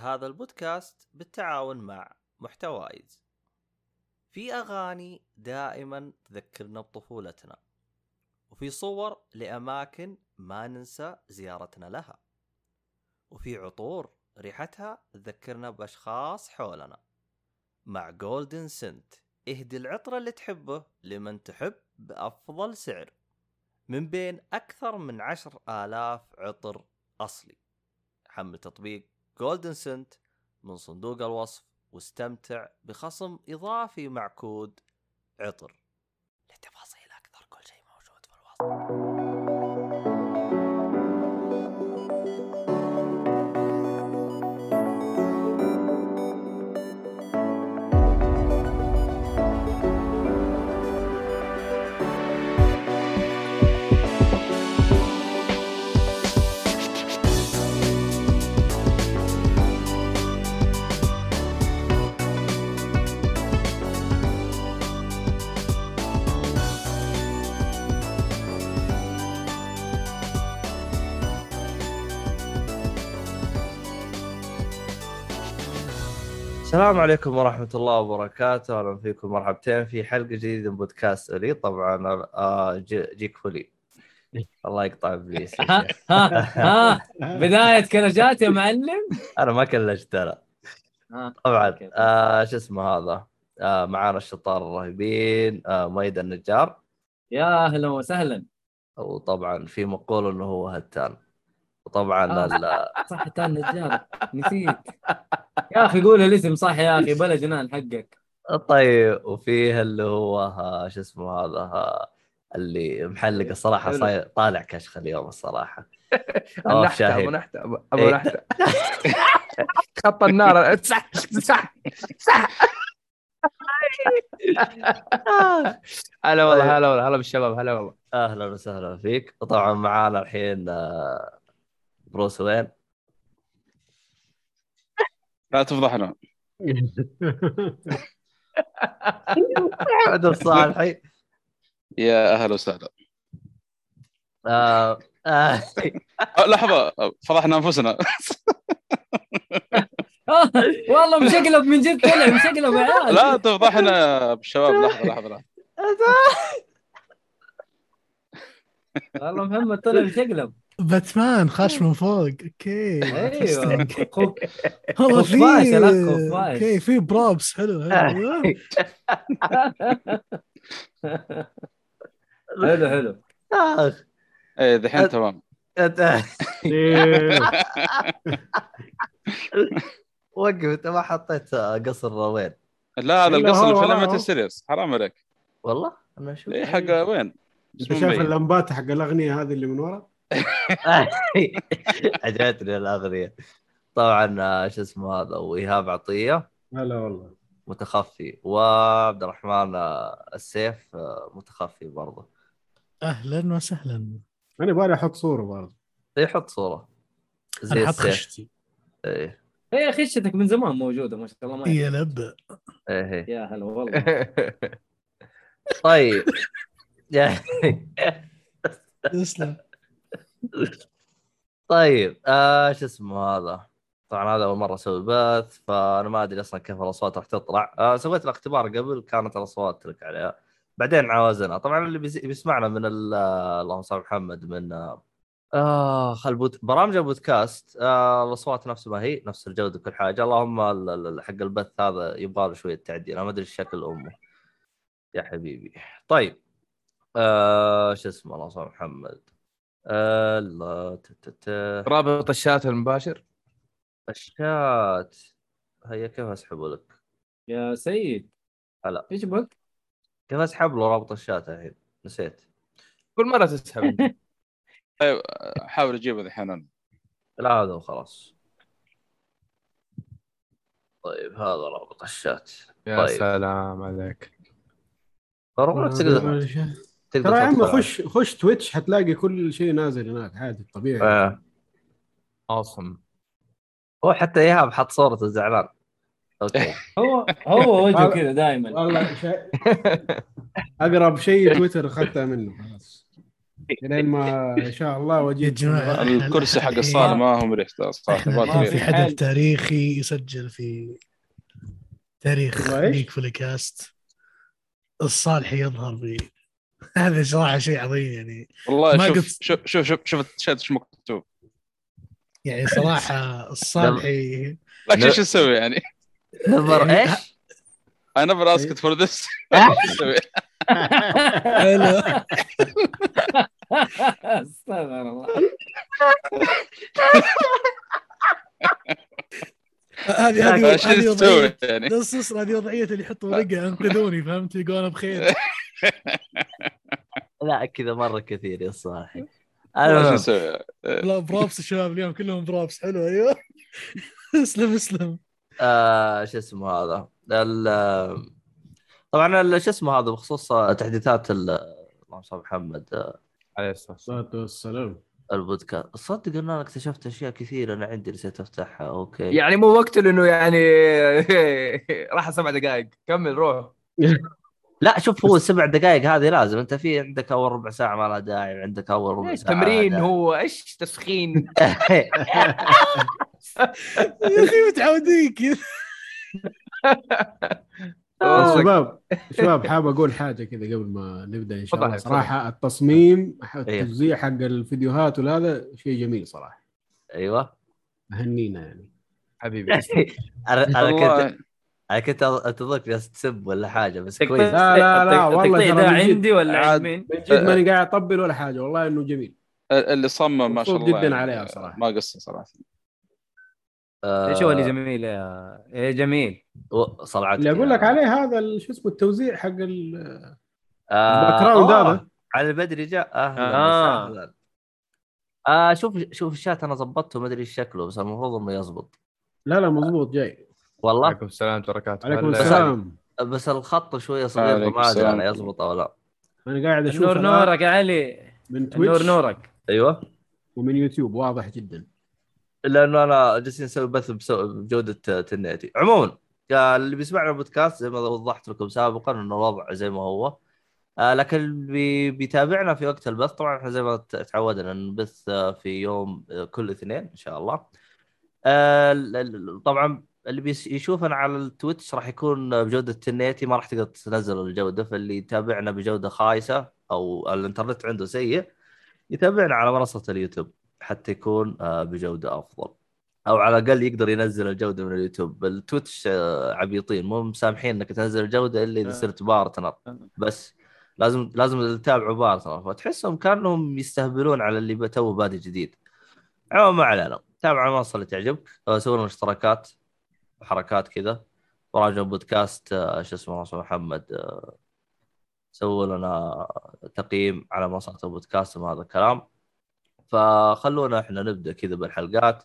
هذا البودكاست بالتعاون مع محتوايز. في أغاني دائما تذكرنا بطفولتنا وفي صور لأماكن ما ننسى زيارتنا لها وفي عطور ريحتها تذكرنا بأشخاص حولنا. مع جولدن سنت اهدي العطر اللي تحبه لمن تحب بأفضل سعر. من بين أكثر من عشر آلاف عطر أصلي. حمل تطبيق جولدن سنت من صندوق الوصف واستمتع بخصم إضافي مع كود عطر. السلام عليكم ورحمة الله وبركاته، أهلا فيكم مرحبتين في حلقة جديدة من بودكاست أولي، طبعا آه جيك فولي. الله يقطع ابليس ها. ها ها. بداية كلجات يا معلم. أنا ما كلجت أنا ها طبعا. آه شو اسمه هذا؟ آه معانا الشطار الرهيبين آه ميد النجار. يا أهلا وسهلا. وطبعا في مقول إنه هو هتان. وطبعا آه. ال- صح تاني النجار نسيت. يا أخي قول الاسم. صح يا أخي بلا جنان حقك. طيب وفيه اللي هو شو اسمه هذا اللي محلق الصراحه. صاير طالع كشخ اليوم الصراحة. شاهين. أبو نحتة ابو أبو إيه. نحتة خط النار. صح صح صح. هلا والله هلا والله هلا بالشباب هلا والله. أهلا وسهلا فيك. وطبعا معانا الحين آه، بروس وين لا تفضحنا احمد الصالحي يا أهلا وسهلا. آه، آه، لحظة فضحنا أنفسنا. والله مشقلب من جد طلع مشقلب لا تفضحنا بالشباب. لحظة لحظة لحظة. والله محمد طلع مشقلب باتمان خاش من فوق. أوكي أيوه. والله في. أوكي في برابس حلو حلو. حلو حلو. آخ. إيه دحين تمام. وقف أنت ما حطيت آه، قصر وين؟ لا هذا القصر هو الفيلم وراهم. سيريس حرام عليك. والله؟ أنا أشوف. إيه حق وين؟ شايف. اللمبات حق الأغنية هذه اللي من ورا؟ عجبتني الأغنية. طبعا آه، شو اسمه هذا وإيهاب عطية. هلا والله. متخفي. وعبد الرحمن آه، السيف آه، متخفي برضه. أهلا وسهلا. أنا بالي أحط صورة برضه. يحط صورة. زي أنا حط السيف. خشتي. إيه. هي خشتك من زمان موجودة ما شاء الله ما يا لب. إيه إيه. يا هلا والله. طيب. تسلم. طيب آه شو اسمه هذا؟ طبعا هذا أول مرة أسوي بث فأنا ما أدري أصلا كيف الأصوات راح تطلع. آه سويت الاختبار قبل كانت الأصوات تلك عليها. بعدين عوزنا طبعا اللي بيسمعنا من آه، اللهم صل محمد من آه آه البود... برامج البودكاست آه الأصوات نفس ما هي نفس الجودة كل حاجة. اللهم ال- ال- حق البث هذا يبغى له شوية تعديل. أنا ما أدري شكل أمه. يا حبيبي. طيب آه شو اسمه اللهم صل محمد. آه لا ت- ت- ت- رابط الشات المباشر. الشات. هيا كيف أسحبه لك؟ يا سيد. هلا. إيش بك؟ كيف أسحب له رابط الشات الحين؟ نسيت. كل مرة تسحب. طيب حاول اجيبه الحين أنا. لا هذا هو خلاص طيب هذا رابط الشات. يا طيب. سلام عليك. فرغ لك تقدر. تقدر ترى يا عم خش خش تويتش حتلاقي كل شيء نازل هناك عادي طبيعي. آه. awesome هو حتى إيهاب حط صورته زعلان. okay. هو هو وجهه كذا دائما والله أقرب شيء تويتر اخذتها منه خلاص. لين ما إن شاء الله وجيت الكرسي حق الصالة ما هو مريح ما في. حدث تاريخي يسجل في تاريخ؟ ليك فوليكاست الصالح يظهر في هذا صراحة شيء عظيم يعني والله ما شوف قلت- شوف شوف شوف شوف التيشيرت إيش مكتوب يعني صراحة الصالحي لكن. إيش نسوي يعني؟ نظر يعني إيش؟ أنا never asked for this؟ حلو استغفر الله هذه هذه هذه وضعيه يعني؟ نص هذه وضعية اللي يحطوا رقه انقذوني فهمت يقول أنا بخير لا كذا مرة كثير يا صاحي. إيش المهم. نسوي؟ لا برابس الشباب اليوم كلهم برابس. حلو أيوه. اسلم اسلم. آه شو اسمه هذا؟ ال- طبعا شو اسمه هذا بخصوص تحديثات ال- اللهم صل على محمد آه، عليه الصلاة والسلام. البودكاست صدق إن أنا اكتشفت أشياء كثيرة أنا عندي نسيت أفتحها. أوكي. يعني مو وقته لأنه يعني راح سبع دقائق. كمل روح. لا شوف هو السبع دقائق هذه لازم. أنت في عندك أول ربع ساعة ما لها داعي عندك أول ربع ساعة تمرين هو؟ إيش تسخين. يا أخي متعودين كذا. والله. شباب شباب حاب أقول حاجة كذا قبل ما نبدأ إن شاء الله. صراحة التصميم إيه. التوزيع حق الفيديوهات وهذا شيء جميل صراحة. أيوه. اهنينا يعني. حبيبي أنا أنا كنت أنا كنت انتظرك جالس تسب ولا حاجة بس كويس. لا، لا، لا، والله ده. عندي ولا عاد- عند مين؟ من جد ماني قاعد اطبل ولا حاجة والله إنه جميل. اللي صمم ما شاء الله جداً يعني عليها صراحة. ما قصر صراحة. آه، إيش هو اللي جميل يا يا جميل. صلعتك اللي أقول لك عليه هذا شو اسمه التوزيع حق ال- آه، ال background آه، هذا. على البدري جاء. أهلا آه. آه شوف شوف الشات أنا ظبطته ما أدري إيش شكله بس المفروض إنه يزبط لا لا مضبوط جاي. والله. عليكم السلام ورحمة الله وبركاته. عليكم. السلام. بس الخط شوية صغير فما أدري. أنا يزبط أو لا. أنا قاعد أشوف الآن نورك يا علي. من تويتش نورك. أيوه. ومن يوتيوب واضح جدا. لأنه أنا جالسين نسوي بث بسو- بجودة ten eighty. عموما اللي بيسمعنا البودكاست زي ما وضحت لكم سابقا إنه الوضع زي ما هو. آه، لكن اللي بي- بيتابعنا في وقت البث. طبعا إحنا زي ما تعودنا نبث آه، في يوم آه، كل اثنين إن شاء الله. ال- ال- طبعا اللي بيشوفنا على التويتش راح يكون بجودة ten eighty ما راح تقدر تنزل الجودة فاللي يتابعنا بجودة خايسة أو الإنترنت عنده سيء يتابعنا على منصة اليوتيوب حتى يكون آه، بجودة أفضل. أو على الأقل يقدر ينزل الجودة من اليوتيوب. التويتش آه، عبيطين مو مسامحين إنك تنزل الجودة إلا إذا صرت partner. بس لازم لازم تتابعوا partner. فتحسهم كأنهم يستهبلون على اللي تو بادي جديد. عموما ما علينا تابعوا المنصة اللي تعجبك آه، سووا لنا اشتراكات. وحركات كذا. وراجعوا بودكاست آه، شو اسمه محمد آه، سووا لنا تقييم على منصه البودكاست وهذا الكلام. فخلونا إحنا نبدأ كذا بالحلقات.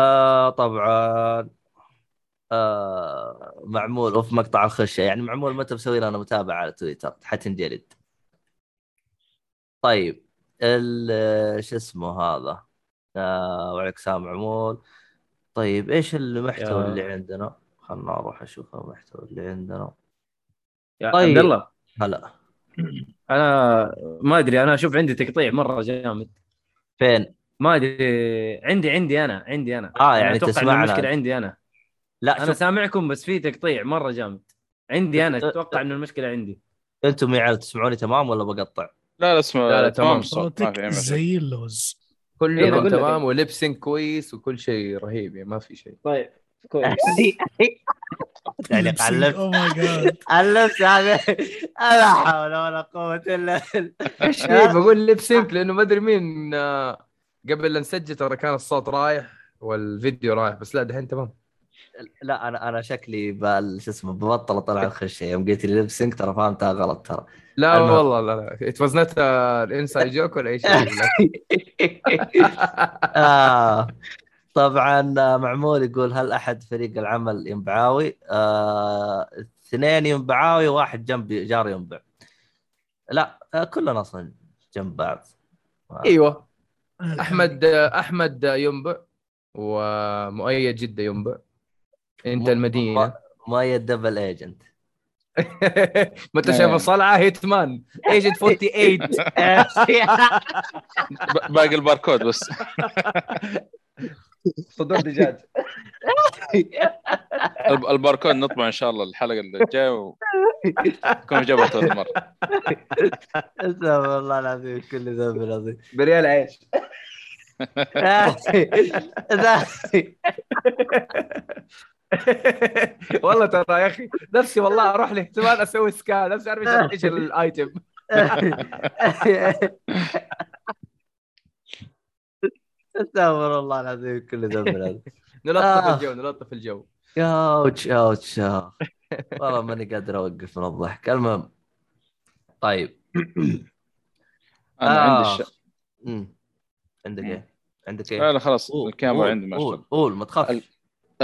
آه طبعا آه معمول أوف مقطع الخشة. يعني معمول متى مسوي لنا متابعة على تويتر؟ حتنجلد طيب شو اسمه هذا؟ آه وعليك سلام معمول. طيب إيش المحتوى يا- اللي عندنا؟ خلنا أروح أشوف المحتوى اللي عندنا. يا طيب. عبد الله. هلا. أنا ما أدري أنا أشوف عندي تقطيع مرة جامد. فين؟ ما أدري عندي عندي أنا عندي أنا. آه، أنا يعني تسمعنا المشكلة. عندي أنا. لا أنا شوف. سامعكم بس في تقطيع مرة جامد. عندي أنا أتوقع إنه المشكلة عندي. أنتم يا عيال تسمعوني تمام ولا بقطع؟ لا لا اسمع لا، لا، تمام. الصوت ما في صوتك. زي اللوز. كل إيه، يوم بقول لك. تمام ولبسنج كويس وكل شيء رهيب يعني ما في شيء. طيب كويس. يعني أو علمت my God علمت هذا لا حول ولا قوة إلا بالله. إيش في؟ بقول lip sync لأنه ما أدري مين آه، قبل لا نسجل ترى كان الصوت رايح والفيديو رايح بس لا دحين تمام. لا أنا أنا شكلي بال شو اسمه ببطل أطلع الخشه يوم قلت لي lip sync ترى فهمتها غلط ترى لا المهم. والله لا لا it was not inside joke ولا اي شيء آه. طبعا آه، معمول يقول هل أحد فريق العمل ينبعاوي؟ آه، اثنين ينبعاوي وواحد جنبي جار ينبع. لا آه، كلنا أصلا جنب بعض. إيوه أحمد أحمد ينبع ومؤيد جدة ينبع انت المدينة. مؤيد double agent. ما انت شايف إيه. الصلعه Hitman. agent 48 ب- باقي الباركود بس. صدور دجاج. الب- الباركود نطبع إن شاء الله الحلقة اللي جاية وتكون جابت هذه المره استغفر الله العظيم كل ذنب العظيم. بريال عيش. والله ترى يا أخي نفسي والله أروح الاحتمال أسوي سكان نفسي أعرف إيش- إيش الايتم استغفر الله العظيم كل ذنب نلطف آه. الجو نلطف الجو اوتش اوتش آه. والله ماني قادر أوقف من الضحك المهم طيب أنا عندي الش... مم. عندك إيه؟ عندك إيه؟ لا خلاص قول، الكاميرا عندي ما قول قول ما تخافش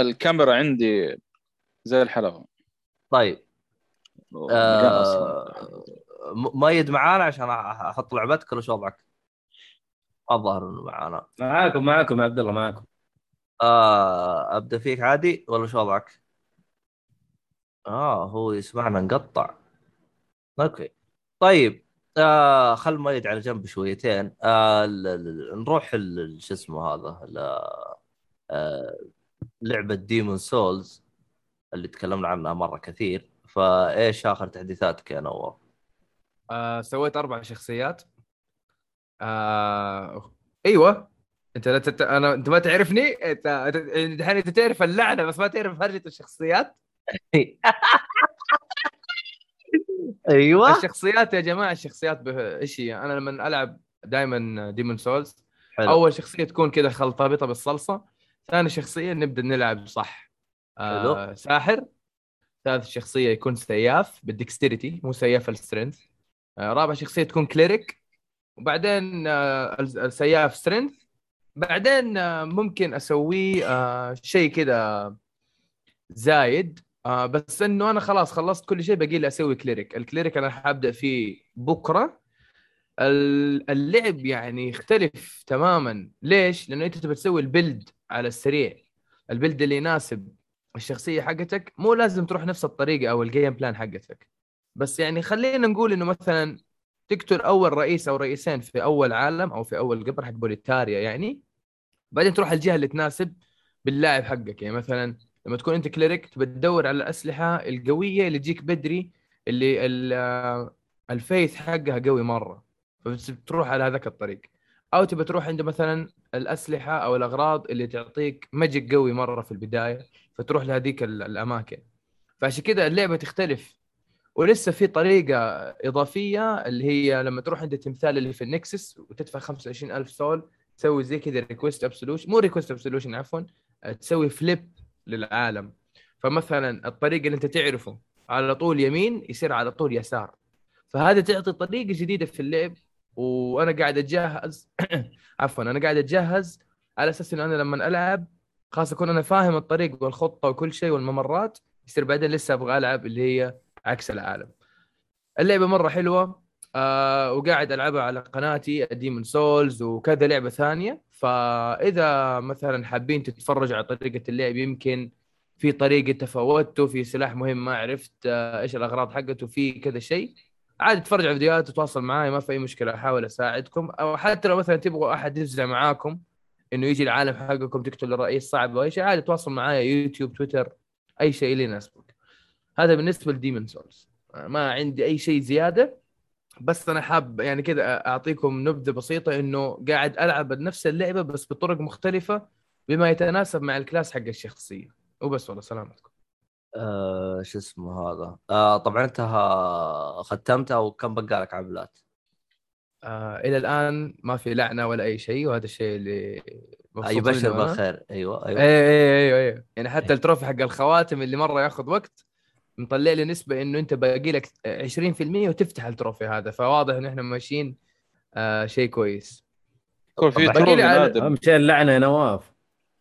الكاميرا عندي زي الحلاوه طيب. آه... مؤيد معانا عشان أحط لعبتك ولا شو وضعك؟ الظاهر إنه معانا. معاكم معاكم يا عبد الله معاكم. آه أبدأ فيك عادي ولا شو وضعك؟ آه هو يسمعنا نقطع. أوكي. طيب آه خل مؤيد على جنب شويتين. آه نروح ال- شو اسمه هذا ل- آه لعبة Demon's Souls اللي تكلمنا عنها مرة كثير. فإيش آخر تحديثاتك يا نواف؟ آه سويت أربع شخصيات. آه إيوه. أنت لا تت... أنا أنت ما تعرفني؟ انت دحين أنت تعرف اللعبة بس ما تعرف هرجة الشخصيات؟ أيوه. الشخصيات يا جماعة الشخصيات به... إيش هي؟ أنا لما ألعب دائما Demon's Souls أول شخصية تكون كذا خلطبيطه بالصلصة. ثاني شخصية نبدأ نلعب صح. آه. ساحر. ثالث شخصية يكون سياف بال dexterity مو سياف ال strength. آه رابع شخصية تكون cleric. وبعدين آه ال- السياف strength. بعدين آه ممكن اسويه آه شيء كذا زايد. آه بس إنه أنا خلاص خلصت كل شيء باقي لي أسوي cleric. ال cleric أنا حابدا فيه بكرة. ال- اللعب يعني يختلف تماما. ليش؟ لأنه أنت تبي تسوي ال build. على السريع. ال build اللي يناسب الشخصية حقتك مو لازم تروح نفس الطريقة أو ال game plan حقتك. بس يعني خلينا نقول إنه مثلا تقتل أول رئيس أو رئيسين في أول عالم أو في أول قبر حق Boletaria يعني بعدين تروح الجهة اللي تناسب باللاعب حقك. يعني مثلا لما تكون أنت cleric تبي تدور على الأسلحة القوية اللي تجيك بدري اللي ال- ال faith حقها قوي مرة. فبتروح على هذاك الطريق. أو تبى تروح عند مثلا الأسلحة أو الأغراض اللي تعطيك magic قوي مرة في البداية فتروح لهذيك ال- الأماكن. فعشان كذا اللعبة تختلف. ولسه في طريقة إضافية اللي هي لما تروح عند التمثال اللي في ال Nexus وتدفع 25000 soul تسوي زي كذا request absolution مو request absolution عفوا تسوي flip للعالم. فمثلا الطريق اللي أنت تعرفه على طول يمين يصير على طول يسار. فهذا تعطي طريقة جديدة في اللعب وأنا قاعد اتجهز عفوا أنا قاعد اتجهز على أساس إنه أنا لما ألعب خاصه أكون أنا فاهم الطريق والخطة وكل شيء والممرات يصير بعدين لسه أبغى ألعب اللي هي عكس العالم. اللعبة مرة حلوة آه وقاعد ألعبها على قناتي Demon's Souls وكذا لعبة ثانية. فإذا مثلا حابين تتفرجوا على طريقة اللعب يمكن في طريقة تفاوتوا في سلاح مهم ما عرفت آه إيش الأغراض حقته في كذا شيء. عادي تتفرج على فيديوهات تتواصل معي ما في أي مشكلة أحاول أساعدكم. أو حتى لو مثلا تبغوا أحد يفزع معاكم إنه يجي العالم حقكم تقتل الرئيس صعب أو أي شيء عادي تواصل معايا يوتيوب تويتر أي شيء اللي يناسبك هذا بالنسبة ل Demon's Souls. ما عندي أي شيء زيادة بس أنا حاب يعني كذا أعطيكم نبذة بسيطة إنه قاعد ألعب نفس اللعبة بس بطرق مختلفة بما يتناسب مع ال class حق الشخصية. وبس والله سلامتكم. آه شو اسمه هذا؟ آه طبعا أنت ها- ختمتها وكم بقى لك ع ال plat؟ آه إلى الآن ما في لعنة ولا أي شيء وهذا الشيء اللي مبسوط يبشر. بالخير. أيوه أيوه. إيه إيه إيه يعني حتى ال trophy حق الخواتم اللي مرة ياخذ وقت مطلع لي نسبة إنه أنت باقي لك 20% وتفتح ال trophy هذا فواضح إن إحنا ماشيين آه شيء كويس. يكون في. تروفي أهم شيء اللعنة يا نواف.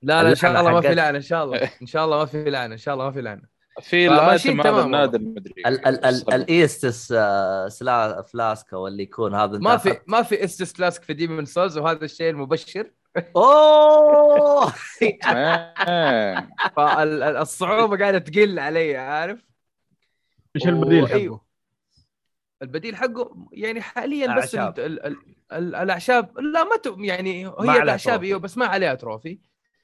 لا لا إن شاء الله ما في لعنة إن شاء الله. إن شاء الله ما في لعنة إن شاء الله ما في لعنة. في الايتم هذا تمام النادر مدري ال ال ال الإيستس آه، سلا فلاسكا واللي يكون هذا ما في ما في استس كلاسك في ديمون سولز وهذا الشيء المبشر أوه. فالصعوبه قاعدة تقل علي عارف إيش البديل وأيوه. حقه؟ البديل حقه يعني حاليا بس ال أعشاب. ال ال ال الأعشاب لا ما. يعني هي الأعشاب. أيوه بس ما عليها trophy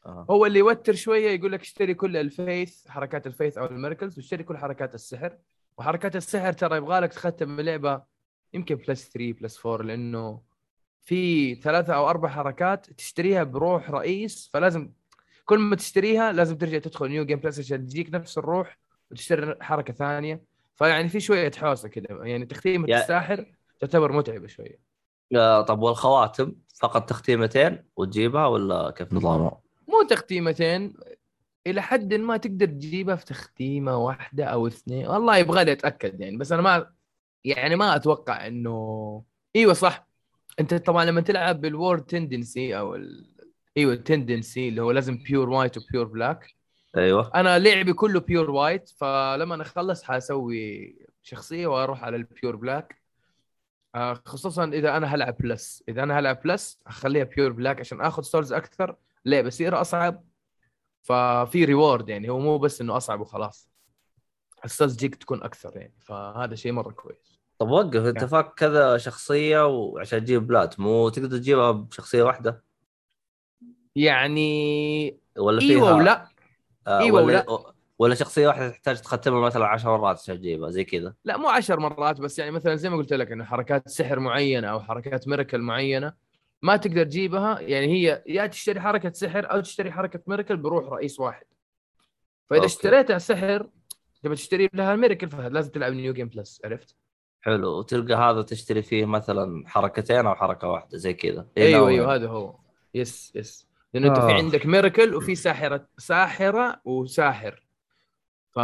آه. هو اللي يوتر شوية يقول لك اشتري كل ال faith حركات ال faith أو ال miracles واشتري كل حركات السحر وحركات السحر ترى يبغى لك تختم اللعبة يمكن plus 3 plus 4 لأنه في ثلاثة أو أربع حركات تشتريها بروح رئيس فلازم كل ما تشتريها لازم ترجع تدخل new game plus عشان تجيك نفس الروح وتشتري حركة ثانية فيعني في شوية حوسة كذا يعني تختيمه يا- الساحر تعتبر متعبة شوية آه، طب والخواتم فقط تختيمتين وتجيبها ولا كيف نظامها؟ مو تختيمتين إلى حد ما تقدر تجيبها في تختيمة واحدة أو اثنين. والله يبغى لي أتأكد يعني بس أنا ما يعني ما أتوقع إنه إيوه صح. أنت طبعا لما تلعب بال world tendency أو ال... إيوه ال tendency اللي هو لازم pure white و pure black أيوه. أنا لعبي كله pure white فلما أخلص حأسوي شخصية وأروح على ال pure black آه، خصوصا إذا أنا هلعب plus إذا أنا هلعب plus هخليها pure black عشان آخذ souls أكثر. ليه بصير أصعب. ففي reward يعني هو مو بس إنه أصعب وخلاص. ال souls جيك تكون أكثر يعني فهذا شيء مرة كويس. طب وقف أنت يعني. فاك كذا شخصية وعشان تجيب plat مو تقدر تجيبها بشخصية واحدة؟ يعني ولا فيها إيوه ولا. آه إيوه ولا ولا. شخصية واحدة تحتاج تختمها مثلا 10 مرات عشان تجيبها زي كذا؟ لا مو عشر مرات بس يعني مثلا زي ما قلت لك إنه حركات سحر معينة أو حركات miracle معينة ما تقدر تجيبها يعني هي يا تشتري حركة سحر أو تشتري حركة miracle بروح رئيس واحد فإذا okay. اشتريتها سحر تبي تشتري لها miracle فلازم تلعب new game plus عرفت؟ حلو وتلقى هذا تشتري فيه مثلا حركتين أو حركة واحدة زي كذا أيوه. أيوه هذا هو yes yes لأنه أنت في آه. عندك miracle وفي ساحرة ساحرة وساحر ف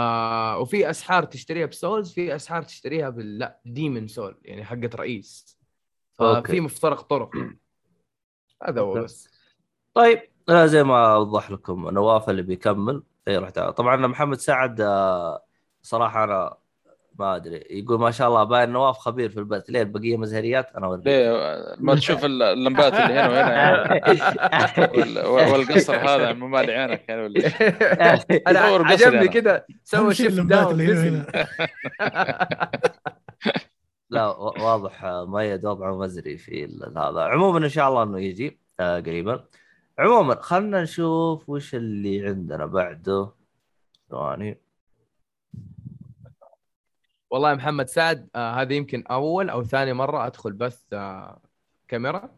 وفي أسحار تشتريها ب souls في أسحار تشتريها بال لا demon soul يعني حقه رئيس. ففي مفترق طرق هذا هو. بس. طيب لا زي ما أوضح لكم نواف اللي بيكمل اي تعال. طبعا محمد سعد آه، صراحة أنا ما أدري. يقول ما شاء الله باين نواف خبير في البث. ليه؟ البقيه مزهريات؟ أنا أوريك. ليه؟ ما تشوف اللمبات اللي هنا وهنا يعني. وال- والقصر هذا مو مالي عينك يعني ولا؟ أنا عجبني أنا. كذا سوى شيفت اللمبات داون اللي هنا نزل. وهنا. لا واضح مؤيد وضعه مزري في هذا. عموما إن شاء الله إنه يجي آه، قريبا. عموما خلنا نشوف وش اللي عندنا بعده. ثواني. والله يا محمد سعد آه هذه يمكن أول أو ثاني مرة أدخل بث آه كاميرا.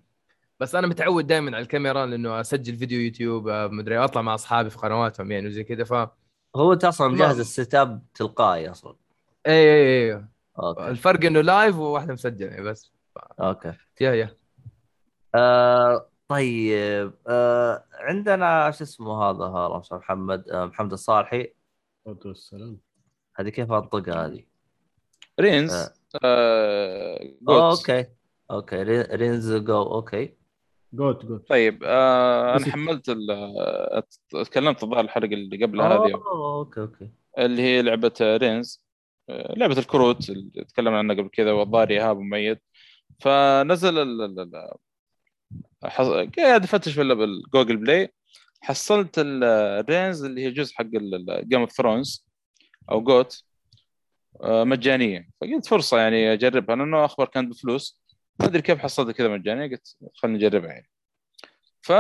بس أنا متعود دائما على الكاميرا لأنه أسجل فيديو يوتيوب آه مدري أطلع مع أصحابي في قنواتهم يعني وزي كذا ف هو أنت أصلا مجهز ال set up تلقائي أصلا. اي اي اي okay. الفرق إنه live وواحدة مسجلة يعني بس. okay. يا يا. آه طيب آه عندنا شو اسمه هذا اللهم صل محمد آه محمد الصالحي. والسلام هذه كيف انطقها هذه؟ رينز آه. آه،. أوكي. أوكي ري- رينز جو أوكي. جوت جوت طيب آه أنا حملت ال- تكلمت الظاهر الحلقة اللي قبلها هذه. أوكي أوكي. اللي هي لعبة رينز. لعبة الكروت اللي تكلمنا عنها قبل كذا والظاهر ايهاب وميت. فنزل حص... قاعد افتش في بالجوجل بلاي. حصلت ال Reigns اللي هي جزء حق Game of Thrones أو GOT آه، مجانية. فقلت فرصة يعني أجربها لأنه أخبار كانت بفلوس. ما أدري كيف حصلتها كذا مجانية قلت خليني أجربها يعني. ف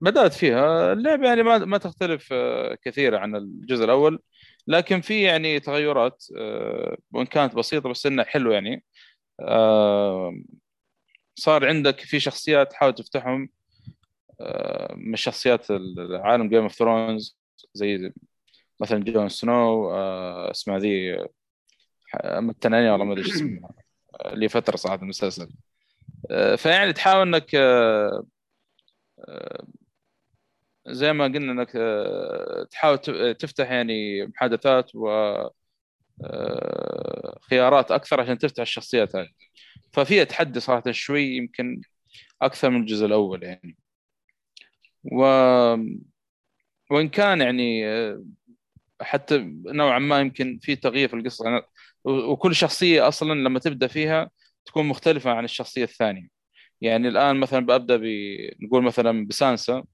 بدأت فيها. اللعبة يعني ما ما تختلف آه، كثير عن الجزء الأول. لكن في يعني تغيرات آه، وإن كانت بسيطة بس إنها حلوة يعني. آه، صار عندك في شخصيات تحاول تفتحهم آه، من شخصيات العالم Game of Thrones زي مثلا جون سنو اسمها ذي التنانية والله ما أدري اسمها. لي فترة صراحة المسلسل. فيعني تحاول إنك زي ما قلنا إنك آه، تحاول تفتح يعني محادثات و آه، خيارات أكثر عشان تفتح الشخصيات هذه ففيها تحدي صراحة شوي يمكن أكثر من الجزء الأول يعني. و وإن كان يعني آه، حتى نوعا ما يمكن في تغيير في القصة. يعني وكل شخصية أصلا لما تبدأ فيها تكون مختلفة عن الشخصية الثانية. يعني الآن مثلا ببدا ب نقول مثلا بسانسا.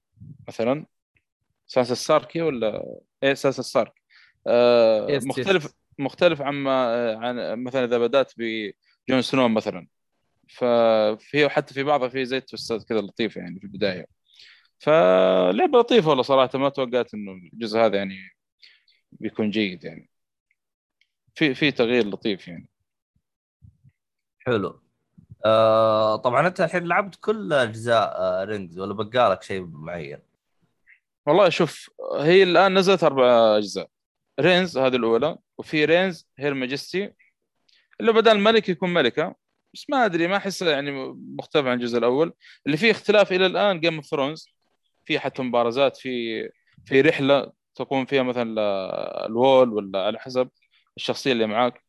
مثلا. سانسا الساركي ولا؟ إيه سانسا السارك آه مختلف. مختلف عما عن مثلا إذا بدأت بجون سنو مثلا. ففي حتى في بعضها في زي توستات كذا لطيفه يعني في البداية. فلعبة لطيفة والله صراحة ما توقعت إنه الجزء هذا يعني بيكون جيد يعني. في في تغيير لطيف يعني. حلو. آه طبعا أنت الحين لعبت كل أجزاء آه رينجز ولا بقالك شيء معين؟ والله شوف هي الآن نزلت أربع أجزاء. Reigns هذه الأولى وفي Reigns Her Majesty اللي بدل الملك يكون ملكة. بس ما أدري ما أحس يعني مختلف عن الجزء الأول. اللي فيه اختلاف إلى الآن Game of Thrones في حتى مبارزات في في رحلة تقوم فيها مثلا ال Wall ولا على حسب الشخصية اللي معاك.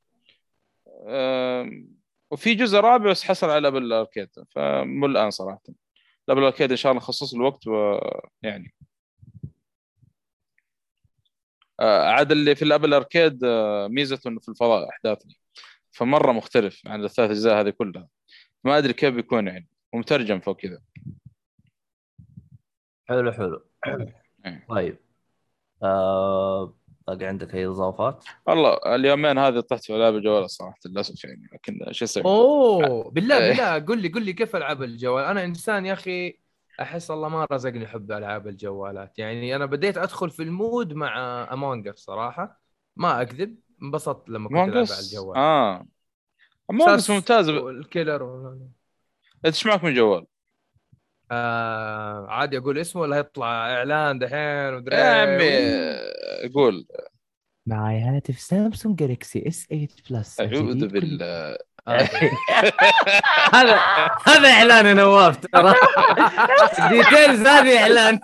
وفي جزء رابع بس حصل على Apple ال Arcade فمو الآن صراحة. الابل الاركيد إن شاء الله نخصص له وقت ويعني آه، عاد اللي في الابل اركيد آه، ميزته إنه في الفضاء أحداثه. فمرة مختلف عن الثلاث اجزاء هذه كلها. ما أدري كيف بيكون يعني. ومترجم فوق كذا. حلو حلو. إيه. طيب. آه باقي عندك أي إضافات؟ والله اليومين هذه طحت في العاب الجوال صراحة للأسف يعني لكن شو أسوي؟ أوه بالله إيه. بالله قول لي قول لي كيف العاب الجوال أنا إنسان يا أخي أحس الله ما رزقني حب ألعاب الجوالات يعني أنا بديت أدخل في المود مع Among صراحة ما أكذب انبسطت لما كنت ألعب على الجوال آه Among Us ممتاز ال killer إيش معك من جوال؟ آه عادي أقول اسمه ولا يطلع إعلان دحين ودري يا عمي. قول. معي هاتف Samsung Galaxy S 8 Plus. أعوذ بالله. هذا هذا إعلان يا نواف ترى. details هذه إعلان.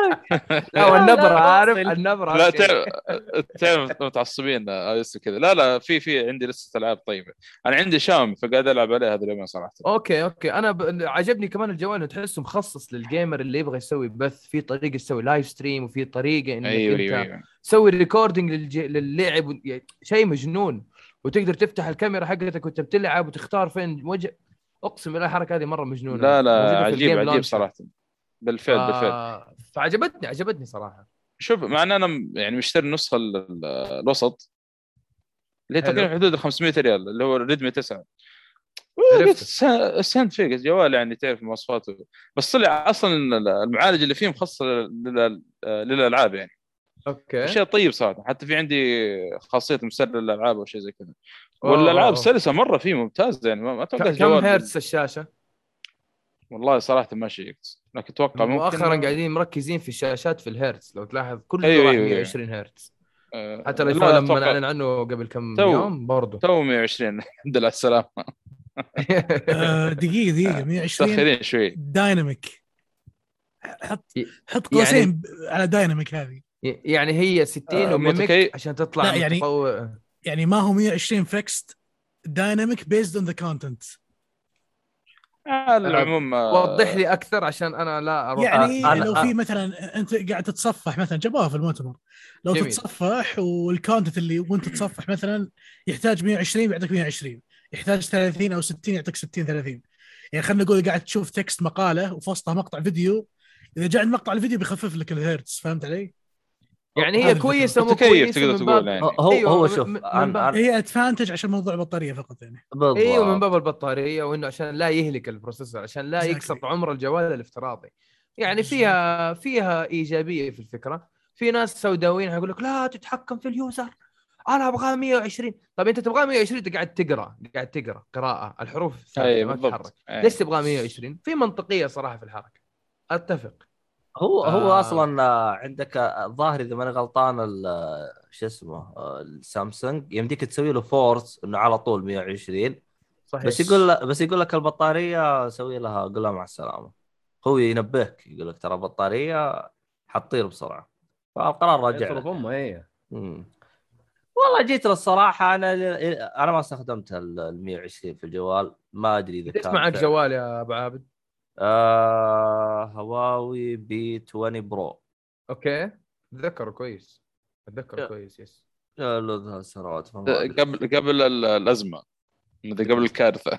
لا والنبرة عارف. النبرة لا. تعرف تعرف متعصبين آه، لسه كذا؟ لا لا في في عندي لسه ألعاب طيبة. أنا عندي شاومي فقاعد ألعب عليه هذا اليومين صراحة. أوكي أوكي. أنا ب... عجبني كمان الجوال تحسه مخصص لل gamer اللي يبغى يسوي بث في طريقة تسوي live stream وفي طريقة إنك انت أيوه أيوه. تسوي recording للج... للعب يعني شيء مجنون. وتقدر تفتح الكاميرا حقتك وانت بتلعب وتختار فين وجه. اقسم بالله الحركة هذه مرة مجنونة. لا لا عجيب عجيب. صراحة. بالفعل ف... بالفعل. فعجبتني عجبتني صراحة. شوف مع إن أنا يعني مشتري النسخة ال- ال- الوسط اللي هي. تقريبا حدود ال 500 ريال اللي هو ريدمي 9 عرفت. السنت فيك الجوال يعني تعرف مواصفاته. بس طلع أصلا المعالج اللي فيه مخصص لل- للألعاب يعني. أوكي. شيء طيب صراحة. حتى في عندي خاصية مسرع للالعاب أو شيء زي كذا. والألعاب. سلسة مرة فيه ممتازه يعني ما أتوقع كم هرتز الشاشة؟ والله صراحة ما شيكت لكن أتوقع ممكن مؤخرا قاعدين مركزين في الشاشات في الهرتز. لو تلاحظ كل أيوة، واحد أيوة، أيوة. 120 هرتز. آه، حتى ال iPhone لما أتوقع- اعلن عنه قبل كم تو. يوم برضه تو 120 الحمد لله على السلامه آه، دقيقة دقيقة. 120 متأخرين شوي. dynamic. حط حط يعني- قوسين ب- على dynamic هذه. يعني هي 60 آه، وميمك عشان تطلع لا، يعني- يعني ما هو 120 fixed dynamic based on the content على العموم آه، وضح لي أكثر عشان أنا لا أروح. يعني أنا- لو أنا- في مثلا أنت قاعد تتصفح مثلا جابوها في المؤتمر. لو جميل. تتصفح وال content اللي وأنت تصفح مثلا يحتاج 120 بيعطيك 120 يحتاج 30 أو 60 يعطيك 60 30 يعني خلينا نقول قاعد تشوف text مقالة وفي وسطها مقطع فيديو. إذا جاء عند مقطع الفيديو بيخفف لك الهيرتز فهمت علي؟ يعني هي كويسة مو كويسة تقدر تقول يعني. هو أيوة، هو شوف من- من هي advantage عشان موضوع البطارية فقط يعني. بالضبط. أيوه من باب البطارية وإنه عشان لا يهلك ال processor عشان لا. يقصر عمر الجوال الافتراضي. يعني فيها فيها إيجابية في الفكرة. في ناس سوداويين يقول لك لا تتحكم في ال user أنا أبغاه 120 طب أنت تبغاه 120 أنت قاعد تقرأ قاعد تقرأ قراءة الحروف اي ما تتحرك. أي. ليش تبغاه 120 في منطقية صراحة في الحركة. أتفق. هو هو آه. أصلا آه، عندك آه، الظاهر إذا ماني غلطان آه، شو اسمه آه، السامسونج يمديك تسوي له force إنه على طول 120 صحيح بس يقول بس يقول لك البطارية سوي لها قول لها مع السلامة هو ينبهك يقول لك ترى البطارية حتطير بسرعة فالقرار راجع يضرب لك. أمه مم. والله جيت للصراحه أنا أنا ما استخدمت ال 120 في الجوال ما أدري إذا كان معك. جوال يا أبو عابد آه Huawei P 20 Pro okay أتذكره كويس أتذكره يا. كويس yes له ذا سنوات. قبل قبل ال- الأزمة قبل الكارثة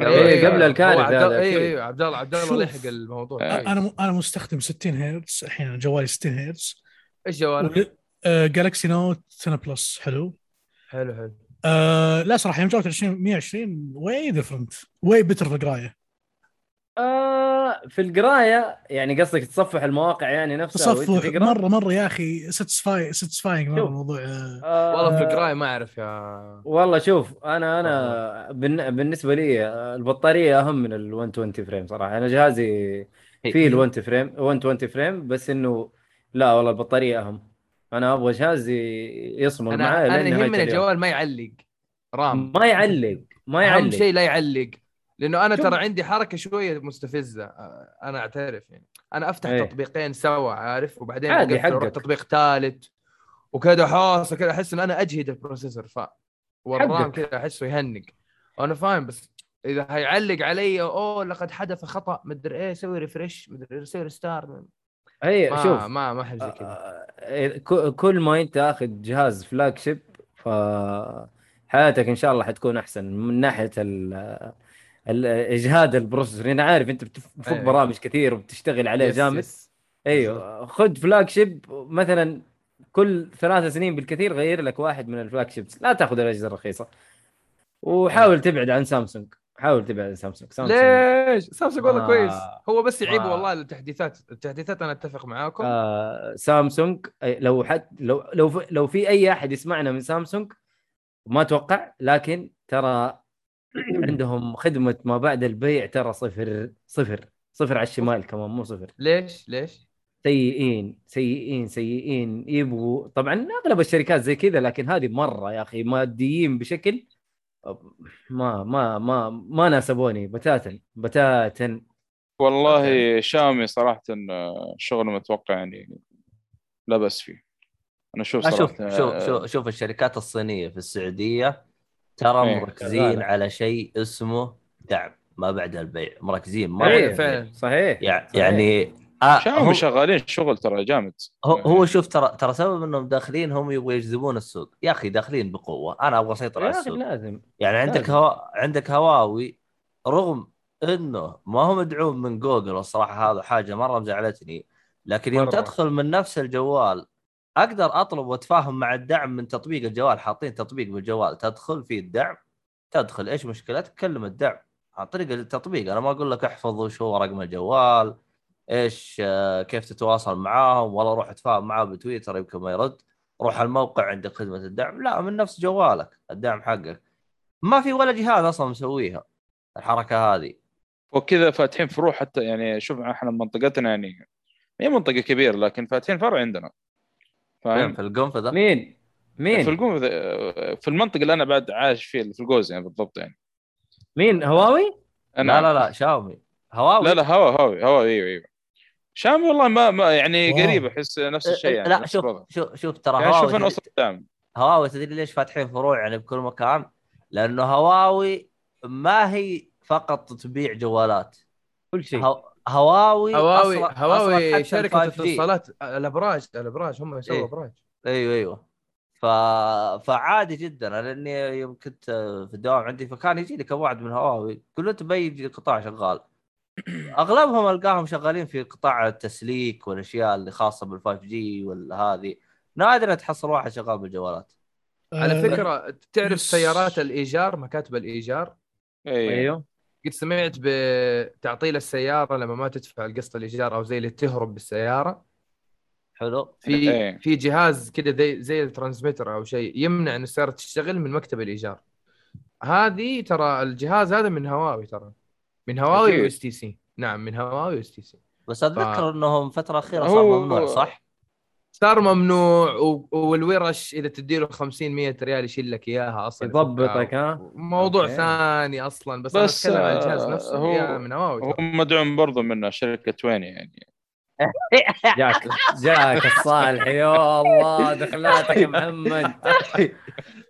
إيه، قبل هذا الله أكيد. أيوه عبد الله عبد الله. لحق الموضوع آه. كويس. أنا أنا مستخدم 60 هرتز الحين جوالي 60 هرتز إيش جوالك؟ Galaxy Note 10 Plus حلو حلو حلو آه لا صراحة يوم جابت 20 120 way different way better في القرايه آه في القراية يعني قصدك تصفح المواقع يعني نفسها تصفح مرة مرة يا أخي satisfy satisfying مرة. الموضوع. آه، آه والله في القراية ما أعرف يا والله شوف أنا أنا بالن- بالنسبة لي آه، البطارية أهم من ال 120 frame صراحة. أنا جهازي فيه ال 120 frame 120 frame بس إنه لا والله البطارية أهم. أنا أبغى جهاز ي- يصمد معي أنا يهمني الجوال ما يعلق. RAM. ما يعلق ما أهم يعلق. شيء لا يعلق. لأنه أنا. ترى عندي حركة شوية مستفزة أنا أعترف يعني أنا أفتح إيه. تطبيقين سوا عارف وبعدين عادي حقك. تطبيق ثالث وكذا حاصه كذا أحس ان أنا أجهد ال processor ف وال RAM. كذا أحسه يهنق أنا فاهم بس إذا هيعلق علي أوه لقد حدث خطأ مدري إيه سوي refresh مدري سوي restart هي ما شوف ما ما احب زي كذا ك- كل ما أنت اخذ جهاز flagship ف حياتك إن شاء الله حتكون أحسن من ناحية ال- إجهاد ال processor. أنا عارف أنت بتف- بتفك أيوة. برامج كثير وبتشتغل عليه yes- جامد. yes. أيوه. خذ flagship مثلا كل ثلاث سنين بالكثير غير لك واحد من ال flagships. لا تأخذ الأجهزة الرخيصة. وحاول تبعد عن سامسونج. حاول تبعد عن سامسونج. سامسونج. ليش؟ سامسونج والله ما- كويس. هو بس يعيبه ما- والله التحديثات. التحديثات أنا أتفق معاكم. آه سامسونج لو حد لو لو في- لو في أي أحد يسمعنا من سامسونج ما أتوقع لكن ترى عندهم خدمة ما بعد البيع ترى صفر صفر صفر على الشمال كمان مو صفر ليش؟ ليش؟ سيئين سيئين سيئين يبغوا طبعا أغلب الشركات زي كذا لكن هذه مرة يا أخي ماديين بشكل ما ما ما ما ناسبوني بتاتا بتاتا والله شاومي صراحة آه، شغل متوقع يعني لا بأس فيه أنا أشوف صراحة شوف آه، شوف, شوف الشركات الصينية في السعودية ترى إيه. مركزين. على شيء اسمه دعم ما بعد البيع مركزين مره فعلا إيه. فعلا صحيح يع- صحيح. يعني آه شاومي هم- شغالين شغل ترى جامد هو, يعني هو شوف ترى ترى سبب إنهم داخلين هم يبغوا يجذبون السوق يا أخي داخلين بقوة أنا أبغى اسيطر على السوق لازم يعني عندك لازم. هوا... عندك هواوي رغم إنه ما هو مدعوم من جوجل والصراحة هذا حاجة مرة مزعلتني لكن يوم مرة. تدخل من نفس الجوال أقدر أطلب وأتفاهم مع الدعم من تطبيق الجوال. حاطين تطبيق بالجوال. تدخل فيه الدعم. تدخل إيش مشكلتك؟ كلم الدعم. عن طريق التطبيق. أنا ما أقول لك احفظ وش هو رقم الجوال إيش آه، كيف تتواصل معاهم والله روح اتفاهم معاه بتويتر يمكن ما يرد. روح الموقع عندك خدمة الدعم. لا من نفس جوالك الدعم حقك. ما في ولا جهاز أصلا مسويها الحركة هذه. وكذا فاتحين فروع حتى يعني شوف إحنا منطقتنا يعني هي منطقة كبيرة لكن فاتحين فرع عندنا. فاهم في القنفذة مين؟ مين؟ في القوم في المنطقة اللي أنا بعد عايش فيها اللي في الجوز يعني بالضبط يعني مين هواوي؟ أنا لا لا لا شاومي هواوي لا لا هوا هوا هوا إيوه إيوه شامي والله ما, ما يعني. قريب أحس نفس الشيء يعني لا شوف. شوف شوف ترى يعني شوف هواوي أنا وصلت هواوي تدري ليش فاتحين فروع يعني بكل مكان؟ لأنه هواوي ما هي فقط تبيع جوالات كل شيء هو... هواوي هواوي هواوي شركة ال 5G. اتصالات الأبراج الأبراج هم يسووا إيه. أبراج. أيوه أيوه. ف... فعادي جدا. أنا لاني يوم كنت في الدوام عندي فكان يجي لي كم واحد من هواوي. يقول أنت بيجي قطاع شغال؟ أغلبهم ألقاهم شغالين في قطاع التسليك والأشياء اللي خاصة بال 5 جي والهذه نادر تحصل واحد شغال بالجوالات. على آه، فكرة تعرف سيارات الإيجار مكاتب الإيجار؟ أيوه أيوه. قد سمعت بتعطيل السيارة لما ما تدفع القسط الإيجار أو زي اللي تهرب بالسيارة حلو في إيه. في جهاز كذا زي زي ال transmitter أو شيء يمنع ان السيارة تشتغل من مكتب الإيجار هذه ترى الجهاز هذا من هواوي ترى من Huawei. و STC نعم من Huawei و STC بس أتذكر إنهم فترة أخيرة صار ممنوع صح؟ صار ممنوع و- والورش إذا تديله 50 100 ريال يشيل لك إياها أصلا يضبطك ها؟ موضوع أوكي. ثاني أصلا بس, بس، أنا أتكلم عن الجهاز آه، نفسه هو- من هواوي هو. مدعوم برضه من شركة وين يعني. جاك جاك الصالح يا الله دخلاتك يا محمد.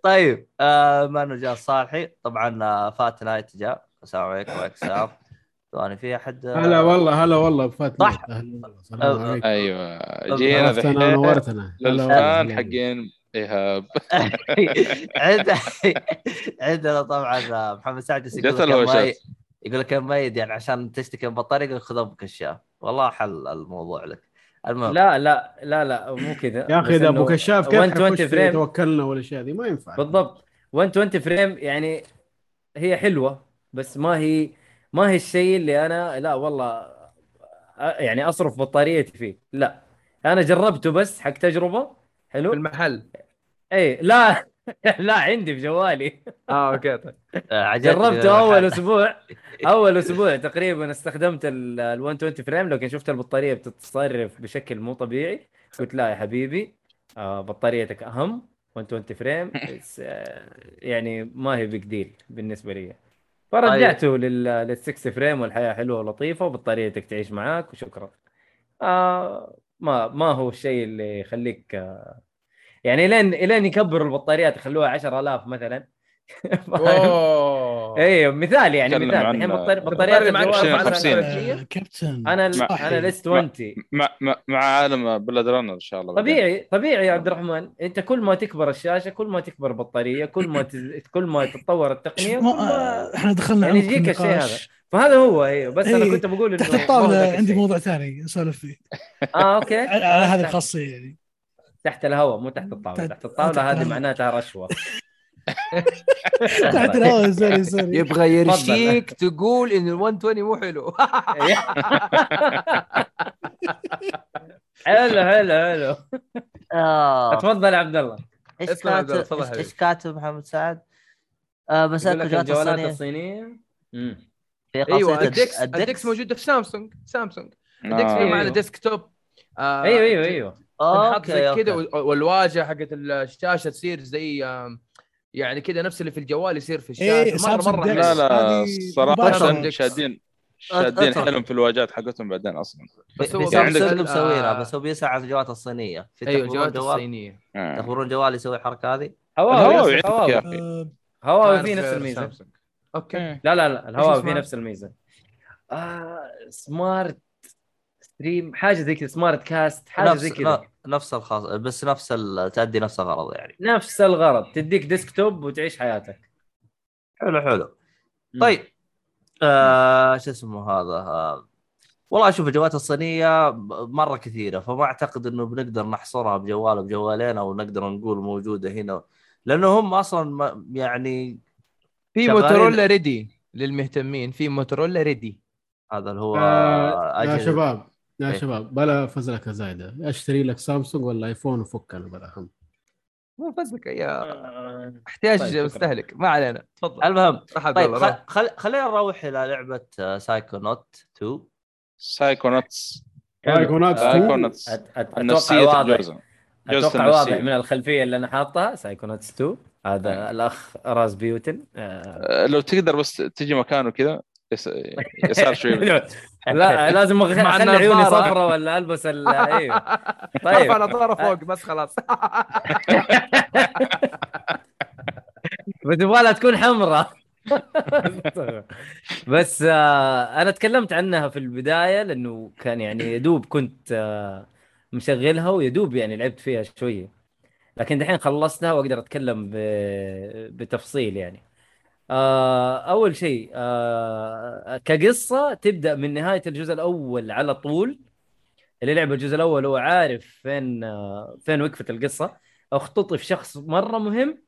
طيب آه ما انه جاء صالحي. طبعا آه، فات نايت جاء. السلام عليكم وعليكم السلام. ثواني في احد هلا والله هلا والله بفات صح. أه، عليكم أيوه. جينا عرفتنا ذحين والله، للفان هلا حقين إيهاب. عند عندنا طبعا محمد سعد يقول جت لك يا الهوشات. يقول لك يا ميد يعني عشان تشتكي من بطاريه يقول خذ ام كشاف والله حل الموضوع لك. المهم. لا لا لا لا مو كذا. يا أخي إذا أبو كشاف كيف 120 حيخش في فريم توكلنا والاشياء دي ما ينفع. بالضبط. 120 frame يعني هي حلوة بس ما هي ما هي الشيء اللي أنا لا والله يعني اصرف بطاريتي فيه لا أنا جربته بس حق تجربه في حلو المحل اي لا لا عندي في جوالي آه أوكي طيب آه، جربته اول. أسبوع اول أسبوع تقريبا استخدمت ال 120 frame لكن شفت البطاريه بتتصرف بشكل مو طبيعي قلت لا يا حبيبي آه، بطاريتك اهم 120 frame آه، يعني ما هي big deal بالنسبة لي فرجعته لل لل 6 frame والحياة حلوة ولطيفة وبطاريتك تعيش معاك وشكرا. آه ما ما هو الشيء اللي يخليك آه، يعني لين لين يكبروا البطاريات يخلوها 10000 مثلا. إيه مثال يعني مثال الحين بطاري- بطاريات بطاري معك الجوال 20 مثلاً 50. 300. آه، كابتن أنا. أنا لست 20 مع مع, مع عالم بلاد رانر إن شاء الله. طبيعي طبيعي يا عبد الرحمن أنت كل ما تكبر الشاشة كل ما تكبر البطاريه كل ما. كل ما تتطور التقنية. إحنا دخلنا يعني يجيك الشيء النقاش. فهذا هو أيوه بس أنا إيه، كنت بقول إنه تحت الطاولة عندي. موضوع ثاني أسولف فيه آه أوكي على هذه تحت- الخاصيه يعني تحت الهواء مو تحت الطاولة تحت- الطاولة هذه. معناتها رشوة تحت الهواء سوري سوري يبغى يرشيك تقول إن ال 120 مو حلو. حلو حلو حلو. آه. اتفضل يا عبد الله. إيش كاتب. إيش كاتب محمد سعد؟ آه بس يقول لك الجوالات الصينية. أيوه ال DeX ال DeX موجوده في سامسونج سامسونج. ال DeX آه. فيه على أيوه. desktop آه، أيوه أيوه أيوه. أوكي كذا والواجهة حقت الشاشة تصير زي آم، يعني كذا نفس اللي في الجوال يصير في إيه، الشاشه مره سامسونج مرة. لا حلو. لا هذه صراحة. شادين شادين. حلم في الواجهات حقتهم بعدين أصلا بس بس هو يعني سامسونج آه، بس هو بيسعى على الجوالات الصينية في أيوه الجوالات جوال الصينية آه. تخبرون جوال يسوي الحركة هذه هواوي الهواوي نفس عندك هواوي يا أخي آه، هواوي في نفس الميزة. أوكي لا لا لا الهواوي؟ في نفس الميزة آه smart stream حاجة زي كذا smart cast حاجة زي كذا نفس الخاص بس نفس ال... تأدي نفس الغرض يعني. نفس الغرض تديك desktop وتعيش حياتك. حلو حلو. طيب. آه شو اسمه هذا؟ آه والله أشوف الجوالات الصينية مرة كثيرة فما أعتقد إنه بنقدر نحصرها بجوال أو بجوالين أو نقدر نقول موجودة هنا لأنه هم أصلا ما- يعني في موتورولا Ready للمهتمين في موتورولا Ready. هذا اللي هو آه، يا شباب. يا إيه. شباب بلا فزلكه زايدة. أشتري لك سامسونج ولا آيفون وفك أنا بلا هم. مو فزلك يا آه، احتياج طيب،. مستهلك. ما علينا. تفضل. المهم طيب خل... خل... خلينا نروح إلى لعبة آه، سايكونوت 2 سايكوناتس ايقونات سايكوناتس أت- أت- أتوقع النفسية واضح. أتوقع واضح. من الخلفية اللي أنا حاطها. سايكوناتس 2 هذا آه. الأخ راس بيوتن. آه. آه، لو تقدر بس تجي مكانه كذا. يسار شوي لا لازم مع اخلي عيوني. صفرة ولا ألبس ال أيوه طيب. ارفع نظاره فوق بس خلاص. بس يبغى تكون حمراء. بس آه أنا تكلمت عنها في البداية لأنه كان يعني يدوب كنت آه مشغلها ويدوب يعني لعبت فيها شوية. لكن دحين خلصتها وأقدر أتكلم. بتفصيل يعني. آه أول شيء آه كقصة تبدأ من نهاية الجزء الأول على طول. اللي لعب الجزء الأول هو عارف فين آه فين وقفت القصة. اختطف شخص مرة مهم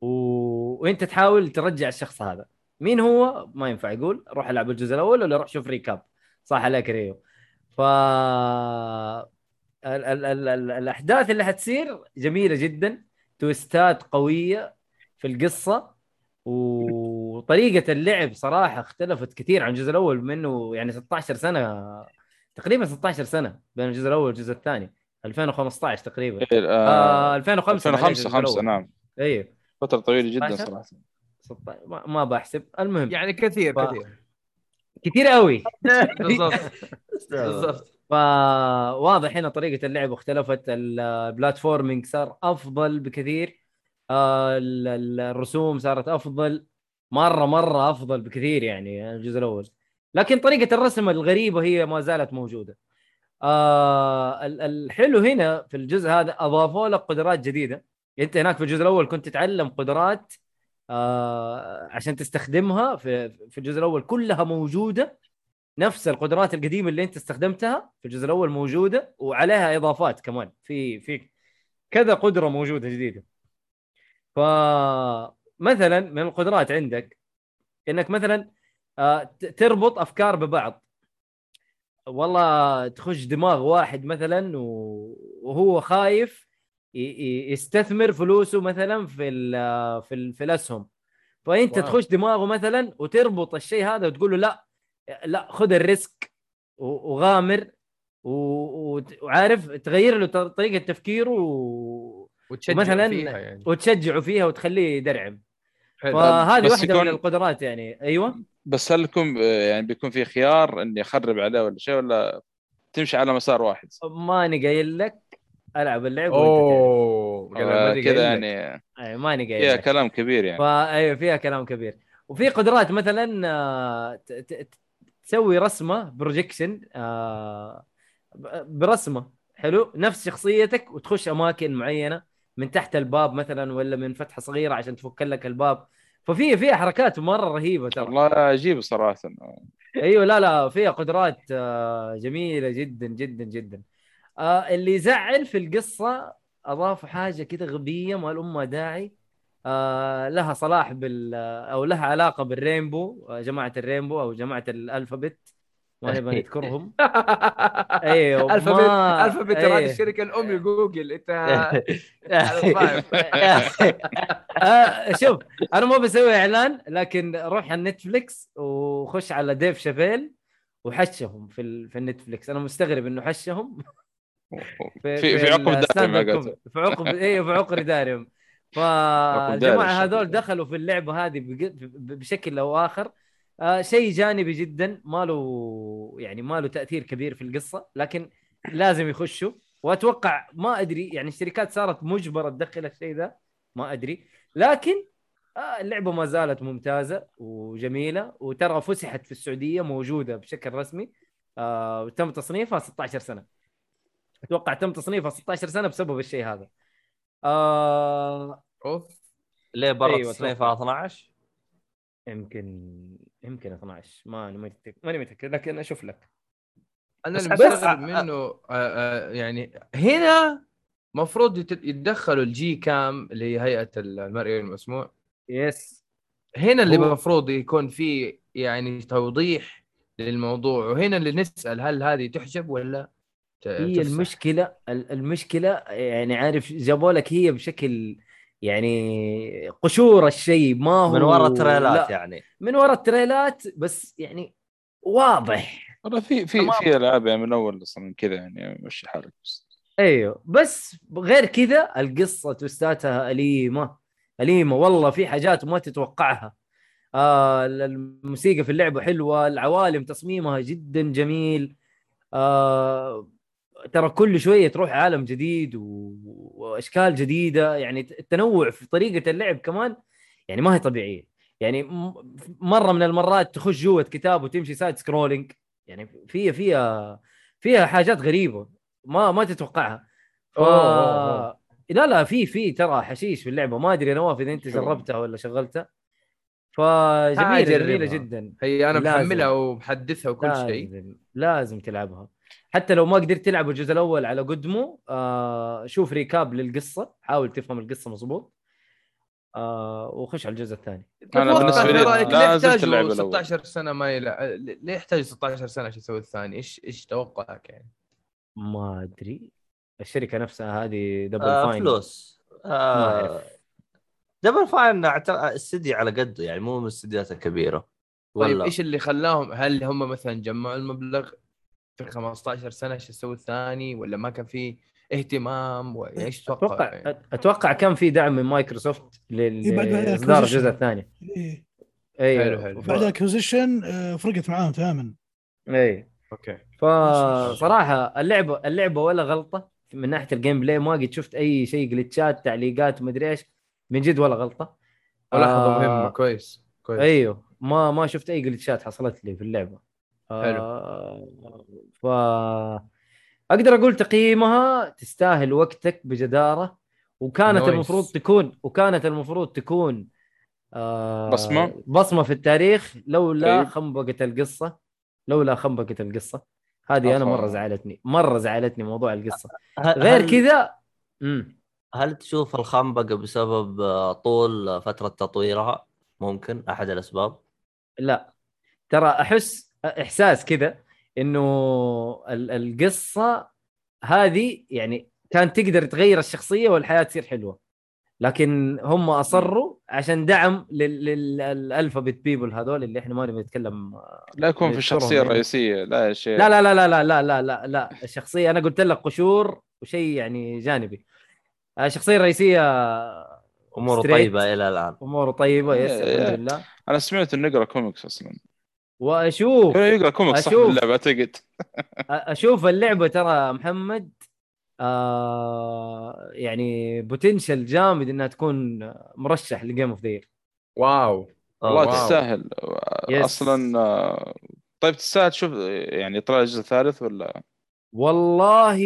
و... وأنت تحاول ترجع الشخص هذا. مين هو؟ ما ينفع يقول. روح العب الجزء الأول ولا روح شوف ريكاب. صح عليك ريو. ف ال... ال... ال... ال... الأحداث اللي حتصير جميلة جدا. تويستات قوية في القصة. وطريقة اللعب صراحة اختلفت كثير عن الجزء الأول منه يعني 16 سنة تقريبا 16 سنة بين الجزء الأول والجزء الثاني. 2015 تقريبا. آه 2005 معليش 2005 الجزء 5 الأول. نعم. أيوه فترة طويلة جدا 16. صراحة. 16 ما, ما بحسب. المهم. يعني كثير ف- كثير. كثير قوي بالضبط. بالضبط. فواضح هنا طريقة اللعب اختلفت البلاتفورمينج صار أفضل بكثير. الرسوم صارت أفضل مرة مرة أفضل بكثير يعني الجزء الأول. لكن طريقة الرسم الغريبة هي ما زالت موجودة. آه ال- الحلو هنا في الجزء هذا أضافوا لك قدرات جديدة. أنت هناك في الجزء الأول كنت تتعلم قدرات آه عشان تستخدمها في الجزء الأول كلها موجودة. نفس القدرات القديمة اللي أنت استخدمتها في الجزء الأول موجودة وعليها إضافات كمان. في في كذا قدرة موجودة جديدة. فمثلا من القدرات عندك إنك مثلا آه، تربط أفكار ببعض والله تخش دماغ واحد مثلا وهو خايف يستثمر فلوسه مثلا في ال في, ال في الأسهم فأنت wow. تخش دماغه مثلا وتربط الشيء هذا وتقول له لا لا خذ ال risk وغامر وعارف تغير له طريقة تفكيره و... وتشجع مثلاً فيها يعني. وتشجعه فيها وتخليه يدرعم. حلو. فهذه واحدة يكون- من القدرات يعني. أيوه. بس هل يكون يعني بيكون في خيار إني أخرب عليه ولا شيء ولا تمشي على مسار واحد؟ ماني قايل لك ألعب تعرف. اوه آه، كذا قايل لك. يعني أي ماني قايل فيها لك. كلام كبير يعني. فايوه فيها كلام كبير. وفي قدرات مثلا آه، ت- ت- تسوي رسمة بروجيكشن برسمة. حلو؟ نفس شخصيتك وتخش أماكن معينة. من تحت الباب مثلا ولا من فتحة صغيرة عشان تفك لك الباب. ففي فيها حركات مرة رهيبة ترى. والله عجيب صراحة. أيوه لا لا فيها قدرات آه، جميلة جدا جدا جدا. آه، اللي يزعل في القصة أضافوا حاجة كذا غبية ما لها داعي. آه، لها صلاح بال أو لها علاقة بال rainbow جماعة ال rainbow أو جماعة ال alphabet ما نبغى نذكرهم أيوه alphabet alphabet هذه. الشركة الأم لجوجل أنت. آه، شوف أنا ما بسوي إعلان لكن روح على نتفليكس وخش على ديف شابيل وحشهم في ال... في النتفليكس أنا مستغرب إنه حشهم في في عقب اب قلت. كوميدي. في عقب أيوه في عقر دارهم فالجماعه. هذول دخلوا في اللعبة هذه بشكل أو آخر آه شيء جانبي جدا ما له يعني ما له تأثير كبير في القصة لكن لازم يخشوا. وأتوقع ما أدري يعني الشركات صارت مجبرة تدخل الشيء ذا ما أدري. لكن آه اللعبة ما زالت ممتازة وجميلة وترى فسحت في السعودية موجودة بشكل رسمي. آه وتم تصنيفها 16 سنة. أتوقع تم تصنيفها 16 سنة بسبب الشيء هذا. آه أوف. ليه برا أيوة، تصنيفها أتوقع. 12 يمكن يمكن 12 ما أنا متأكد ماني متأكد لكن أشوف لك. أنا اللي بس- مستغرب منه يعني هنا مفروض يت- يتدخلوا الجي كام اللي هي هيئه المرئي المسموع يس. هنا اللي المفروض يكون في يعني توضيح للموضوع وهنا اللي نسأل هل هذه تحجب ولا هي؟ المشكلة ال- المشكلة يعني عارف جابوا لك هي بشكل يعني قشور الشيء ما هو من ورا التريلات لا، يعني. من ورا التريلات بس يعني واضح. والله في في. في ألعاب يعني من أول أصلا كذا يعني مشي حالك بس. أيوه بس غير كذا القصة توستاتها أليمة أليمة والله في حاجات ما تتوقعها. آه الموسيقى في اللعبة حلوة العوالم تصميمها جدا جميل. آه ترى كل شوية تروح عالم جديد و... وأشكال جديدة. يعني التنوع في طريقة اللعب كمان يعني ما هي طبيعية. يعني مرة من المرات تخش جوة كتاب وتمشي side scrolling يعني فيها فيها فيها حاجات غريبة ما ما تتوقعها. ف... لا لا في في ترى حشيش في اللعبة. ما أدري نواف إذا أنت. جربتها ولا شغلتها. فجميله. جميلة جدا. هي أنا. محملها ومحدثها وكل شيء. لازم تلعبها. حتى لو ما قدرت تلعب الجزء الأول على قدمه آه شوف recap للقصة حاول تفهم القصة مظبوط. آه وخش على الجزء الثاني. أنا أتوقع بالنسبة لي ليه لا زلت اللعبة الأول. 16 سنة ما يلعب؟ ليه يحتاج 16 سنة؟ عشان يسوي الثاني؟ إيش إيش توقعك يعني؟ ما أدري. الشركة نفسها هذه دبل آه فاين فلوس. آه دبل فاين أعتقد استديو على قده يعني مو من الاستديوهات الكبيرة. طيب ولا إيش اللي خلاهم؟ هل هم مثلا جمعوا المبلغ؟ في 15 سنة عشان يسوي الثاني؟ ولا ما كان في اهتمام؟ ولا إيش تتوقع أتوقع يعني؟ أتوقع كان في دعم من مايكروسوفت إيه، لإصدار. الجزء الثاني. إيه. أيوه. حلو، حلو. بعد ال acquisition فرقت معاهم تماما. اي okay. فصراحه اللعبة اللعبة ولا غلطة من ناحية ال gameplay ما قد شفت أي شيء glitch ات تعليقات مدري إيش. من جد ولا غلطة. ملاحظه آه، مهمة. كويس كويس. أيوه. ما ما شفت أي glitch ات حصلت لي في اللعبة. آه ف أقدر أقول تقييمها تستاهل وقتك بجدارة وكانت nice. المفروض تكون وكانت المفروض تكون آه بصمة؟ بصمه في التاريخ لولا طيب. خربطة القصة لولا خنبقة القصة هذه أنا مرة. زعلتني مرة زعلتني موضوع القصة هل- غير هل- كذا امم هل تشوف الخنبقة بسبب آه، طول فترة تطويرها؟ ممكن أحد الأسباب؟ لا ترى أحس إحساس كذا إنه ال- القصة هذه يعني كانت تقدر تغير الشخصية والحياة تصير حلوة. لكن هم أصروا عشان دعم للالفابت بيبل هذول اللي إحنا ما نبي نتكلم لا يكون في الشخصيه يعني. الرئيسيه لا يا شيخ. لا لا لا لا لا لا لا لا لا. الشخصية أنا قلت لك قشور وشيء يعني جانبي. الشخصيه الرئيسيه أموره. طيبة إلى الآن. أموره طيبة yes إيه، الحمد إيه. لله. أنا سمعت إنه يقرأ كوميكس أصلا. واشوف يقرا كوميكس صح أشوف. باللعبة أعتقد أشوف اللعبة ترى محمد آه يعني potential جامد إنها تكون مرشح ل game of the wow والله wow. تستاهل yes. أصلا آه، طيب تستاهل تشوف يعني طلع الجزء الثالث ولا والله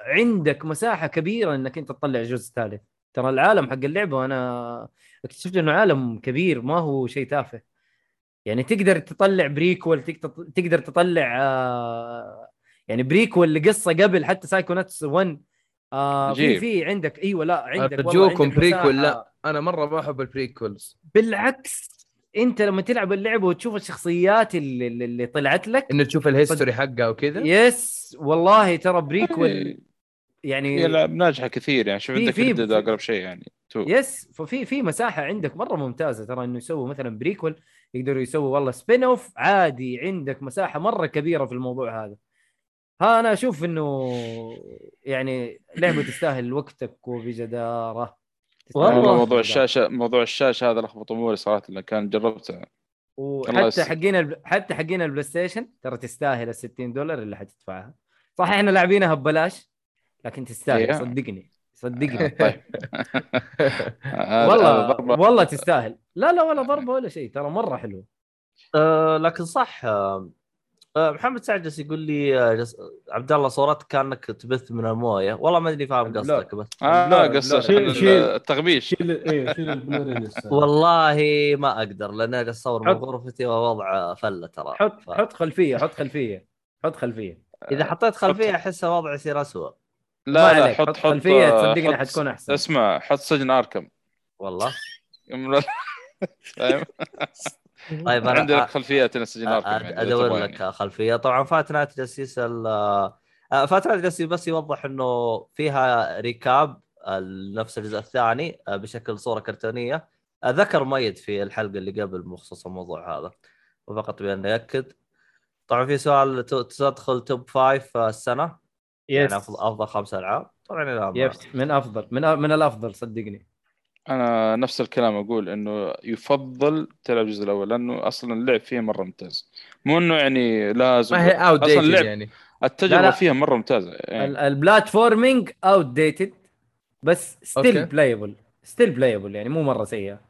عندك مساحة كبيرة إنك أنت تطلع جزء ثالث ترى العالم حق اللعبة أنا اكتشفت إنه عالم كبير ما هو شيء تافه يعني تقدر تطلع prequel تقدر تقدر تطلع آه يعني prequel لقصة قبل حتى سايكوناتس 1 آه في عندك إيوه لا عندك ارجوكم prequel. لا أنا مرة ما احب ال prequels. بالعكس أنت لما تلعب اللعبة وتشوف الشخصيات اللي, اللي- طلعت لك انه تشوف ال history حقها وكذا؟ yes والله ترى prequel هي يعني لعب ناجحة كثير يعني شوف عندك في- أقرب شيء يعني تو. yes ففي في مساحة عندك مرة ممتازة ترى إنه يسووا مثلا prequel. يقدروا يسووا والله spin off عادي عندك مساحة مرة كبيرة في الموضوع هذا ها أنا أشوف إنه يعني لعبة تستاهل وقتك وبجدارة والله موضوع. الشاشة موضوع الشاشة هذا لخبط أموري صراحة لأن كان جربته وحتى. حقين الب... حتى حقين البلاي ستيشن ترى تستاهل ال 60 دولار اللي حتدفعها صح إحنا لاعبينها ببلاش لكن تستاهل. صدقني صدقني طيب والله. والله تستاهل لا لا ولا ضربة ولا شيء ترى مرة حلوة آه لكن صح آه آه، محمد سعد جالس يقول لي آه، جالس- عبد الله صورتك كأنك تبث من الموية والله ما أدري فاهم لا. قصدك بس آه لا، شيل. التغبيش شيل إيه شيل. والله ما أقدر لأن أنا أصور من. غرفتي ووضع فلة ترى حط ف- حط خلفية حط خلفية حط خلفية إذا حطيت خلفية احس الوضع يصير اسوء لا لا عليك، حط حط خلفية، آه، تصدقني حط- حتكون أحسن. اسمع حط سجن آركم. والله؟ طيب أنا عندنا خلفيات هنا سجن آركم يعني أدور لك. خلفية. طبعا Fat Knight Geeses ال آه، Fat Knight Geeses بس يوضح إنه فيها recap لنفس الجزء الثاني بشكل صورة كرتونية. ذكر ميت في الحلقة اللي قبل مخصص الموضوع هذا وفقط بأن ياكد طبعا في سؤال ت- تدخل top five آه، السنة. yes يعني افضل أفضل خمس ألعاب. طبعا yes من أفضل من من الأفضل صدقني. أنا نفس الكلام أقول إنه يفضل تلعب الجزء الأول لأنه أصلا اللعب فيه مرة ممتاز. مو إنه يعني لازم ما هي out أصلا اللعب يعني. التجربة لا، لا. فيها مرة ممتازة يعني. ال- البلاتفورمينج outdated بس still. playable still playable يعني مو مرة سيئة.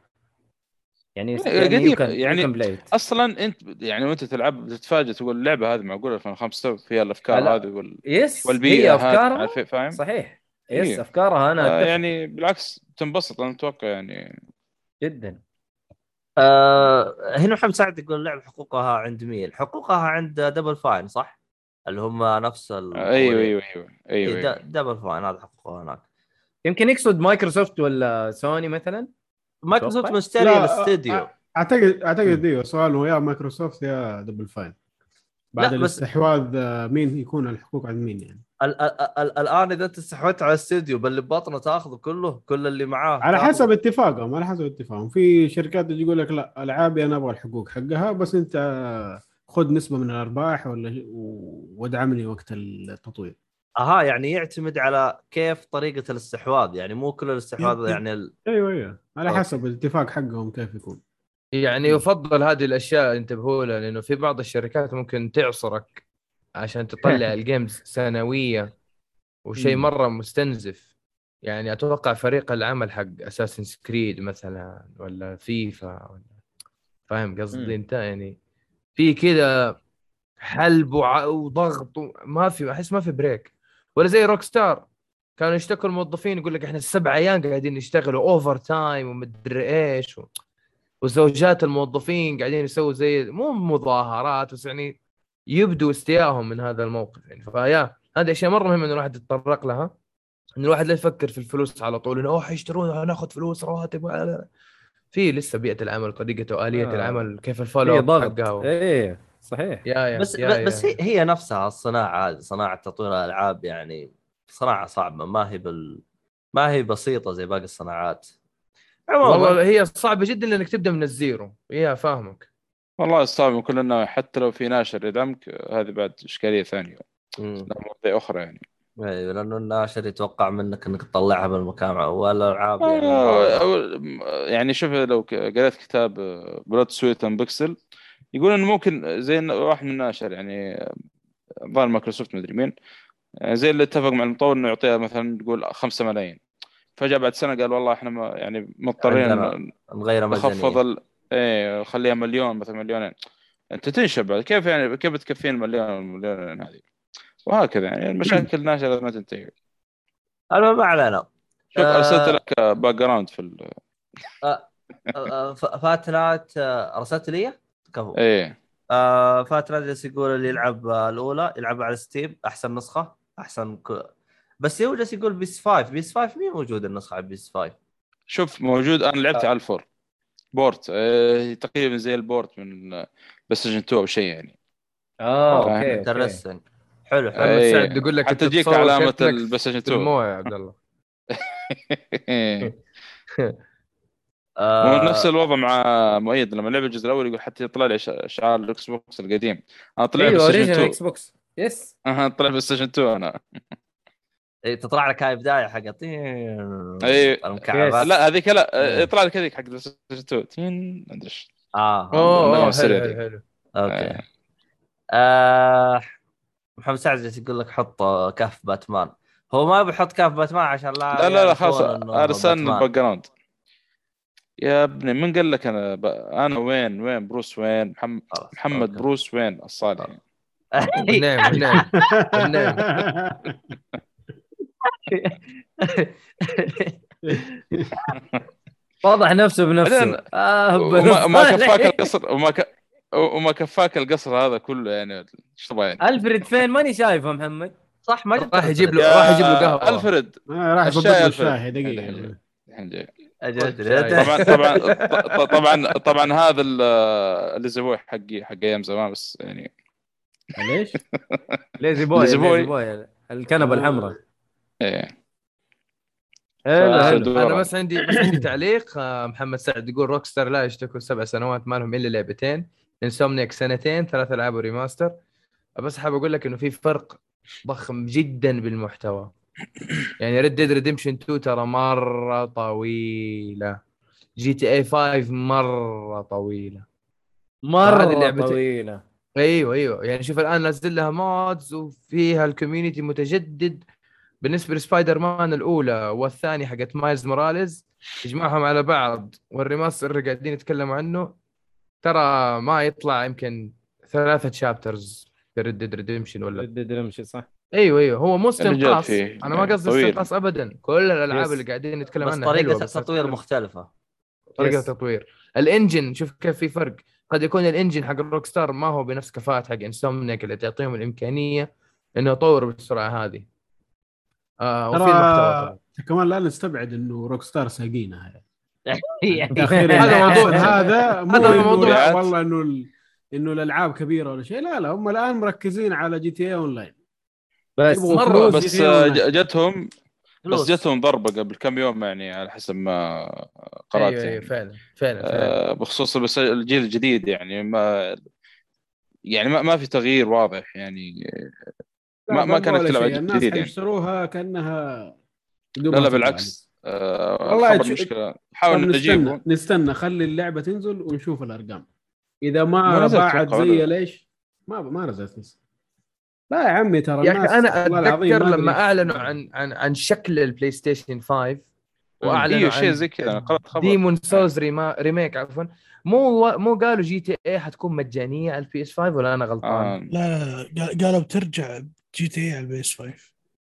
يعني إيه، يعني قديم، يعني it. أصلا أنت يعني وأنت تلعب تتفاجئ تقول اللعبة هذه معقولة 2005 فيها الأفكار لا. هذه وال... yes والبيئة هي أفكارها فاهم؟ صحيح yes إيه. أفكارها أنا آه يعني بالعكس تنبسط أنا أتوقع يعني جدا آه هنا محمد سعد يقول اللعبه حقوقها عند مين؟ حقوقها عند دبل فاين صح؟ اللي هم نفس ال أيوه أيوه أيوه إيه، أيوه, أيوة. دبل فاين هذا حقوقها هناك يمكن يقصد مايكروسوفت ولا سوني مثلا مايكروسوفت. مشتري لا، الاستديو أعتقد أعتقد أيوه سؤال هو يا مايكروسوفت يا دبل فاين. بعد الاستحواذ آه، مين يكون الحقوق عند مين يعني؟ ال- ال- ال- الآن إذا أنت استحوذت على الاستديو بل اللي ببطنه تاخذه كله كل اللي معاه على. حسب اتفاقهم على حسب اتفاقهم. في شركات تجي يقول لك لا العابي أنا أبغى الحقوق حقها بس أنت خذ نسبة من الأرباح ولا وادعمني وقت التطوير. أها يعني يعتمد على كيف طريقة الاستحواذ يعني مو كل الاستحواذ. يعني ال... أيوه أيوه على. حسب الاتفاق حقهم كيف يكون يعني يفضل هذه الأشياء انتبهوا لها لأنه في بعض الشركات ممكن تعصرك عشان تطلع ال games سنوية وشيء. مرة مستنزف يعني أتوقع فريق العمل حق اساسن كريد مثلا ولا فيفا ولا فاهم. قصدي أنت يعني في كذا حلب وع- وضغط ما في أحس ما في break ولا زي Rockstar كانوا يشتكوا الموظفين يقول لك إحنا السبع أيام قاعدين نشتغلوا overtime ومدري إيش و... وزوجات الموظفين قاعدين يسووا زي مو مظاهرات بس يعني يبدوا استيائهم من هذا الموقف يعني فيا هذه أشياء مرة مهمة إن الواحد يتطرق لها إن الواحد لا يفكر في الفلوس على طول إنه أوه حيشترون ناخذ فلوس رواتب. في لسه بيئة العمل طريقة وآلية آه. العمل كيف ال flow ضغط حقها إيه صحيح. يا يا بس يا بس يا. هي, هي نفسها الصناعة هذه صناعة تطوير الألعاب يعني صناعة صعبة ما هي بال ما هي بسيطة زي باقي الصناعات. عموما. والله هي صعبة جدا لانك تبدأ من ال zero. يا فاهمك. والله صعب من كل إنه حتى لو في ناشر يدعمك هذه بعد إشكالية ثانية. مواضيع أخرى يعني. أيوه لأنه الناشر يتوقع منك إنك تطلعها بالمكان والألعاب يعني. آه، أو- يعني شوف لو قريت كتاب Blood Sweat and Pixels يقول إنه ممكن زي واحد من الناشر يعني ظهر مايكروسوفت مدري مين. زي اللي اتفق مع المطور إنه يعطيها مثلا تقول 5 ملايين. فجأة بعد سنة قال والله إحنا ما يعني مضطرين نغير نخفض ال... إيه خليها مليون مثلا مليونين. أنت تنشب بعد كيف يعني كيف بتكفين المليون والمليونين هذه؟ وهكذا يعني المشاكل ناشئه ما تنتهي. المهم ما علينا. شوف آه. ارسلت لك background في ال... آه، ف- فاتنات آه، أرسلت لي كفو. إيه. آه، فاتنات جالس يقول اللي يلعب آه، الأولى يلعبها على Steam أحسن نسخة أحسن ك... بس هو جالس يقول PS 5 PS 5 مين موجود النسخة على PS 5 شوف موجود أنا لعبت على ال four. port إيه تقريبا زي ال port من PS 2 أو شيء يعني. آه آه، okay. interesting حلو حلو. إيه. سعد يقول لك حتى تجيك علامة ال PlayStation في 2 الموية يا عبد الله. آه، ونفس الوضع مع مؤيد لما لعب الجزء الأول يقول حتى يطلع لي شعار ال Xbox القديم. أنا طلع أيوه original 2 X box yes أها طلع PlayStation 2 أنا. إيه، تطلع لك هاي بداية حق إيه. المكعبات. لا هذيك لا إيه. يطلع لك هذيك حق PlayStation 2 تين ما أدري إيش. آه أوه حلو حلو. حلو. okay. آه. آه محمد سعد يقول لك حط كهف باتمان. هو ما بيحط كهف باتمان عشان لا لا لا خلاص ارسلنا. ال background. يا ابني من قال لك أنا ب... أنا وين؟ وين؟ Bruce Wayne؟ محمد محمد okay. Bruce Wayne؟ الصالح والنعم والنعم والنعم واضح نفسه بنفسه. آه وما ما بالصالح. كفاك القصر وما ك... وما كفاك القصر هذا كله يعني. إيش تبغى؟ يعني ألفريد فين؟ ماني شايفه محمد. صح ما راح يجيب له راح يجيب له قهوة. ألفريد. آه، راح يضبط الشاي له. الشاي دقيقة. الحين جاي. طبعا طبعا ط- طبعا طبعا هذا ال- اللي زبوي حقي حق أيام زمان بس يعني. ليش؟ ليزي بوي ليزي بوي. بوي الكنبة الحمراء. إيه. أنا بس عندي بس عندي تعليق آه، محمد سعد يقول Rockstar لا يشتكوا سبع سنوات ما لهم إلا لعبتين Insomniac سنتين ثلاث ألعاب و remaster. بس حاب أقول لك إنه في فرق ضخم جدا بالمحتوى. يعني Red Dead Redemption 2 ترى مرة طويلة. GTA 5 مرة طويلة. مرة طويلة. أيوه أيوه. يعني شوف الآن نزل لها mods وفيها ال community متجدد. بالنسبة لسبايدر مان الأولى والثانية حقت Miles Morales يجمعهم على بعض وال remaster اللي قاعدين يتكلموا عنه ترى ما يطلع يمكن ثلاثة chapters في Red Dead Redemption ولا؟ Red Dead Redemption صح. أيوه أيوه. هو مو استنقاص أنا ما قصدي. استنقاص ابدا. كل الألعاب. اللي قاعدين نتكلم بس عنها طريقة التطوير مختلفة. طريقة. التطوير. ال engine شوف كيف في فرق. قد يكون ال engine حق ال Rockstar ما هو بنفس كفاءة حق Insomniac اللي تعطيهم الإمكانية إنه يطوروا بالسرعة هذه. آه وفي المحتوى كمان لا نستبعد إنه Rockstar ساقينها يعني هذا موضوع. هذا مو هذا إنه موضوع. والله إنه ال... إنه الألعاب كبيرة ولا شيء. لا لا هم الآن مركزين على GTA Online بس فلوس بس جتهم بس. جتهم ضربة قبل كم يوم يعني على حسب ما قرأت أيوه أيوه يعني. فعلا فعلا, فعلا. آه، بخصوص بس الجيل الجديد يعني ما يعني ما, ما في تغيير واضح يعني ما- ما كانت تلعب. جديد الناس يعني. حيشتروها كأنها لا لا بالعكس آه، والله تش- مشكلة حاول نستنى نستنى خلي اللعبة تنزل ونشوف الأرقام إذا ما ما باعت زي ولا؟ ليش ما ما نزلت لسه لا يا عمي ترى أخي أنا والله العظيم أتذكر لما. أعلنوا عن عن عن شكل ال PlayStation 5 وأعلنوا أيوه شيء زي كذا أنا قرات خبر Demon Souls rema- remake عفوا مو مو قالوا GTA حتكون مجانية على ال PS 5 ولا أنا غلطان؟ آه. لا لا لا قالوا بترجع GTA على ال PS 5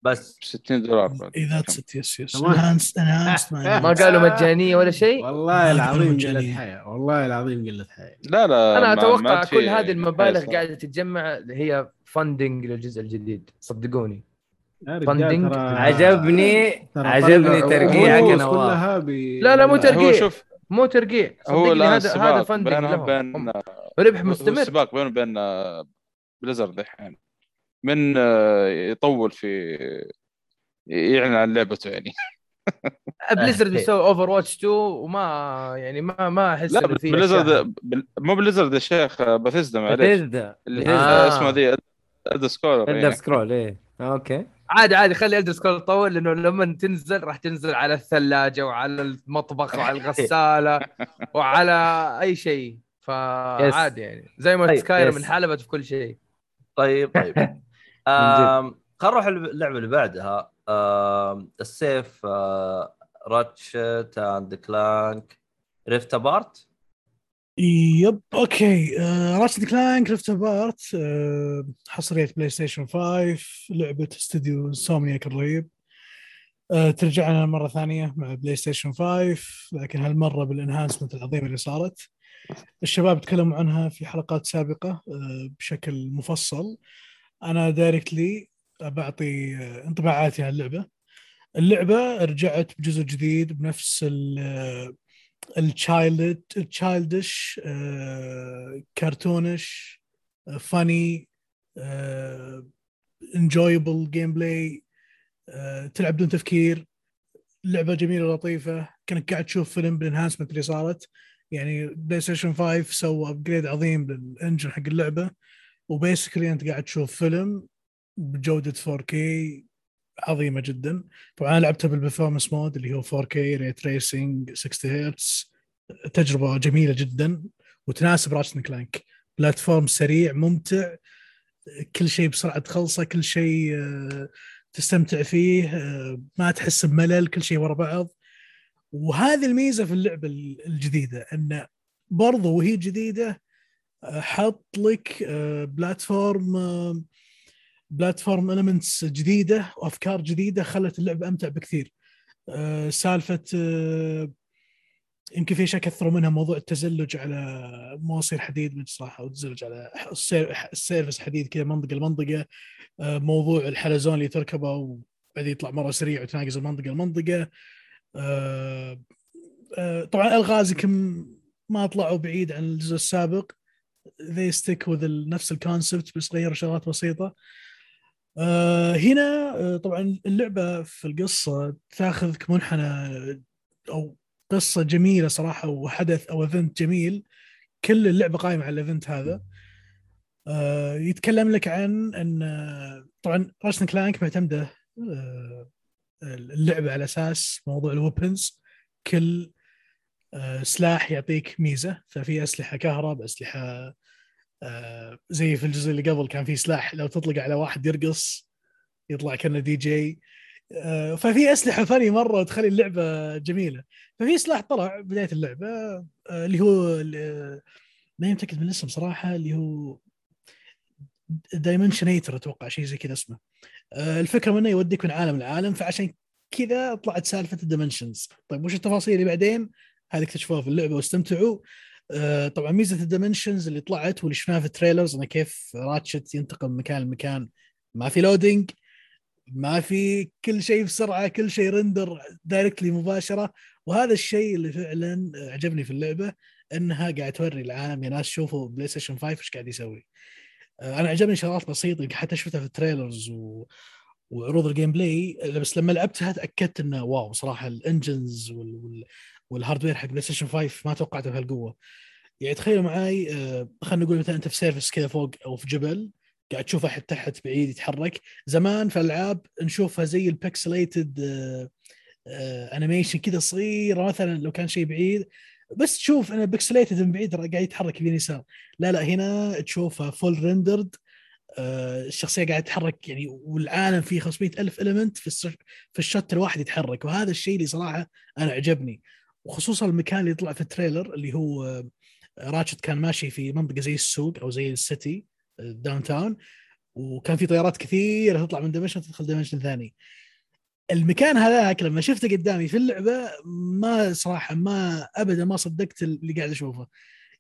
بس 60 دولار بعد. اي ذات ست yes yes. enhanced enhanced ما قالوا مجانية ولا شيء والله العظيم مجانية. حياة والله العظيم قلة حياة لا لا أنا أتوقع كل هذه المبالغ قاعدة تتجمع هي funding للجزء الجديد صدقوني. ترى- عجبني عجبني ترقيعك نواف. لا، لا، مو. ترقيع. هو شوف مو ترقيع هو الآن هذا هذا سباق فندنج. ربح مستمر سباق بينه وبين آه، بليزرد الحين من آه، يطول في يعلن عن لعبته يعني. بليزرد. بيسوي اوفر واتش 2 وما يعني ما ما أحس لا. بليزرد بل- مو بليزرد يا شيخ بثيزدا معليش. بثيزدا اللي آه. اسمها ذي ادر سكولر اندر يعني. سكرول إيه. أوكي. عادي عادي خلي Elder Scroll تطول لأنه لما تنزل راح تنزل على الثلاجة وعلى المطبخ وعلى الغسالة وعلى أي شيء. فعادي يعني. زي ما Skyrim yes. انحلبت في كل شيء. طيب طيب. خلينا نروح اللعبة اللي بعدها. السيف آه، Ratchet and Clank Rift Apart yep okay. آه Ratchet and Clank Rift Apart آه حصرية PlayStation 5 لعبة استوديو Insomniac الرهيب آه ترجع لنا مرة ثانية مع PlayStation 5 لكن هالمرة بال enhancement العظيمه اللي صارت. الشباب تكلموا عنها في حلقات سابقة آه بشكل مفصل. أنا directly بعطي انطباعاتي عن اللعبة. اللعبة رجعت بجزء جديد بنفس ال- ال child ال childish cartoonish funny enjoyable gameplay تلعب بدون تفكير. لعبة جميلة لطيفه كأنك قاعد تشوف فيلم بال enhancement اللي صارت. يعني PlayStation 5 سوى upgrade عظيم لل engine حق اللعبة. و basically انت قاعد تشوف فيلم بجودة 4K عظيمة جدا. طبعا أنا لعبتها بال performance mode اللي هو 4K ray tracing 60 هرتز تجربة جميلة جدا. وتناسب Ratchet and Clank. platform سريع ممتع. كل شيء بسرعة تخلصه كل شيء آه، تستمتع فيه آه، ما تحس بملل كل شيء ورا بعض. وهذه الميزة في اللعبة الجديدة انه برضو وهي جديدة حط لك آه، platform آه، platform elements جديدة وأفكار جديدة خلت اللعبه أمتع بكثير. آه، سالفة يمكن في اشياء كثروا منها موضوع التزلج على مواسير حديد من صراحة والتزلج على ال sur- ال surface حديد كذا منطقة لمنطقة. موضوع الحلزون اللي تركبه وبعدين يطلع مرة سريع وتناقز المنطقة لمنطقة. طبعا ألغاز يمكن ما طلعوا بعيد عن الجزء السابق. They stick with نفس ال concept بس غيروا شغلات بسيطة. آه، هنا آه، طبعا اللعبة في القصة تاخذك منحنى أو قصة جميلة صراحة وحدث أو event جميل. كل اللعبة قائمة على ال event هذا. آه، يتكلم لك عن إن آه، طبعا Ratchet and Clank معتمدة آه، اللعبة على أساس موضوع ال weapons كل آه، سلاح يعطيك ميزة ففي أسلحة كهرب أسلحة آه، زي في الجزء اللي قبل كان في سلاح لو تطلق على واحد يرقص يطلع كأنه دي جي. آه، ففي أسلحة funny مرة وتخلي اللعبة جميلة. ففي سلاح طلع بداية اللعبة آه، اللي هو ما متأكد من الاسم صراحة اللي هو Dimensionator أتوقع شيء زي كذا اسمه. آه، الفكرة منه يوديك من عالم لعالم فعشان كذا طلعت سالفة ال dimensions طيب وش التفاصيل اللي بعدين؟ هذه اكتشفوها في اللعبة واستمتعوا. آه، طبعا ميزة ال dimensions اللي طلعت واللي شفناها في ال trailers إنه كيف Ratchet ينتقل من مكان لمكان. ما في loading ما في كل شيء بسرعة كل شيء render directly مباشرة. وهذا الشيء اللي فعلا عجبني في اللعبة إنها قاعد توري العالم يا ناس شوفوا PlayStation 5 إيش قاعد يسوي. آه، أنا عجبني شغلات بسيطة حتى شفتها في ال trailers و... وعروض ال gameplay بس لما لعبتها تأكدت إنه wow صراحة ال engines وال... وال... وال hardware حق PlayStation 5 ما توقعته بهالقوة. يعني تخيلوا معي آه، خلينا نقول مثلا أنت في surface كذا فوق أو في جبل قاعد تشوف احد تحت بعيد يتحرك. زمان في الألعاب نشوفها زي ال pixelated animation كذا صغيره مثلا لو كان شيء بعيد. بس تشوف إنه pixelated من بعيد قاعد يتحرك يمين يسار. لا لا هنا تشوفها full rendered الشخصية قاعدة تتحرك يعني والعالم فيه 500 ألف element في في ال shot الواحد يتحرك. وهذا الشيء اللي صراحة أنا عجبني وخصوصا المكان اللي طلع في ال trailer اللي هو آه، Ratchet كان ماشي في منطقة زي السوق أو زي ال city downtown وكان في طيارات كثيرة تطلع من dimension تدخل dimension ثاني. المكان هذاك لما شفته قدامي في اللعبة ما صراحة ما ابدا ما صدقت اللي قاعد أشوفه.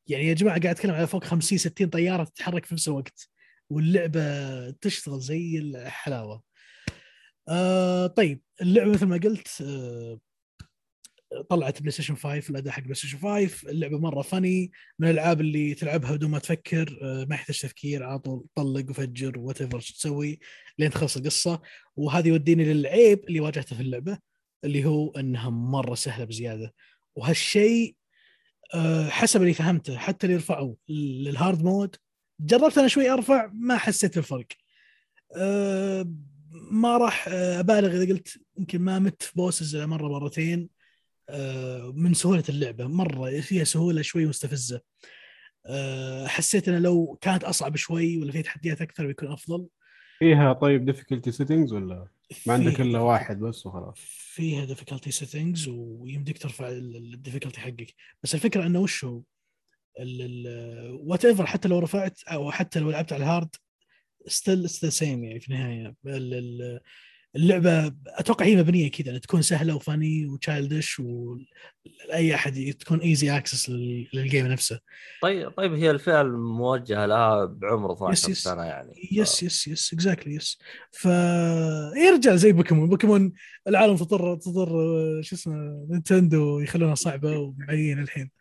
يعني يا جماعة قاعد أتكلم على فوق 50 60 طيارة تتحرك في نفس الوقت واللعبة تشتغل زي الحلاوة. آه طيب اللعبة مثل ما قلت آه طلعت PlayStation 5 الأداء حق PlayStation 5 اللعبة مرة funny من الألعاب اللي تلعبها بدون ما تفكر آه، ما يحتاج تفكير على طول طلق وفجر whatever تسوي لين تخلص القصة. وهذا يوديني للعيب اللي واجهته في اللعبة اللي هو إنها مرة سهلة بزيادة. وهالشيء آه، حسب اللي فهمته حتى اللي رفعوا لل hard mode جربت أنا شوي أرفع ما حسيت بالفرق. آه، ما راح أبالغ إذا قلت يمكن ما مت في bosses مرة مرتين. من سهولة اللعبة. مرة فيها سهولة شوي مستفزة. آه، حسيت إنه لو كانت أصعب شوي ولا فيها تحديات أكثر بيكون أفضل. فيها طيب difficulty settings ولا ما عندك إلا واحد بس وخلاص؟ فيها difficulty settings ويمديك ترفع ال difficulty حقك. بس الفكرة إنه وش هو whatever حتى لو رفعت أو حتى لو لعبت على ال hard still the same يعني في النهاية. اللعبة أتوقع هي مبنية كذا تكون سهلة و funny و childish ولأي أحد تكون easy access لل game نفسه. طيب طيب هي الفئه الموجهه لها بعمر 12 yes سنة يعني. yes yes yes exactly yes ف يرجع زي بوكيمون. بوكيمون العالم تضطر تضطر شو اسمه نينتندو يخلونها صعبة ومعين الحين.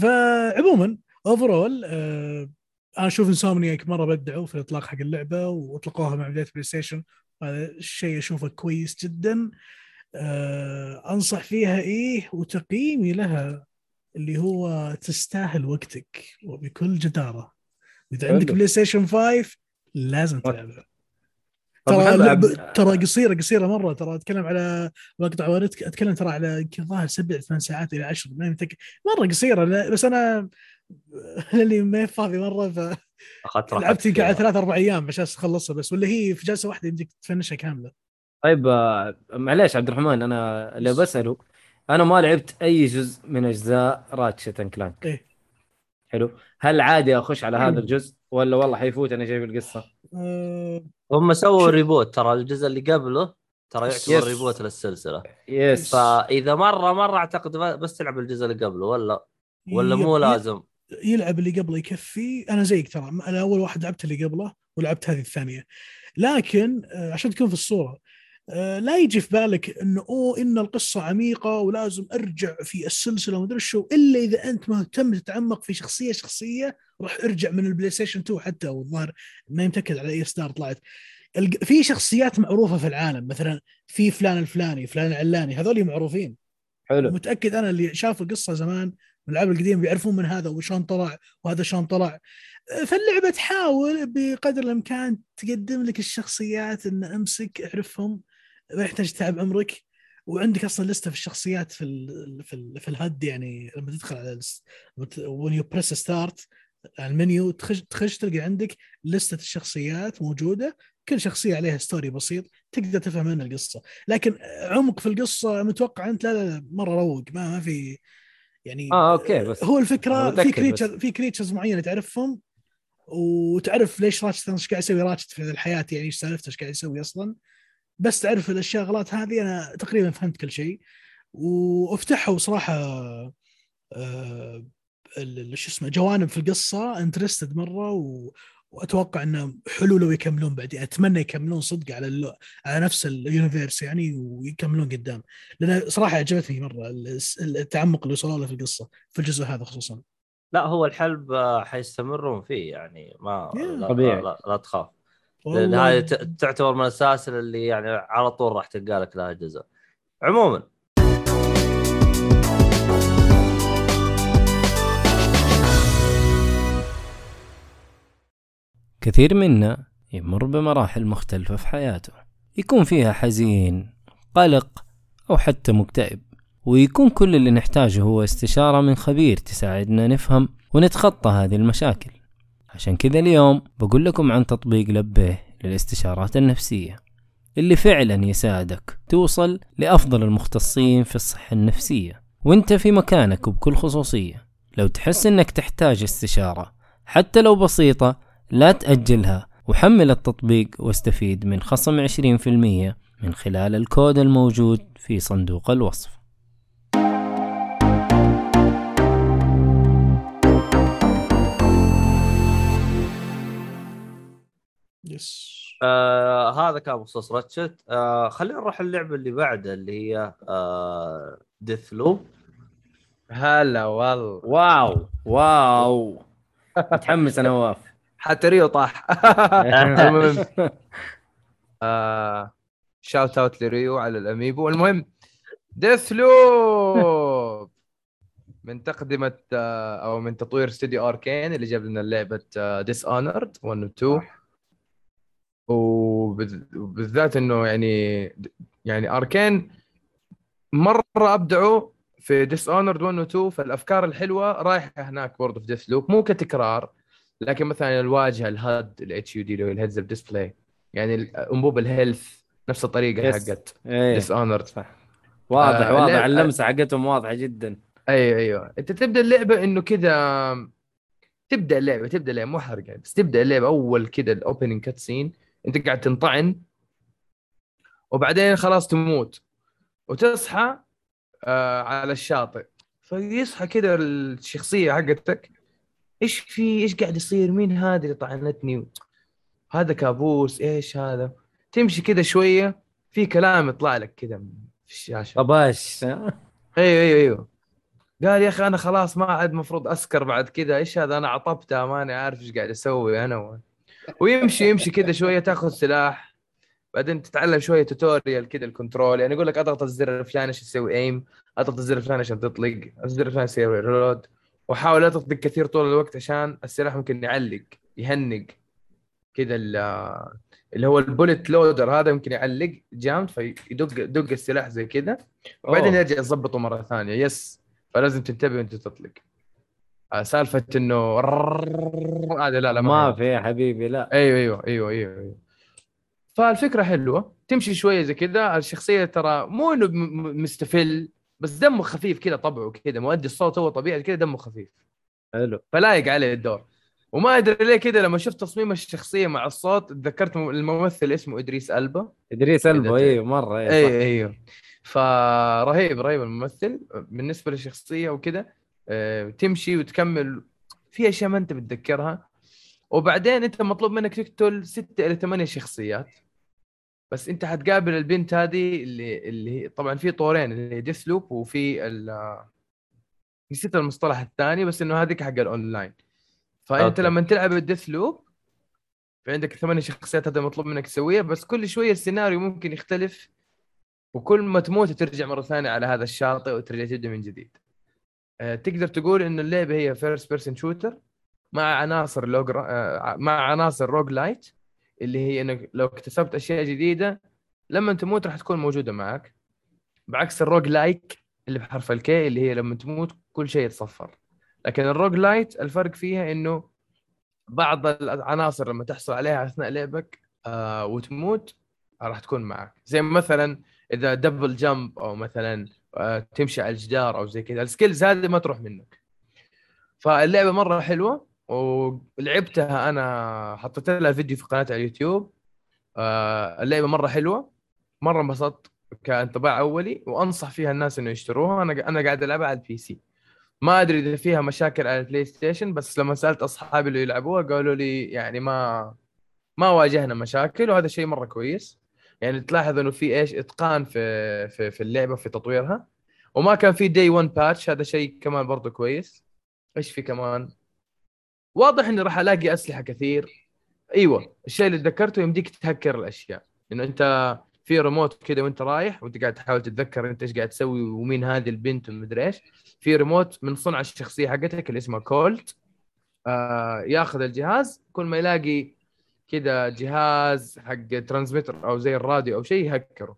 فعموما overall آه أنا أشوف إنسومنياك مرة بدعوا في الإطلاق حق اللعبة وأطلقوها مع بداية بلاي ستيشن هذا الشيء أشوفه كويس جدا. آه أنصح فيها إيه؟ وتقييمي لها اللي هو تستاهل وقتك وبكل جدارة. إذا عندك بلاي ستيشن 5 لازم تلعبها. ترى لعبة ترى قصيرة قصيرة مرة. ترى أتكلم على مقطع واردك أتكلم ترى على يمكن ظاهر سبع ثمان ساعات إلى عشر ما متأكد مرة قصيرة بس أنا اللي ما فاضي مرة ف أخذت لعبت يمكن على ثلاث أربع أيام عشان أخلصها بس ولا هي في جلسة واحدة يمديك ت finish ها كاملة. طيب آه، معليش عبد الرحمن أنا اللي بساله أنا ما لعبت أي جزء من أجزاء راتشت and كلانك إيه. حلو. هل عادي أخش على هذا الجزء ولا والله حيفوت أنا جايب القصة؟ أه... هم سووا reboot ترى الجزء اللي قبله ترى يعتبر reboot للسلسلة. yes. فإذا مرة مرة أعتقد بس تلعب الجزء اللي قبله ولا؟ ولا مو لازم؟ يلعب اللي قبله يكفي. أنا زيك ترى أنا أول واحد لعبت اللي قبله ولعبت هذه الثانية. لكن آه، عشان تكون في الصورة آه، لا يجي في بالك إنه أوه إن القصة عميقة ولازم أرجع في السلسلة ومدري شو إلا إذا أنت مهتم تتعمق في شخصية شخصية راح أرجع من البلاي ستيشن 2 حتى والظاهر ما متاكد على أي إصدار طلعت. في شخصيات معروفة في العالم مثلا في فلان الفلاني فلان العلاني هذول معروفين. حلو. متأكد أنا اللي شاف القصة زمان الألعاب القديمة بيعرفون من هذا وشلون طلع وهذا شلون طلع. فاللعبة تحاول بقدر الإمكان تقدم لك الشخصيات إن أمسك اعرفهم ما يحتاج تعب عمرك. وعندك أصلا لستة في الشخصيات في ال في ال في الهد يعني لما تدخل على when you press start ال menu تخش تخش تلقى عندك list ة الشخصيات موجودة. كل شخصية عليها story بسيط تقدر تفهم منها القصة. لكن عمق في القصة متوقع أنت لا لا, لا مرة روق. ما ما في يعني آه okay بس هو الفكرة في creature في creatures معينة تعرفهم وتعرف ليش راتشت إيش قاعد يسوي؟ راتشت في الحياة يعني إيش سالفته إيش قاعد يسوي أصلا؟ بس تعرف الأشياء غلط هذه أنا تقريبا فهمت كل شيء. وأفتحوا صراحة آه شو اسمه جوانب في القصة interested مرة و... وأتوقع انه حلو لو يكملون بعدين أتمنى يكملون صدق على اللو... على نفس ال universe يعني ويكملون قدام. لأن صراحة عجبتني مرة التعمق اللي وصلوا له في القصة في الجزء هذا خصوصا. لا هو الحلب حيستمرون فيه يعني ما لا, طبيعي. لا, لا, لا تخاف لأن هذه تعتبر من السلاسل اللي يعني على طول راح تلقى لك لها جزء. عموما كثير منا يمر بمراحل مختلفة في حياته. يكون فيها حزين قلق أو حتى مكتئب. ويكون كل اللي نحتاجه هو استشارة من خبير تساعدنا نفهم ونتخطى هذه المشاكل. عشان كذا اليوم بقول لكم عن تطبيق لبيه للاستشارات النفسية اللي فعلا يساعدك توصل لأفضل المختصين في الصحة النفسية. وانت في مكانك وبكل خصوصية. لو تحس إنك تحتاج استشارة حتى لو بسيطة لا تأجلها. وحمل التطبيق واستفيد من خصم 20% من خلال الكود الموجود في صندوق الوصف. yes آه هذا كان بخصوص راتشت. آه خلينا نروح اللعبة اللي بعدها اللي هي آه ديث لوب هلا والله. wow wow. متحمس أنا نواف حتى ريو طاح. المهم آه shout out لريو على الأميبو. المهم ديث لوب من تقدمة آه، أو من تطوير استوديو أركين اللي جاب لنا لعبة ديس اونرد 1 و 2 وبال- وبالذات إنه يعني يعني أركين مرة أبدعوا في ديس اونرد 1 و 2 فالأفكار الحلوة رايحة هناك برضه في ديث لوب مو كتكرار لكن مثلا الواجهة الهد الاتش يو دي اللي هو ال heads-up display يعني أنبوب ال health نفس الطريقة yes. حقت إيه. ديس اونرد صح. واضح آه، واضح. اللمسة حقتهم واضحة جدا. أيوه أيوه. أنت تبدأ اللعبة إنه كذا تبدأ اللعبة تبدأ اللعبة مو حرق يعني بس تبدأ اللعبة أول كذا ال opening cutscene أنت قاعد تنطعن وبعدين خلاص تموت. وتصحى آه على الشاطئ. فيصحى كذا الشخصية حقتك إيش في إيش قاعد يصير؟ مين هذه اللي طعنتني؟ هذا كابوس إيش هذا؟ تمشي كذا شوية في كلام يطلع لك كذا في الشاشة. طباش أيوه أيوه أيوه. قال يا أخي أنا خلاص ما عاد مفروض أسكر بعد كذا إيش هذا؟ أنا عطبتها ماني عارف إيش قاعد أسوي أنا. و... ويمشي يمشي كذا شوية تأخذ سلاح. بعدين تتعلم شوية tutorial كذا ال control يعني يقول لك أضغط الزر الفلاني عشان تسوي aim أضغط الزر الفلاني عشان تطلق الزر الفلاني يسوي reload وحاول لا تطلق كثير طول الوقت عشان السلاح ممكن يعلق يهنق كذا ال- اللي هو ال bullet loader هذا يمكن يعلق جامد فيدق دق السلاح زي كذا وبعدين. يرجع يظبطه مرة ثانية. yes فلازم تنتبه وانت تطلق. آه، سالفة إنه هذا لا لا ما هي. في يا حبيبي لا. أيوه أيوه أيوه أيوه, أيوه. فالفكرة حلوة. تمشي شوية زي كذا الشخصية ترى مو إنه مستفل. بس دمه خفيف كذا طبعه كذا مؤدي الصوت هو طبيعي كذا دمه خفيف. حلو. فلايق عليه الدور. وما أدري ليه كذا لما شفت تصميم الشخصية مع الصوت تذكرت الممثل اسمه إدريس ألبا. إدريس ت- أيوه مرة أيوه. أيوه فرهيب رهيب الممثل. بالنسبة للشخصية وكذا آه، تمشي وتكمل. في أشياء ما أنت بتذكرها. وبعدين أنت مطلوب منك تقتل ستة إلى ثمانية شخصيات. بس انت حتقابل البنت هذه اللي اللي هي طبعا في طورين اللي هي ديث لوب وفي ال نسيت المصطلح الثاني بس إنه هذيك حق الأونلاين فأنت okay. لما تلعب ال Deathloop في عندك ثمانية شخصيات هذا مطلوب منك تسويها بس كل شوية السيناريو ممكن يختلف وكل ما تموت ترجع مرة ثانية على هذا الشاطئ وترجع تبدأ من جديد. آه، تقدر تقول ان اللعبة هي first person shooter مع عناصر rogue آه، مع عناصر roguelite اللي هي إنك لو اكتسبت أشياء جديدة لما تموت راح تكون موجودة معك. بعكس ال roguelike اللي بحرف ال K اللي هي لما تموت كل شيء يتصفر. لكن ال roguelite الفرق فيها إنه بعض العناصر لما تحصل عليها أثناء لعبك آه وتموت راح تكون معك. زي مثلا إذا double jump أو مثلا آه تمشي على الجدار أو زي كذا ال skills هذه ما تروح منك. فاللعبة مرة حلوة. ولعبتها أنا حطيت لها فيديو في قناتي على اليوتيوب. آه اللعبة مرة حلوة مرة انبسطت كانطباع أولي وأنصح فيها الناس إنه يشتروها. أنا أنا قاعد ألعبها على ال PC ما أدري إذا فيها مشاكل على البلاي ستيشن بس لما سألت أصحابي اللي يلعبوها قالوا لي يعني ما ما واجهنا مشاكل وهذا شيء مرة كويس. يعني تلاحظ إنه في إيش إتقان في في في اللعبة في تطويرها. وما كان في day 1 patch هذا شيء كمان برضه كويس. إيش في كمان؟ واضح إني راح ألاقي أسلحة كثير. إيوه الشيء اللي تذكرته يمديك تهكر الأشياء. إنه أنت في ريموت كذا وأنت رايح وأنت قاعد تحاول تتذكر أنت إيش قاعد تسوي ومين هذه البنت ومدري إيش. في ريموت من صنع الشخصية حقتك اللي اسمها كولت. آه ياخذ الجهاز. كل ما يلاقي كذا جهاز حق transmitter أو زي الراديو أو شيء يهكره.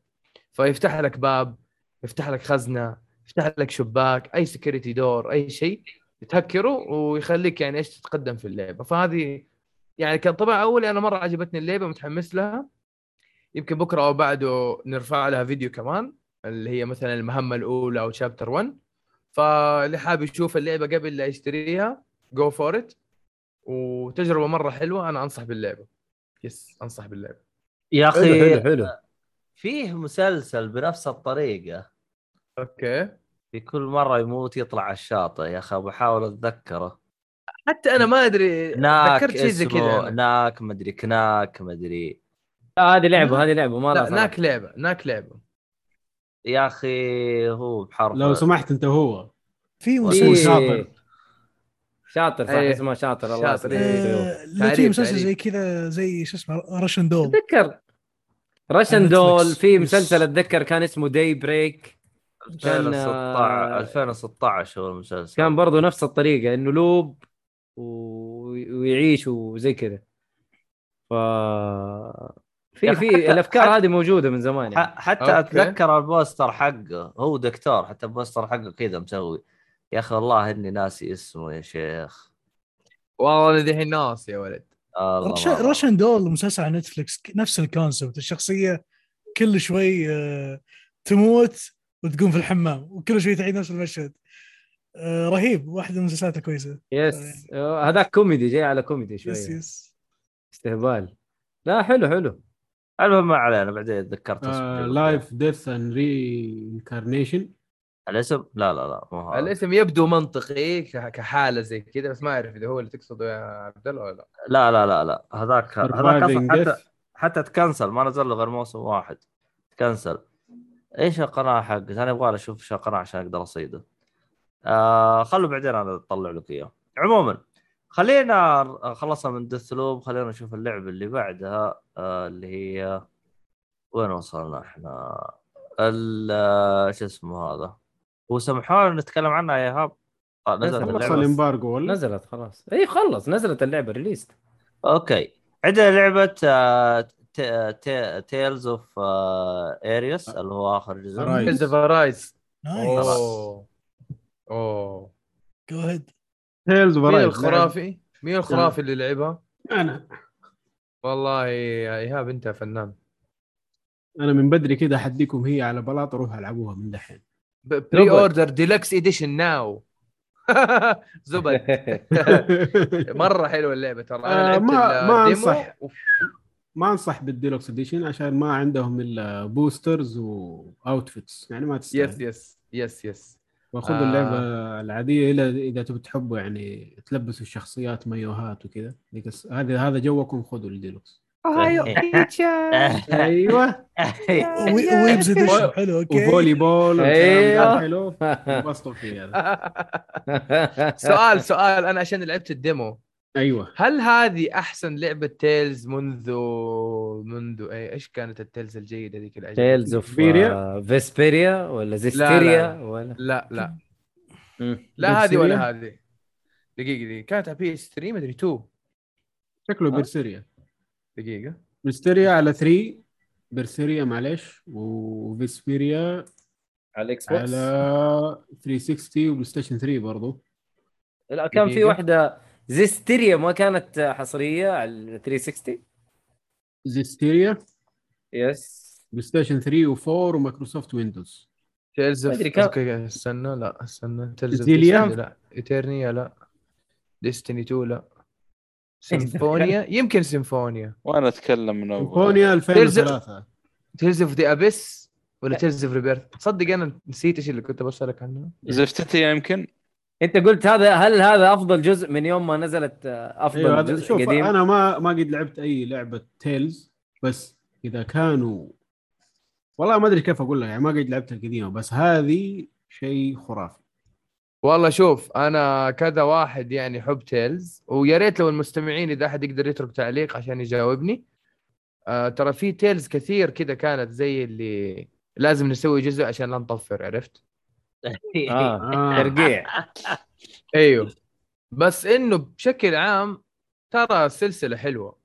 فيفتح لك باب يفتح لك خزنة يفتح لك شباك أي security door أي شيء. تهكره ويخليك يعني إيش تتقدم في اللعبة. فهذه يعني كانطباع اولي أنا مرة عجبتني اللعبة متحمس لها. يمكن بكرة أو بعده نرفع لها فيديو كمان اللي هي مثلا المهمة الأولى أو chapter 1 فاللي حابب يشوف اللعبة قبل لا يشتريها go for it وتجربة مرة حلوة أنا أنصح باللعبة. yes أنصح باللعب يا حلو أخي حلو حلو. فيه مسلسل بنفس الطريقة. أوكي. في كل مرة يموت يطلع على الشاطئ يا أخي بحاول أتذكره حتى أنا ما أدري ناك ذكرت شيء زي كذا. ناك مدري كناك مدري لا هذه لعبة هذه لعبة ما لا. ناك لعبة ناك لعبة يا أخي هو بحرف لو سمحت أنت هو في في- مسلسل شاطر شاطر صح إيه. اسمه شاطر الله شاطر، يسلمك. أيوه. آه، في مسلسل. زي كذا زي شو اسمه راشن دول اتذكر رشن على دول. في. مسلسل أتذكر كان اسمه داي بريك كان 2016 2016 هو المسلسل. كان برضو نفس الطريقة إنه لوب و... ويعيش وزي كذا. ف في في حتى- الأفكار هذه موجودة من زمان يعني. حتى أوكي. أتذكر البوستر حقه هو دكتور حتى البوستر حقه كذا مسوي. يا أخي والله إني ناسي اسمه يا شيخ. والله أنا دحين ناس يا ولد. Russ- Russian Doll مسلسل على نتفلكس نفس ال concept. الشخصية كل شوي آه، تموت وتقوم في الحمام وكل شوي تعيد نفس المشهد. آه، رهيب واحد من المسلسلات الكويسة. yes. آه، هذاك كوميدي جاي على كوميدي شوية. yes yes. استهبال. لا حلو حلو. المهم ما علينا بعدين تذكرت اسمه. life death and reincarnation الاسم لا لا لا مو هذا الاسم يبدو منطقي ك- كحالة زي كذا بس ما أعرف إذا هو اللي تقصده يا عبد الله ولا لا. لا لا لا لا. هذاك هذاك حتى Death. حتى تكنسل ما نزل له غير موسم واحد. تكنسل. إيش القناة حقت أنا يبغى أشوف إيش القناة عشان أقدر أصيده. آه خلوا بعدين أنا أطلع لك إياه. عموما خلينا خلصنا من ديث لوب خلينا نشوف اللعبة اللي بعدها آه اللي هي وين وصلنا إحنا؟ ال- آه، شو اسمه هذا؟ هو سمحوا نتكلم عنها يا ايهاب آه، نزلت خلص ال embargo ولا؟ نزلت خلاص. اي خلص نزلت اللعبة released okay. عندنا لعبة آه، Tales of Arise اللي هو آخر جزء. Tales of Arise nice أوه. أوه. go ahead Tales مين و Arise الخرافي؟ مين الخرافي اللي لعبها؟ أنا. والله يا إيهاب أنت فنان. أنا من بدري كده أحديكم هي على بلاط أروح ألعبوها من دحين. pre-order deluxe edition now زبد مرة حلوة اللعبة ترى. أنا آه، لعبت ما- ما أنصح. ما أنصح بال deluxe edition عشان ما عندهم إلا boosters و outfits يعني ما yes تستاهل yes yes yes وخذوا آه. اللعبه العادية الا إذا تبي تحبوا يعني تلبسوا الشخصيات مايوهات وكذا. هذا هذا جوكم خذوا الديلوكس أيوه. wee- weebs edition حلو okay. و volleyball. ده حلو. انبسطوا فيه هذا سؤال سؤال. أنا عشان لعبت ال demo. أيوه. هل هذه أحسن لعبة Tales منذ منذ اي إيش كانت ال Tales الجيدة ذيك عجبتني؟ Tales of فيريا؟ Vesperia ولا Zestiria ولا لا لا. لا هذه ولا؟ هذه. دقيقة دقيقة. كانت على PS 3 مدري 2 شكله Berseria دقيقة. Berseria على 3 Berseria معلش و Vesperia على ال Xbox على 360 وبلاي ستيشن 3 برضو. لا كان في. واحدة Zestiria ما كانت حصرية على ال 360 Zestiria؟ yes بلاي ستيشن 3 و4 و Microsoft Windows Tales of okay استنى لا استنى. Tales of؟ لا. Eternia لا. ديستني 2 لا. سيمفونيا يمكن سيمفونيا وأنا أتكلم من أول. سيمفونيا 2003 تيلز اوف ذا ابيس ولا تيلز اوف ريبيرث تصدق أنا نسيت إيش اللي كنت بسألك عنه. زفتتي يمكن؟ انت قلت هذا هل هذا أفضل جزء من يوم ما نزلت آه، أفضل أيوه هذا جزء شوف قديم؟ أنا ما ما قد لعبت أي لعبة تيلز بس إذا كانوا والله ما أدري كيف أقول لك يعني ما قد لعبت القديمه بس هذه شيء خرافي. والله شوف أنا كذا واحد يعني حب Tales ويا ريت لو المستمعين إذا أحد يقدر يترك تعليق عشان يجاوبني. آه ترى في Tales كثير كذا كانت زي اللي لازم نسوي جزء عشان لا نطفر عرفت؟ آه آه. ترقيع أيوه. بس إنه بشكل عام ترى السلسله حلوة.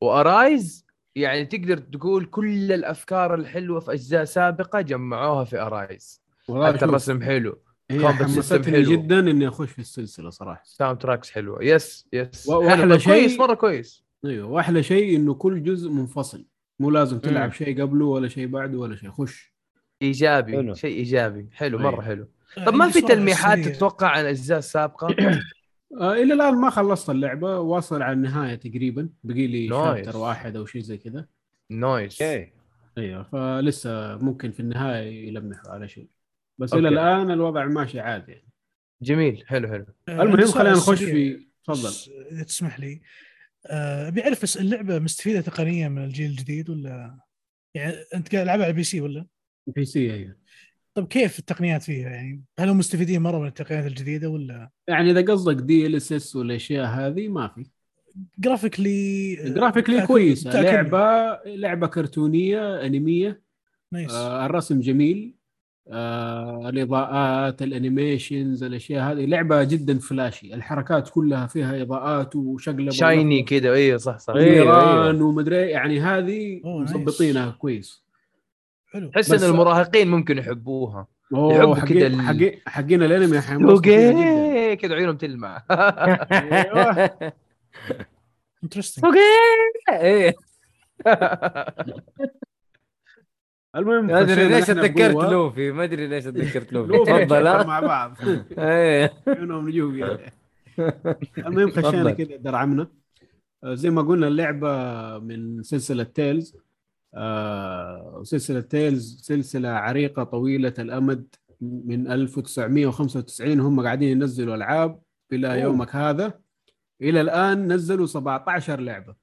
و Arise يعني تقدر تقول كل الأفكار الحلوة في أجزاء سابقة جمعوها في Arise حتى الرسم حلو. هي system حمستني. جدا إني أخش في السلسلة صراحة. soundtracks حلوة. yes yes وأحلى حلو. شيء- كويس مرة كويس. أيوه وأحلى شيء إنه كل جزء منفصل. مو لازم تلعب. شيء قبله ولا شيء بعده ولا شيء. خش. إيجابي حلو. شيء إيجابي حلو. مرة حلو طب ما عندي في تلميحات سريع. تتوقع عن الاجزاء السابقه آه إلى الآن ما خلصت اللعبة واصل على النهاية تقريبا بقي لي. chapter واحد أو شيء زي كذا nice أيوه فلسه ممكن في النهاية يلمحوا على شيء بس أوكي. إلى الآن الوضع ماشي عادي يعني. جميل حلو حلو آه، المهم خلينا نخش. في تفضل تسمح لي آه، أبي أعرف بس اللعبة مستفيدة تقنيا من الجيل الجديد ولا يعني أنت قاعد تلعبها على ال PC ولا؟ PC أيوه. طيب كيف التقنيات فيها؟ يعني؟ هل هم مستفيدين مرة من التقنيات الجديدة ولا؟ يعني إذا قصدك DLSS والأشياء هذه ما في. graphically graphically كويسة. تأكل- لعبه لعبة كرتونية anime nice. آه الرسم جميل. آه الإضاءات ال animations الأشياء هذه. لعبة جدا flashy. الحركات كلها فيها إضاءات وشقلبه shiny كذا أيوه صح صح. إيه. نيران ومدري يعني هذه. مظبطينها كويس. حلو. تحس إن المراهقين ممكن يحبوها. يحبوا ال- حقين حقين الأنمي أوكي. كذا عيونهم تلمع. interesting إيه. المهم ما أدري ليش بقوة. لوفي ما أدري ليش اتذكرت لوفي. تفضل. مع بعض. إيه. عيونهم نجوم يعني. المهم خشينا. كذا درعمنا. آه، زي ما قلنا اللعبة من سلسلة Tales آه سلسلة Tales سلسلة عريقة طويلة الأمد من 1995 هم قاعدين ينزلوا ألعاب إلى أوه. يومك هذا. إلى الآن نزلوا 17 لعبة.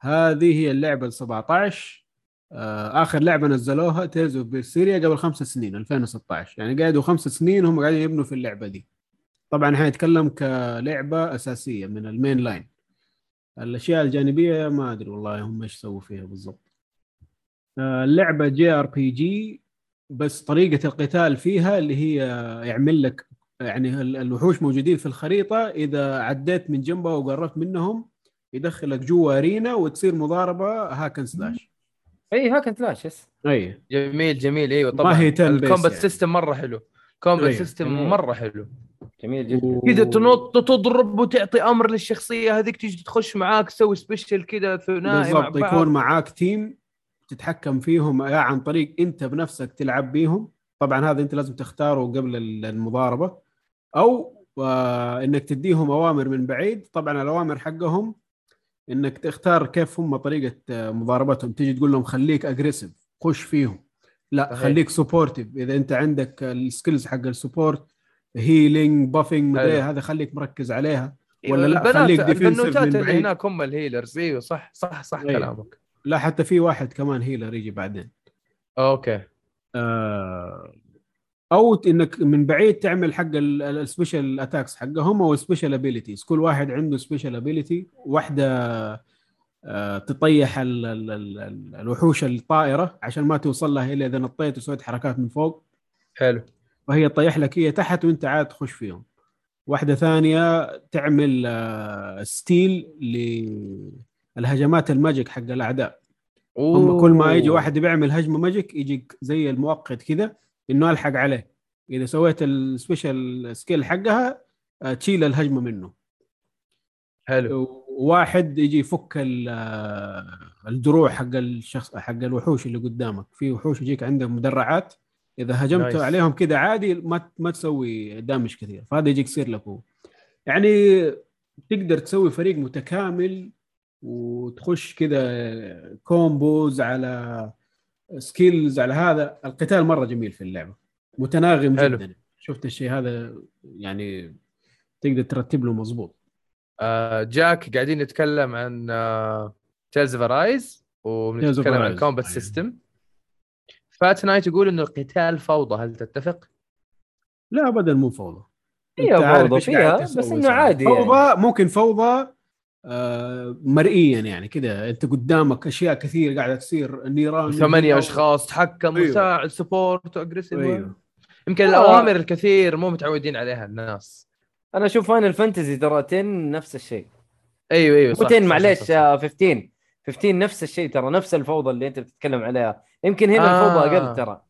هذه هي اللعبة ال 17 آه آخر لعبة نزلوها Tales of Berseria قبل خمس سنين 2016 يعني قعدوا خمس سنين هم قاعدين يبنوا في اللعبة دي. طبعا حنتكلم كلعبة أساسية من ال main line الأشياء الجانبية ما أدري والله هم إيش سووا فيها بالضبط. آه، اللعبه JRPG بس طريقة القتال فيها اللي هي يعمل لك يعني ال- الوحوش موجودين في الخريطة إذا عديت من جنبه وقربت منهم يدخلك جوا arena وتصير مضاربة hack and slash اي hack and slash yes أي. جميل جميل. أيوه ما طبعا هي 10 بيس ال combat يعني. system مرة حلو. combat أيوه. system. مرة حلو. جميل جدا. كذا تنط تضرب وتعطي أمر للشخصية هذيك تيجي تخش معاك تسوي special كذا ثنائي مع بالضبط بعض. يكون معاك team تتحكم فيهم يا عن طريق انت بنفسك تلعب بيهم. طبعا هذا انت لازم تختاره قبل ال- المضاربة. أو آه إنك تديهم أوامر من بعيد. طبعا الأوامر حقهم إنك تختار كيف هم طريقة آه، مضاربتهم. تيجي تقول لهم خليك aggressive خش فيهم. لا صحيح. خليك supportive إذا أنت عندك ال skills حق ال support healing buffing مدري. هذا خليك مركز عليها. أيوة، ولا لا، خليك البنوتات من اللي بعيد. هناك هم ال healers إيوه صح صح صح أيوه. كلامك. لا حتى في واحد كمان healer يجي بعدين. أوكي. آه، أو إنك من بعيد تعمل حق ال special attacks حقهم أو ال special abilities كل واحد عنده special ability واحدة آه، تطيح ال ال ال ال الوحوش الطائرة عشان ما توصل لها إلا إذا نطيت وسويت حركات من فوق. حلو. فهي تطيح لك هي تحت وأنت عاد تخش فيهم. واحدة ثانية تعمل آه، steal للهجمات ال magic حق الأعداء. هم كل ما يجي أوه. واحد بيعمل هجمة magic يجيك زي المؤقت كذا إنه ألحق عليه. إذا سويت ال special skill حقها آه، تشيل الهجمة منه. حلو. واحد يجي يفك آه، الدروع حق الشخص حق الوحوش اللي قدامك. في وحوش يجيك عندهم مدرعات. إذا هجمت nice. عليهم كذا عادي ما ما تسوي damage كثير. فهذا يجيك يصير لك هو. يعني تقدر تسوي فريق متكامل وتخش كذا combos على skills على هذا القتال مرة جميل في اللعبة متناغم حلو. جدا شفت الشيء هذا يعني تقدر ترتب له مظبوط آه جاك قاعدين نتكلم عن آه Tales of Arise Tales of وبنتكلم عن. combat أيوة. system فات نايت يقول انه القتال فوضى هل تتفق؟ لا ابدا مو فوضى عارف فوضى فيها بس إنه. عادي يعني. فوضى ممكن فوضى مرئيا يعني كذا أنت قدامك أشياء كثير قاعدة تصير. نيران ثمانية أشخاص تحكم أيوة. مساعد support و aggressive أيوه. يمكن آه. الأوامر الكثير مو متعودين عليها الناس. أنا أشوف Final Fantasy ترى 10 نفس الشيء. أيوه أيوه مو 10 معليش آه، 15 15 نفس الشيء ترى نفس الفوضى اللي أنت بتتكلم عليها. يمكن هنا آه. الفوضى أقل ترى.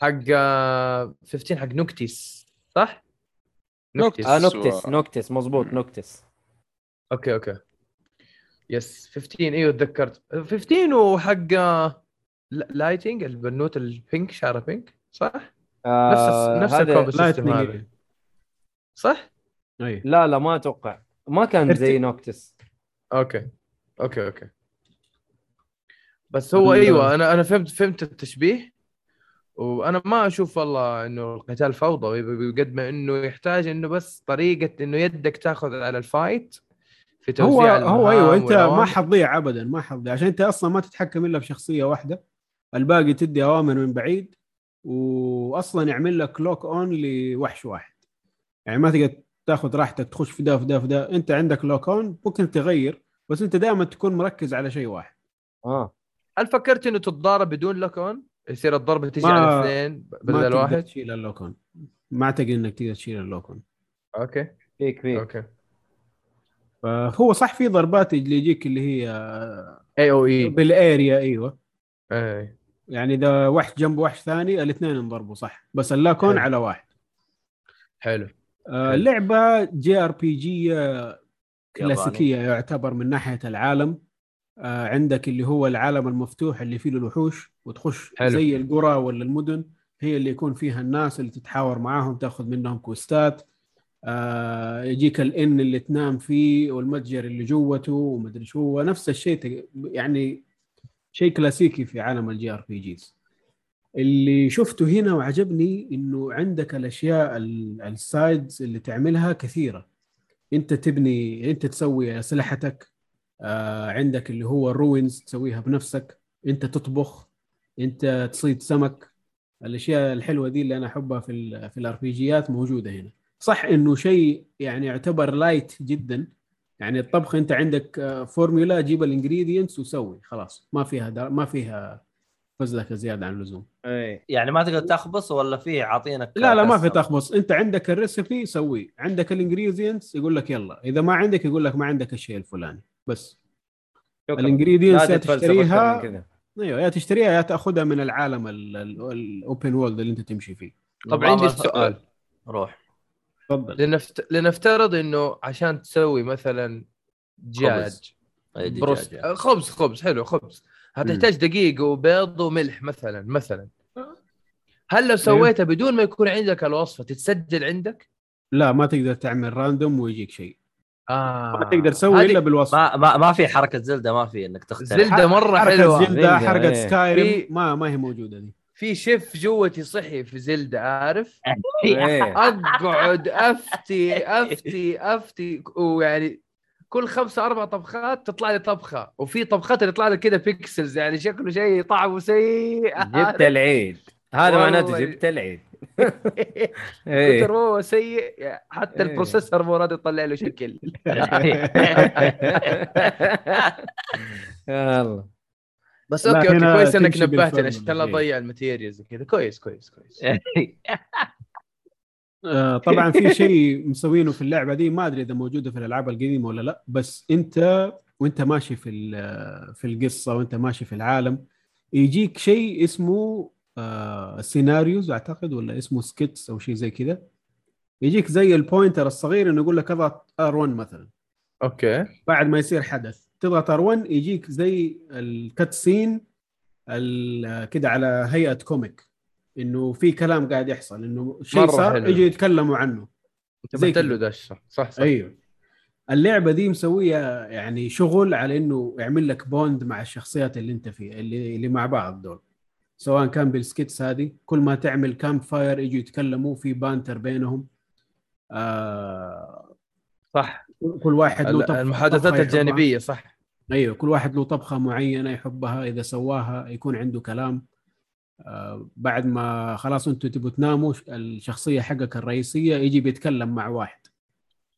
حق آه، 15 حق نوكتيس صح؟ نوكتيس. آه بس نوكتس و- نوكتس مضبوط نوكتس أوكي أوكي. يس 15 إيوه تذكرت. 15 وحق لا- Lightning البنوت ال pink شعره pink صح؟ نفس آه نفس هذا ال combat system Lightning. هذا صح؟ أي. لا لا ما أتوقع. ما كان زي نوكتس okay. okay okay. بس هو أيوه أنا أنا فهمت فهمت التشبيه. وأنا ما أشوف والله إنه القتال فوضوي بقد ما إنه يحتاج إنه بس طريقة إنه يدك تاخذ على ال fight في توزيع هو المهام هو أيوه أنت ما. حتضيع ابدا ما حتضيع عشان أنت أصلا ما تتحكم إلا بشخصية واحدة. الباقي تدي أوامر من بعيد واصلا يعمل لك lock on لوحش واحد. يعني ما تقدر تاخذ راحتك تخش في ده في ده في ده. أنت عندك lock on ممكن تغير بس أنت دائما تكون مركز على شيء واحد. آه. هل فكرت إنه تتضارب بدون lock on؟ يصير الضربه تجي ما- على اثنين ما بدل تقدر واحد؟ تشيل اللوك اون ما أعتقد إنك تقدر تشيل ال lock on okay. فيك فيك okay. فهو صح في ضربات اللي يجيك اللي هي AOE. بال area أيوه. اي. يعني إذا وحش جنب وحش ثاني الاثنين انضربوا صح. بس ال lock on. على واحد. حلو. آه، اللعبه JRPG. كلاسيكية يعتبر من ناحية العالم. آه، عندك اللي هو العالم المفتوح اللي فيه الوحوش وتخش حلو. زي القرى ولا المدن هي اللي يكون فيها الناس اللي تتحاور معاهم تاخذ منهم كويستات. آه، يجيك ال inn اللي تنام فيه والمتجر اللي جوته ومدري شو هو نفس الشيء يعني شيء كلاسيكي في عالم ال JRPGs. اللي شفته هنا وعجبني إنه عندك الأشياء ال- ال sides اللي تعملها كثيرة. أنت تبني أنت تسوي أسلحتك آه عندك اللي هو ال runes تسويها بنفسك. أنت تطبخ أنت تصيد سمك. الأشياء الحلوة دي اللي أنا أحبها في في ال RPG ات موجودة هنا. صح إنه شيء يعني يعتبر light جدا. يعني الطبخ أنت عندك آه، فورمولا جيب ال ingredients وسوي. خلاص ما فيها در... ما فيها فزلكه زيادة عن اللزوم. إي. يعني ما تقدر تخبص ولا فيه عاطينك لا لا ما في؟ تخبص. أنت عندك ال recipe سويه. عندك ال ingredients يقول لك يلا. إذا ما عندك يقول لك ما عندك الشيء الفلاني. بس. ال ingredients تشتريها. أيوه يا تشتريها يا تأخذها من العالم ال open world اللي أنت تمشي فيه. طب عندي سؤال. روح. تفضل. لنفت... لنفترض إنه عشان تسوي مثلا دجاج. بروست آه، خبز خبز حلو خبز. هتحتاج دقيق وبيض وملح مثلا مثلا. هل لو سويتها بدون ما يكون عندك الوصفة تتسجل عندك؟ لا ما تقدر تعمل random ويجيك شيء. آه. ما تقدر تسوي إلا بالوصفة. ما ما ما في حركة زلدة ما في إنك تختار زلدة مرة حركة حلوة. زلدة زلدة، حركة إيه. سكايريم ما ما هي موجودة دي. في شيف جوتي صحي في زلدة عارف؟ إيه. أقعد أفتي أفتي أفتي ويعني كل خمسة أربع طبخات تطلع لي طبخة وفي طبخات اللي تطلع لي كده pixels يعني شكله شيء طعمه سيء جبت العيد هذا. معناته جبت العيد إيه. كتر ما هو سيء حتى إيه. ال processor مو راضي يطلع له شكل يلا بس okay okay كويس إنك نبهتني. عشان لا. اضيع ال materials كذا كويس كويس كويس. آه، طبعا في شيء مسوينه في اللعبة دي ما أدري إذا موجودة في الألعاب القديمة ولا لا بس أنت وأنت ماشي في ال- في القصة وأنت ماشي في العالم يجيك شيء اسمه آه scenarios أعتقد ولا اسمه skits أو شيء زي كذا. يجيك زي ال pointer الصغير إنه يقول لك أضغط R1 مثلا. okay. بعد ما يصير حدث. تضغط R1 يجيك زي ال cutscene كده على هيئة comic إنه في كلام قاعد يحصل إنه شيء صار. يجي يتكلموا عنه. زي. له دردشة صح صح. أيوه. اللعبة دي مسوية يعني شغل على إنه يعمل لك bond مع الشخصيات اللي أنت فيه اللي اللي مع بعض دول. سواء كان بال skits هذه كل ما تعمل campfire يجوا يتكلموا في banter بينهم. آه صح. كل واحد له المحادثات. الجانبية صح. أيوه كل واحد له طبخة معينة يحبها إذا سواها يكون عنده كلام. آه بعد ما خلاص أنتوا تبوا تناموا الشخصية حقك الرئيسية يجي بيتكلم مع واحد.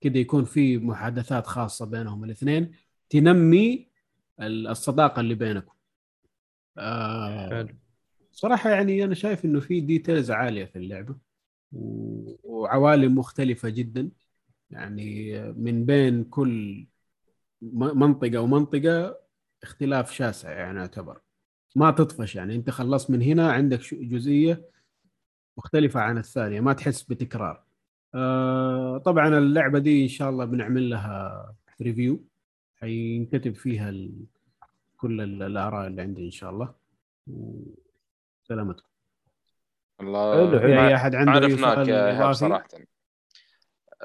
كده يكون في محادثات خاصة بينهم الاثنين تنمي ال- الصداقة اللي بينكم. آه حلو. صراحة يعني أنا شايف إنه في ديتيلز عالية في اللعبة وعوالم مختلفة جدا. يعني من بين كل منطقة ومنطقة اختلاف شاسع يعني يعتبر. ما تطفش يعني. انت خلصت من هنا عندك ش- جزئية مختلفة عن الثانية. ما تحس بتكرار. آه طبعا اللعبة دي إن شاء الله بنعمل لها ريفيو حينكتب فيها ال... كل ال- الآراء اللي عندي إن شاء الله. وسلامتكم. الله حلو، حلو. في ما- أي أحد عنده عرفناك سؤال يا إيهاب صراحة.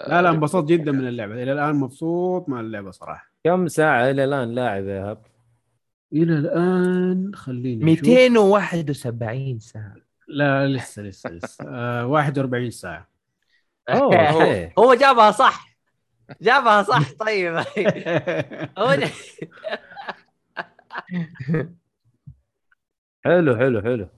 لا لا انبسطت جدا من اللعبة. إلى الآن مبسوط مع اللعبة صراحة. كم ساعة إلى الآن لاعب يا هب إلى الآن خليني أشوف. 271 ساعة. لا لسه لسه لسه. آه 41 ساعة. أوه أوكي. هو جابها صح. جابها صح. طيب. هو حلو حلو حلو.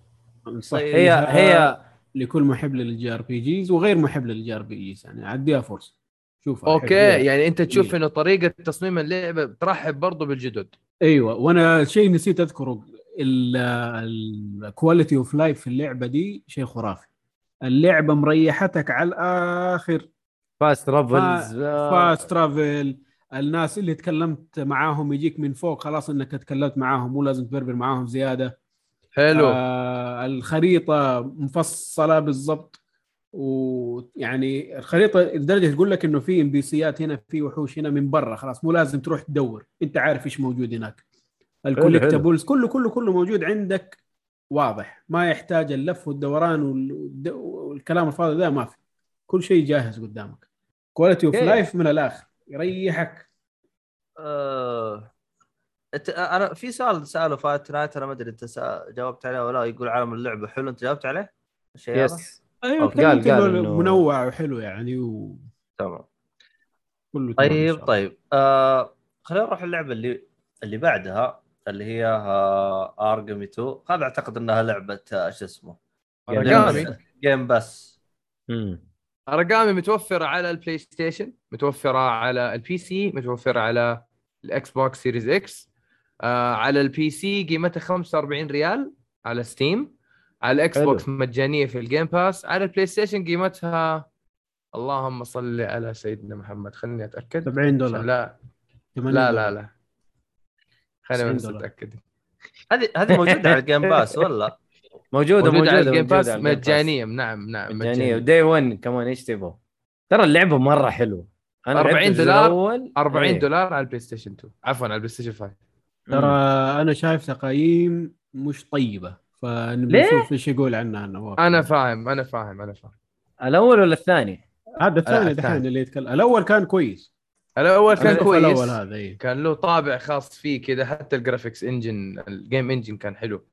صح. هي هي لكل محب لل JRPGs وغير محب لل JRPGs يعني أديها فرصة. شوفها okay. يعني أنت تشوف. إنه طريقة تصميم اللعبه بترحب برضه بالجدد. أيوه وأنا شيء نسيت أذكره ال quality of life في اللعبة دي شيء خرافي. اللعبة مريحتك على الآخر. fast travels fast travel الناس اللي تكلمت معاهم يجيك من فوق خلاص إنك تكلمت معاهم مو لازم تبربر معاهم زيادة. حلو. آه الخريطة مفصلة بالضبط. ويعني الخريطة لدرجة تقول لك إنه في NPC ات هنا في وحوش هنا من برا خلاص مو لازم تروح تدور أنت عارف إيش موجود هناك. ال collectibles كله كله كله موجود عندك واضح. ما يحتاج اللف والدوران وال- والكلام الفاضي ده ما في. كل شيء جاهز قدامك. quality of. life من الآخر. يريحك. أنت- أنا في سؤال سأله فات نايت أنا ما أدري أنت سأ- جاوبت عليه ولا يقول عالم اللعبة. حلو أنت جاوبت عليه؟ الشيء؟ yes أيوه. قال- قال إنه- منوع وحلو يعني وكله تمام إن طيب. طيب آه خلينا نروح اللعبة اللي اللي بعدها اللي هي آه Aragami 2 هذا أعتقد إنها لعبة آه، شو اسمه Aragami game بس مم. ارقامي متوفرة على البلاي ستيشن متوفرة على البي سي متوفرة على ال Xbox Series X آه على البي سي قيمتها 45 ريال على Steam على ال X. box مجانية في ال Game Pass على البلاي ستيشن قيمتها اللهم صل على سيدنا محمد خليني أتأكد 70 دولار لا 80 لا دولار. لا لا خليني 90 بس. أتأكد هذه هذه موجودة على ال Game Pass ولا؟ موجودة موجودة على ال Game موجودة Pass. مجانية نعم نعم مجانية و day 1 كمان إيش تبغى ترى اللعبة مرة حلوة أنا 40 لعبت الجزء دولار، الأول. 40 إيه. دولار على البلاي ستيشن 2 عفوا على البلاي ستيشن 5 ترى. أنا شايف تقييم مش طيبة فنبي؟ نشوف إيش يقول عنها نواف أنا فاهم أنا فاهم أنا فاهم. الأول ولا الثاني؟ هذا الثاني. دحين اللي يتكلم. الأول كان كويس. الأول كان كويس الأول هذا اي كان له طابع خاص فيه كذا حتى ال graphics engine ال game engine كان حلو.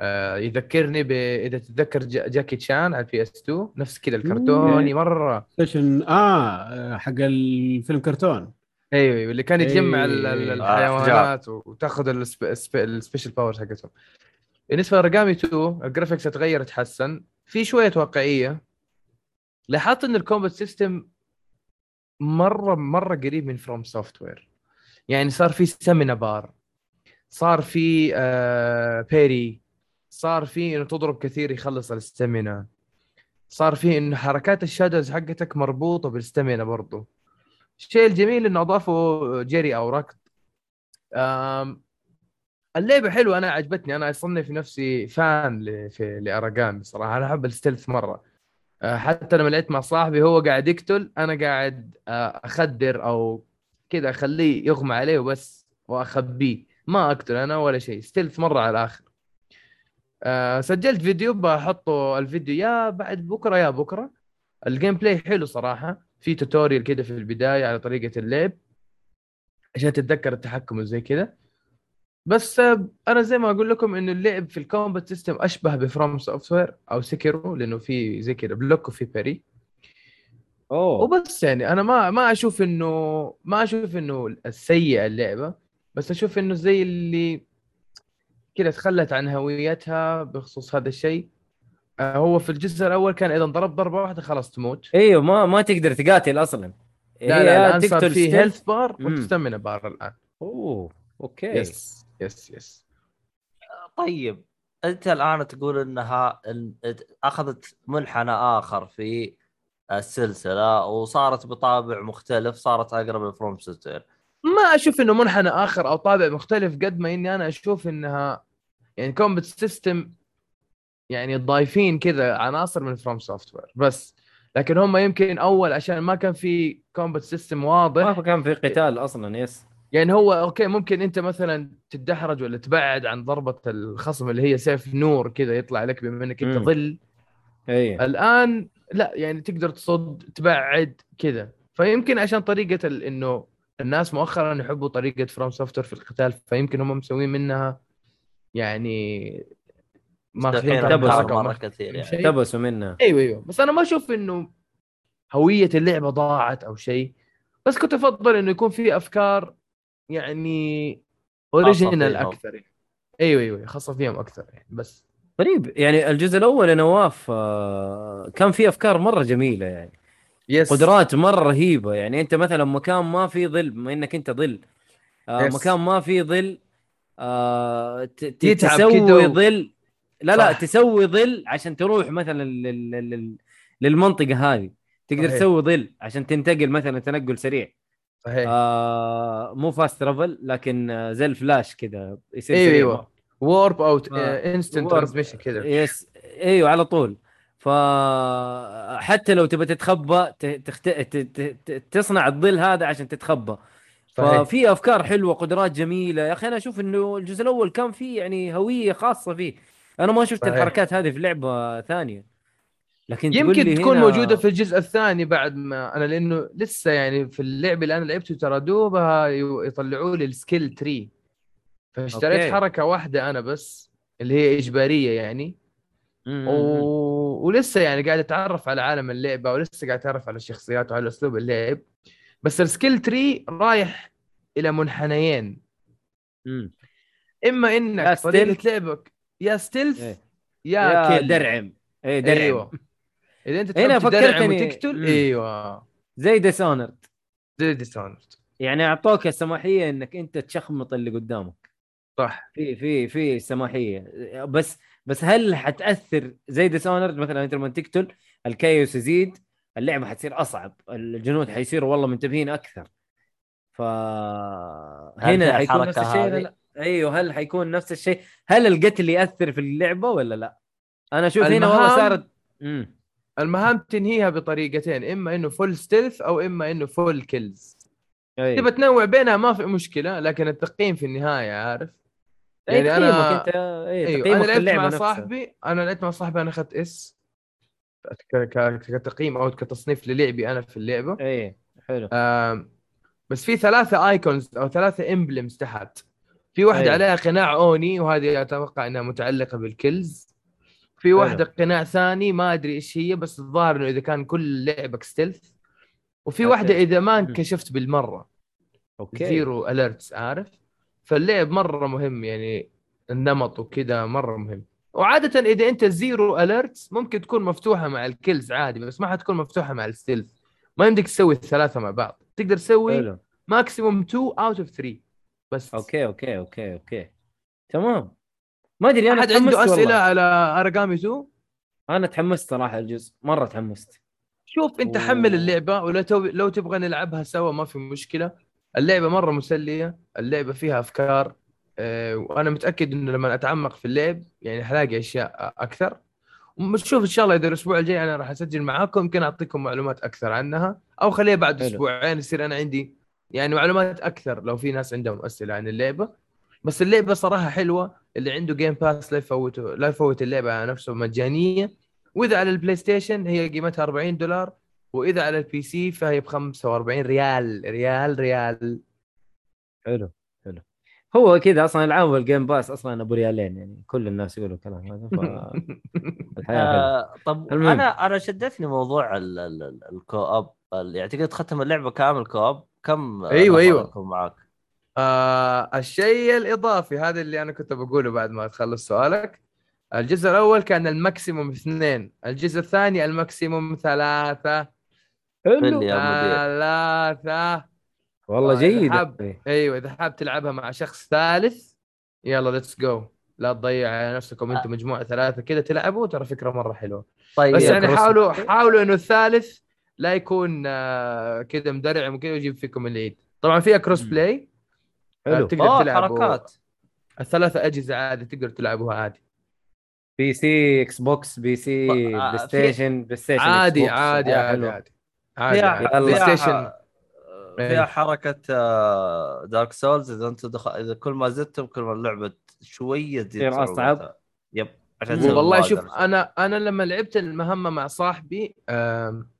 آه يذكرني ب إذا تتذكر جا- جاكي تشان على ال PS2 نفس كذا الكرتوني مرة. ستيشن آه حق الفيلم كرتون. أيوه أيوة، اللي كان ال- إيه. الحيوانات وتاخذ السب- السب- ال special powers حقتهم. بالنسبة ل Aragami 2 ال graphics تغير تحسن. في شوية واقعية. لاحظت إن ال combat system مرة مرة قريب من FromSoftware يعني صار في stamina bar صار في آه parry صار في إنه تضرب كثير يخلص ال stamina صار في انه حركات ال shadows حقتك مربوطة بال stamina برضو. الشيء الجميل إنه أضافوا جري أو ركض اللعبة حلوة أنا عجبتني. أنا اصنف نفسي fan في ل Aragami صراحة أنا أحب ال stealth مرة. آه، حتى لما لعبت مع صاحبي هو قاعد يقتل أنا قاعد آه، أخدر أو كذا أخليه يغمى عليه وبس وأخبيه. ما أقتل أنا ولا شيء. stealth مرة على الآخر. آه، سجلت فيديو بحطه الفيديو. يا بعد بكرة يا بكرة. ال gameplay حلو صراحة. في tutorial كده في البداية على طريقة اللعب عشان تتذكر التحكم وزي كذا بس آه، أنا زي ما أقول لكم إنه اللعب في ال combat system أشبه ب FromSoftware أو Sekiro لأنه في زي كذا block وفي parry. أوه. وبس يعني أنا ما ما أشوف إنه ما أشوف إنه السيئه اللعبة بس أشوف إنه زي اللي كذا تخلت عن هويتها بخصوص هذا الشيء. آه، هو في الجزء الأول كان إذا ضرب ضربة واحدة خلاص تموت. أيوه ما ما تقدر تقاتل أصلا. لا لا الان صار تقتل في. health bar مم. وتستمنا بار الآن. أوه okay. yes yes yes. طيب أنت الآن تقول إنها أخذت منحنى آخر في السلسلة وصارت بطابع مختلف صارت أقرب ل FromSoftware ما أشوف إنه منحنى آخر أو طابع مختلف قد ما إني أنا أشوف إنها يعني combat system يعني ضايفين كذا عناصر من FromSoftware بس. لكن هم يمكن أول عشان ما كان في combat system واضح. ما كان في قتال أصلا yes. يعني هو okay ممكن أنت مثلا تتدحرج ولا تبعد عن ضربة الخصم اللي هي سيف نور كذا يطلع لك بما إنك أنت. ظل. اي الآن لا يعني تقدر تصد تبعد كذا. فيمكن عشان طريقة ال... إنه الناس مؤخرا يحبوا طريقة FromSoftware في القتال فيمكن هم مسوين منها يعني ماخذين ماخذين tips مرة كثير يعني. tips منها. أيوه أيوه. بس أنا ما أشوف إنه هوية اللعبة ضاعت أو شيء. بس كنت أفضل إنه يكون في أفكار يعني original. أكثر يعني. أيوه أيوه خاصة فيهم أكثر يعني بس غريب يعني الجزء الأول يا نواف آه، كان فيه أفكار مرة جميلة يعني yes قدرات مرة رهيبة يعني أنت مثلا مكان ما في ظل بما إنك أنت ظل آه yes. مكان ما في ظل آه تسوي ظل لا لا صح. تسوي ظل عشان تروح مثلا لل... لل... لل... للمنطقة هذه تقدر صحيح. تسوي ظل عشان تنتقل مثلا تنقل سريع صحيح. آه مو fast travel لكن آه، زي الفلاش كذا يصير أيوه. أيوه warp أو آه، instant. transmission كذا. yes أيوه على طول. فحتى لو تبى تتخبى تخت... ت... ت... ت- تصنع الظل هذا عشان تتخبى. صحيح. ففي أفكار حلوة قدرات جميلة. يا أخي أنا أشوف إنه الجزء الأول كان فيه يعني هوية خاصة فيه. أنا ما شفت صحيح. الحركات هذه في لعبة ثانية. لكن تقول يمكن لي تكون هنا... موجودة في الجزء الثاني بعد ما أنا لأنه لسه يعني في اللعبه اللي أنا لعبته ترى دوبها يطلعوا لي ال skill tree فاشتريت okay. حركة واحدة أنا بس اللي هي إجبارية يعني. و... ولسه يعني قاعد أتعرف على عالم اللعبة ولسه قاعد أتعرف على الشخصيات وعلى أسلوب اللعب بس ال skill tree رايح إلى منحنيين مم. إما إنك. طريقه لعبك يا stealth إيه. يا, يا kill درعم اي درعم أيوه إذا أنت هنا فكرتني- وتقتل مم. إيوه زي Dishonored زي Dishonored يعني أعطوك السماحية إنك أنت تشخمط اللي قدامك صح في في في سماحية بس بس هل حتأثر زي Dishonored مثلا أنت لما تقتل ال chaos يزيد اللعبة حتصير أصعب الجنود حيصيروا والله منتبهين أكثر ف هنا حيكون نفس الشيء؟ لا؟ أيوه هل حيكون نفس الشيء؟ هل القتل يأثر في اللعبة ولا لا؟ أنا أشوف هنا والله صارت امم المهام تنهيها بطريقتين إما إنه full stealth أو إما إنه full kills أي. تبى تنوع بينها ما في مشكلة لكن التقييم في النهاية عارف؟ يعني تقييمك أنا- أنت أيوه تقييمك أنا لعبت مع نفسها. صاحبي أنا لعبت مع صاحبي أنا أخذت S. ك- ك- كتقييم أو كتصنيف للعبي أنا في اللعبة. أي حلو. آم، بس في ثلاثة icons أو ثلاثة emblems تحت. في واحدة أيوة. عليها قناع oni وهذه أتوقع إنها متعلقة بال kills في واحدة قناع ثاني ما أدري إيش هي بس الظاهر إنه إذا كان كل لعبك stealth وفي. واحدة إذا ما. انكشفت بالمرة. okay. zero alerts عارف؟ فاللعب مرة مهم يعني النمط وكذا مرة مهم. وعادة إذا أنت zero alerts ممكن تكون مفتوحة مع ال kills عادي بس ما حتكون مفتوحة مع ال stealth. ما يمديك تسوي الثلاثة مع بعض. تقدر تسوي maximum 2 out of 3 بس. okay okay okay okay. تمام. ما أدري أنا أحد تحمست عنده أسئلة والله. على اراجامي 2 أنا تحمست صراحة الجزء مرة تحمست شوف أنت أوه. حمل اللعبة ولو تو... لو تبغى نلعبها سوا ما في مشكلة اللعبة مرة مسلية اللعبة فيها أفكار أه وأنا متأكد إنه لما أتعمق في اللعب يعني حلاقي أشياء أكثر شوف إن شاء الله إذا الأسبوع الجاي أنا راح أسجل معاكم يمكن أعطيكم معلومات أكثر عنها أو خليها بعد. أسبوعين يصير أنا عندي يعني معلومات أكثر لو في ناس عندهم أسئلة عن اللعبة بس اللعبة صراحة حلوة اللي عنده Game Pass لا يفوته لا يفوت اللعبة على نفسه مجانية. وإذا على ال PlayStation هي قيمتها 40 دولار وإذا على ال PC فهي ب 45 ريال ريال ريال. حلو حلو. هو كذا أصلا العاب ال Game Pass أصلا أبو ريالين يعني كل الناس يقولوا الكلام هذا فالحياه حلوة. آه طب المهم. أنا أنا شدتني موضوع ال- ال- ال- ال co-op ال- يعني تقدر تختم اللعبة كامل co-op؟ كم أيوة، نفر أيوة. آه الشيء الإضافي هذا اللي أنا كنت بقوله بعد ما تخلص سؤالك. الجزء الأول كان ال maximum اثنين الجزء الثاني ال maximum ثلاثة. مدير ثلاثة. والله آه، إذا جيد حاب-. أيوه إذا حاب تلعبها مع شخص ثالث يلا let's go لا تضيع على نفسكم أنتم مجموعة ثلاثة كذا تلعبوا ترى فكرة مرة حلوة. طيب بس يعني حاولوا حاولوا إنه الثالث لا يكون آه، كذا مدرعم وكذا ويجيب فيكم العيد. طبعا فيها cross. play حلو تقدر اوه تلعبوا حركات الثلاثة أجهزة عادي تقدر تلعبوها عادي PC Xbox PC آه، PlayStation PlayStation عادي Xbox. عادي آه، عادي. عادي عادي عادي. يلا. play فيها station فيها إيه. حركة Dark Souls إذا انت دخل إذا كل ما زدتم كل ما اللعبة شوية تزيد تصير أصعب. صعوبتها. yep عشان والله شوف أنا أنا لما لعبت المهمة مع صاحبي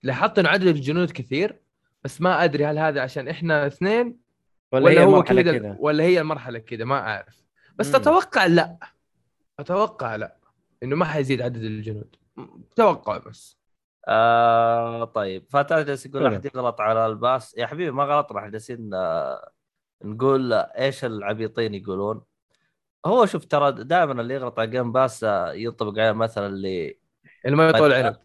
لاحظت إنه عدد الجنود كثير بس ما أدري هل هذا عشان إحنا اثنين ولا, ولا, هي هو كذا ولا هي المرحلة كذا ما أعرف. بس مم. أتوقع لا. أتوقع لا. إنه ما حيزيد عدد الجنود. توقع بس. آه طيب. فتاة جالس يقول حلو. احد يغلط على الباس يا حبيبي ما غلطنا إحنا جالسين آه، نقول إيش العبيطين يقولون. هو شوف ترى دائما اللي يغلط على جيم باس آه، ينطبق عليه المثل اللي اللي ما يطول عنب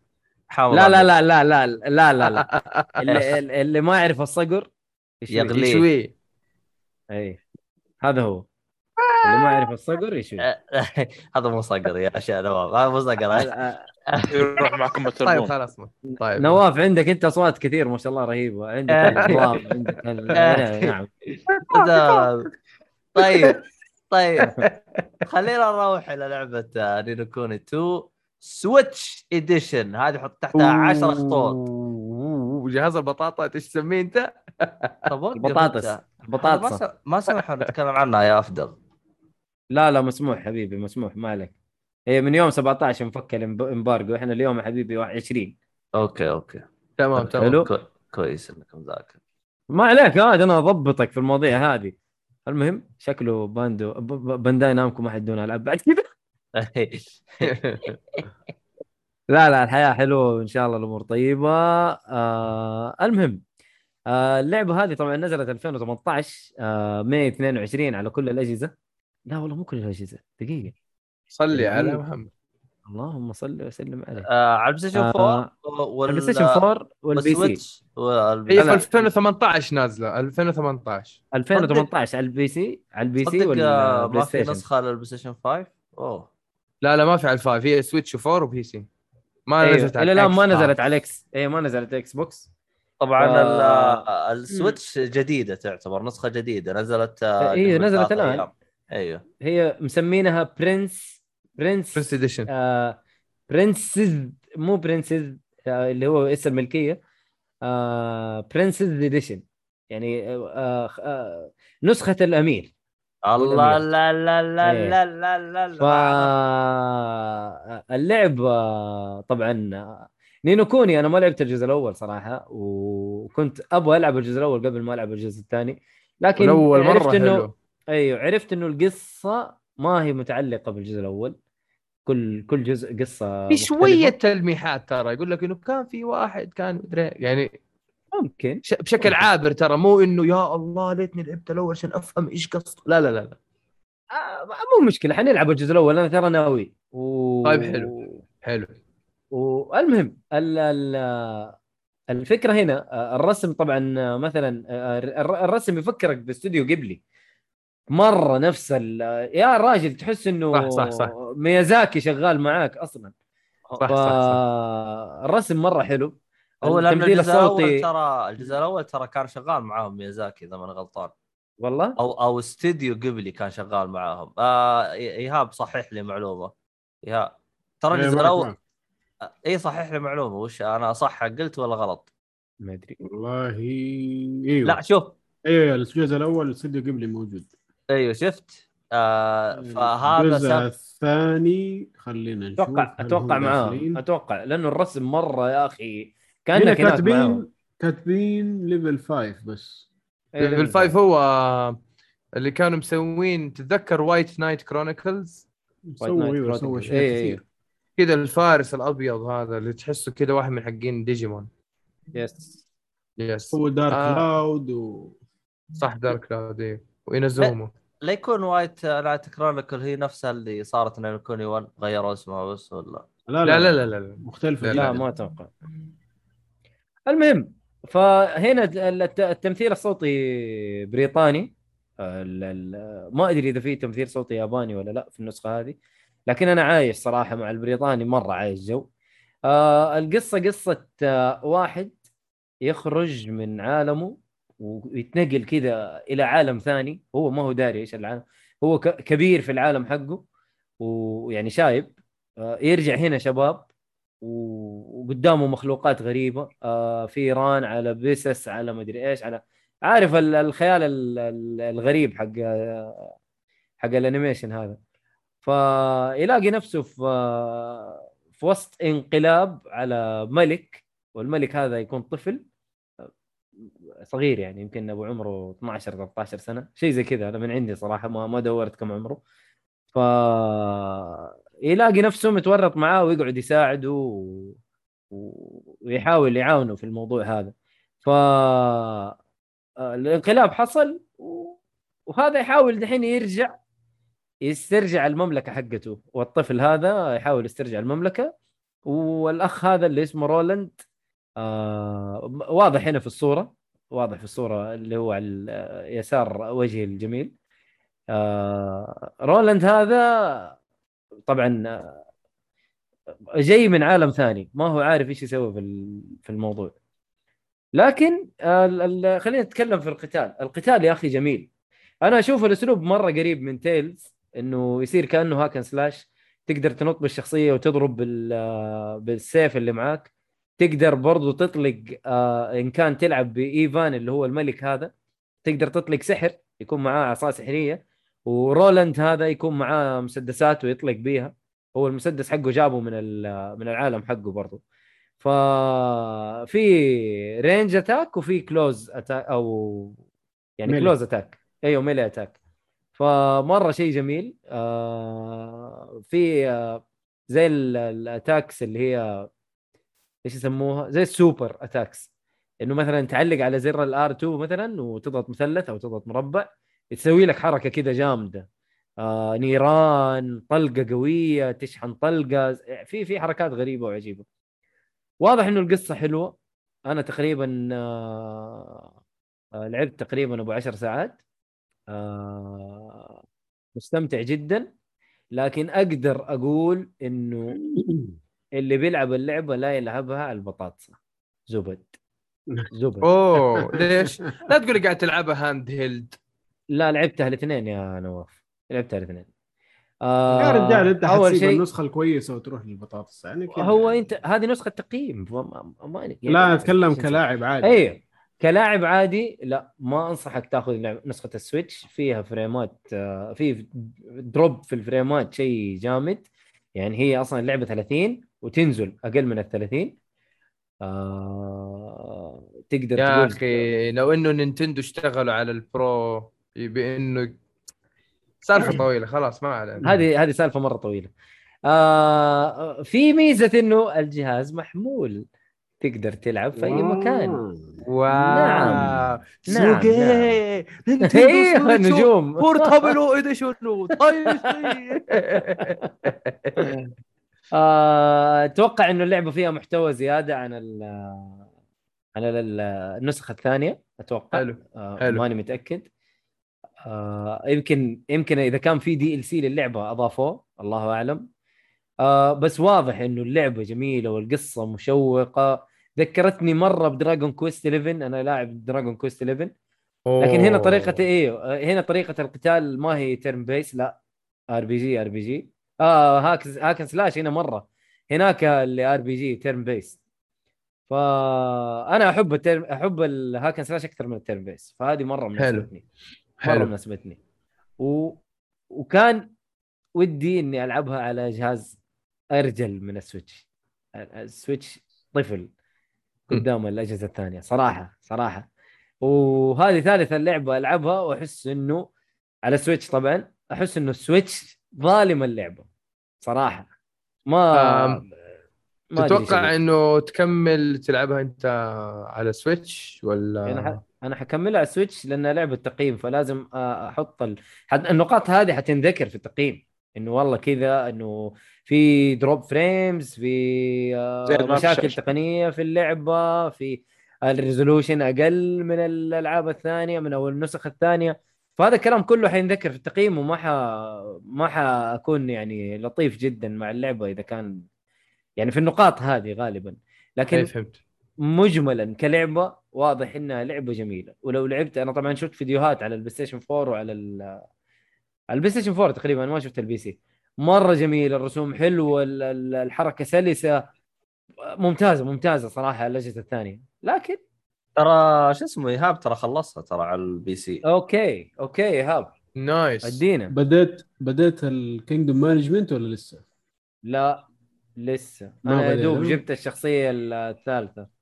لا لا. لا لا لا لا لا لا. اللي, اللي ما يعرف الصقر يشوي. اي هذا هو. اللي ما يعرف الصقر يشوي هذا مو صقر يا شيخ نواف. هذا مو صقر. يروح معكم طيب خلاص. طيب. نواف عندك أنت أصوات كثير ما شاء الله رهيبة. عندك عندك ال- نعم. ده- طيب. طيب. خلينا نروح إلى لعبة آه، Ni no Kuni 2 Switch edition هذه حط تحتها 10 خطوط. أوه، جهاز البطاطا إيش تسميه أنت؟ طب البطاطس البطاطس. ما سمحوا نتكلم عنها يا أفضل. لا لا مسموح حبيبي مسموح ما عليك هي من يوم 17 مفك ال embargo إحنا اليوم يا حبيبي 20 okay okay. تمام تمام. حلو كو- كويس انك مذاكر ما عليك عاد أنا أضبطك في المواضيع هذه. المهم شكله باندو Bandai Namco ما حيدونا العاب بعد كذا لا لا الحياة حلوة وإن شاء الله الأمور طيبة. آه المهم آه اللعبة هذه طبعا نزلت 2018 آه May 22 على كل الأجهزة. لا والله مو كل الأجهزة دقيقة. صلي على جميل. محمد. اللهم صل وسلم عليه. آه، على ال PlayStation آه، 4 وال ال PlayStation 4 وال PC. هي في لا. 2018 نازلة 2018 2018 على ال PC على ال PC آه، وال Play ما في نسخة لل PlayStation 5 أوه. لا لا ما في على ال five. هي Switch و4 و PC. ما أيوه نزلت على إلى الآن ما. نزلت على X اي ما نزلت Xbox طبعا آه، ال Switch جديدة تعتبر نسخة جديدة نزلت آه، قبل نزلت. أيام. أيوه. هي مسمينها Prince Prince first edition آه Princess مو Princess آه اللي هو اسم ملكيه آه Prince's edition يعني آه آه نسخة الأمير. الله الأمير. لا لا لا إيه. لا لا لا ف لا اللعب آه، طبعا آه، Ni no Kuni أنا ما لعبت الجزء الأول صراحة وكنت أبغى ألعب الجزء الأول قبل ما ألعب الجزء الثاني لكن الأول عرفت مره إنه حلو أيوه عرفت إنه القصة ما هي متعلقة بالجزء الأول كل كل جزء قصة في. شوية تلميحات ترى يقول لك إنه كان في واحد كان مدري يعني ممكن بشكل عابر ترى مو إنه يا الله ليتني لعبت الأول عشان أفهم إيش قصده لا لا لا, لا. آه مو مشكلة حنلعب الجزء الأول أنا ترى ناوي و... طيب حلو. حلو والمهم ال... ال... الفكرة هنا آه، الرسم طبعا آه، مثلا آه، الر- الرسم يفكرك باستوديو قبلي مرة نفس ال... يا راجل تحس إنه صح، صح، صح. ميازاكي شغال معاك أصلا صح صح, صح. الرسم مرة حلو هو لأن التمثيل الجزء الأول الصوتي. ترى الجزء الأول ترى كان شغال معاهم ميازاكي إذا ماني غلطان. والله؟ أو أو استديو قبلي كان شغال معاهم. آه إيهاب صحح لي معلومة. إيهاب. ترى إيه، الجزء الأول معك. اي صحح لي معلومة. وش أنا صح قلت ولا غلط؟ ما أدري. والله إيوه. لا شوف. إيوه الجزء الأول الاستوديو قبلي موجود. إيوه شفت؟ آه فهذا الجزء سب... الثاني خلينا نشوف أتوقع أتوقع معاه؟ أتوقع لأنه الرسم مرة يا أخي كأنك. كاتبين كاتبين Level 5 بس. إيه، Level 5 هو اللي كانوا مسوين تتذكر White Knight Chronicles سووا إيه، كثير. كذا الفارس الأبيض هذا اللي تحسه كذا واحد من حقين ديجيمون yes yes سووا Dark آه. Cloud و صح Dark Cloud إيه. و Inazuma لا يكون White Knight Chronicle هي نفسها اللي صارت Ni no Kuni 1 غيروا اسمها بس ولا؟ لا لا لا لا لا, لا. مختلفة لا، لا جدا. ما أتوقع. المهم فهنا الت- التمثيل الصوتي بريطاني. ما أدري إذا في تمثيل صوتي ياباني ولا لا في النسخة هذه لكن أنا عايش صراحة مع البريطاني مرة عايش جو. آه القصة قصة آه واحد يخرج من عالمه ويتنقل كذا إلى عالم ثاني. هو ما هو داري إيش العالم هو كبير في العالم حقه ويعني شايب. آه يرجع هنا شباب وقدامه مخلوقات غريبة. آه فيران على بسس على مدري إيش على عارف ال- الخيال ال- ال- الغريب حق حق ال animation هذا. فيلاقي نفسه في في وسط انقلاب على ملك والملك هذا يكون طفل صغير يعني يمكن أبو عمره 12 13 سنة شيء زي كذا. أنا من عندي صراحة ما ما دورت كم عمره. ف يلاقي نفسه متورط معاه ويقعد يساعده و... ويحاول يعاونه في الموضوع هذا. ف الانقلاب حصل. وهذا يحاول دحين يرجع يسترجع المملكة حقته. والطفل هذا يحاول يسترجع المملكة. والأخ هذا اللي اسمه رولاند آه واضح هنا في الصورة واضح في الصورة اللي هو على يسار وجهي الجميل. آه رولاند هذا طبعا آه، جاي من عالم ثاني ما هو عارف إيش يسوي في الموضوع. لكن آه، خلينا نتكلم في القتال. القتال يا أخي جميل. أنا أشوف الأسلوب مرة قريب من Tales إنه يصير كأنه hack and slash. تقدر تنط بالشخصية وتضرب بالسيف اللي معاك. تقدر برضو تطلق آه إن كان تلعب بإيفان اللي هو الملك هذا. تقدر تطلق سحر يكون معاه عصا سحرية. ورولاند هذا يكون معاه مسدسات ويطلق بيها. هو المسدس حقه جابه من من العالم حقه برضو. ف في range attack وفي close attack أو يعني melee. close attack أيوه melee attack فمرة شيء جميل. آه في آه زي ال attacks اللي هي إيش يسموها؟ زي ال super attacks إنه مثلا تعلق على زر ال R 2 مثلا وتضغط مثلث أو تضغط مربع. تسوي لك حركة كذا جامدة. آه نيران طلقة قوية تشحن طلقة. في في حركات غريبة وعجيبة. واضح إنه القصة حلوة. أنا تقريبا آه آه لعبت تقريبا أبو عشر ساعات. آه مستمتع جدا. لكن أقدر أقول إنه اللي بيلعب اللعبة لا يلعبها البطاطسه زبد. زبد. أوه ليش؟ لا تقول قاعد تلعبها handheld لا لعبتها الاثنين يا نواف. لعبتها الاثنين. آه يا رجال انت أول شيء النسخة الكويسة وتروح للبطاطس يعني كده هو أنت هذه نسخة تقييم ما... ما... يعني لا أتكلم كلاعب عادي. أيوه كلاعب عادي لا ما أنصحك تاخذ نسخة ال Switch. فيها فريمات آه، في drop في الفريمات شيء جامد. يعني هي أصلا اللعبه 30 وتنزل أقل من ال 30 آه... تقدر يا تقول أخي لو إنه Nintendo اشتغلوا على ال Pro بإنه سالفة طويلة خلاص ما علينا. هذه هذه سالفة مرة طويلة. آه في ميزة إنه الجهاز محمول تقدر تلعب في أي مكان. واو. نعم. نعم سوقي Nintendo نجوم. portable edition أتوقع إنه اللعبة فيها محتوى زيادة عن ال عن النسخة الثانية أتوقع. حلو آه حلو. ماني متأكد. آه يمكن يمكن إذا كان في DLC للعبة أضافوه الله أعلم. آه بس واضح إنه اللعبة جميلة والقصة مشوقة. ذكرتني مرة ب Dragon Quest 11 أنا لاعب Dragon Quest 11 لكن هنا طريقة إيه؟ هنا طريقة القتال ما هي turn base لا. ار بي جي ار بي جي آه hack hack and slash هنا مرة. هناك اللي RPG turn base فانا أحب ال turn أحب ال hack and slash أكثر من ال turn base فهذه مرة مناسبتني. حلو. مناسبتني. و... وكان ودي إني ألعبها على جهاز أرجل من ال Switch. ال Switch طفل قدام الأجهزة الثانية. صراحة صراحة. وهذه ثالث اللعبة ألعبها وأحس إنه على ال Switch طبعا أحس إنه ال Switch ظالم اللعبة. صراحة. ما ما تتوقع إنه تكمل تلعبها أنت على Switch ولا؟ أنا أنا حكملها على Switch لأنها لعبة تقييم فلازم أحط ال... النقاط هذه حتنذكر في التقييم. إنه والله كذا إنه في drop frames في آه، مشاكل تقنية في اللعبة في ال resolution أقل من الألعاب الثانية من أو النسخ الثانية. فهذا الكلام كله حينذكر في التقييم وما ح ما حأكون يعني لطيف جدا مع اللعبة إذا كان يعني في النقاط هذه غالبا. لكن فهمت. مجملا كلعبة واضح إنها لعبة جميلة. ولو لعبت أنا طبعا شفت فيديوهات على البلاي ستيشن 4 وعلى على البلاي ستيشن 4 تقريبا ما شفت ال PC مرة جميل الرسوم حلوة الحركة سلسة. ممتازة ممتازة صراحة الأجهزة الثانية. لكن ترى شو اسمه إيهاب ترى خلصها ترى على ال PC okay okay إيهاب. nice أدينا. بديت بديت ال kingdom management ولا لسه؟ لا لسه. أنا يا دوب جبت الشخصية الثالثة.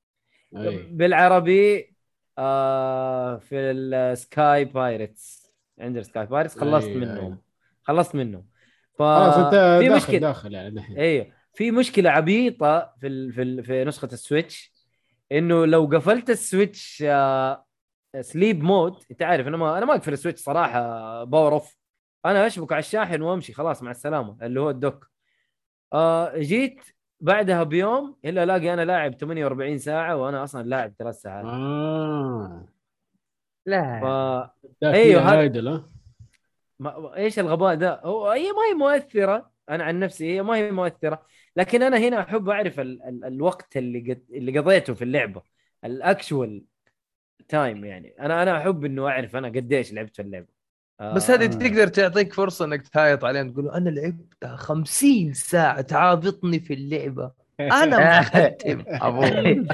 بالعربي آه في ال sky pirates عندنا sky pirates خلصت أيوة، منهم. أيوة. خلصت منهم. ف في مشكلة. داخل يعني. الحين أيوه. في مشكلة عبيطة في ال... في ال... في نسخة السويتش إنه لو قفلت السويتش آه... sleep mode أنت عارف أنا ما أنا ما أقفل السويتش صراحة power off. أنا أشبك على الشاحن وأمشي خلاص مع السلامة اللي هو ال dock. آه جيت بعدها بيوم إلا ألاقي أنا لاعب 48 ساعة وأنا أصلا لاعب ثلاث ساعات. آه. لا. ف... هذا- ها؟ ما... إيش الغباء ده؟ هو هي ما هي مؤثرة. أنا عن نفسي هي ما هي مؤثرة. لكن أنا هنا أحب أعرف ال... ال... الوقت اللي قد... اللي قضيته في اللعبة. ال actual time يعني. أنا أنا أحب إنه أعرف أنا قديش لعبت في اللعبة. آه، بس هذه تقدر تعطيك فرصة إنك تهايط عليهم تقول أنا لعبت 50 ساعة تعابطني في اللعبة. أنا مختم. أبوي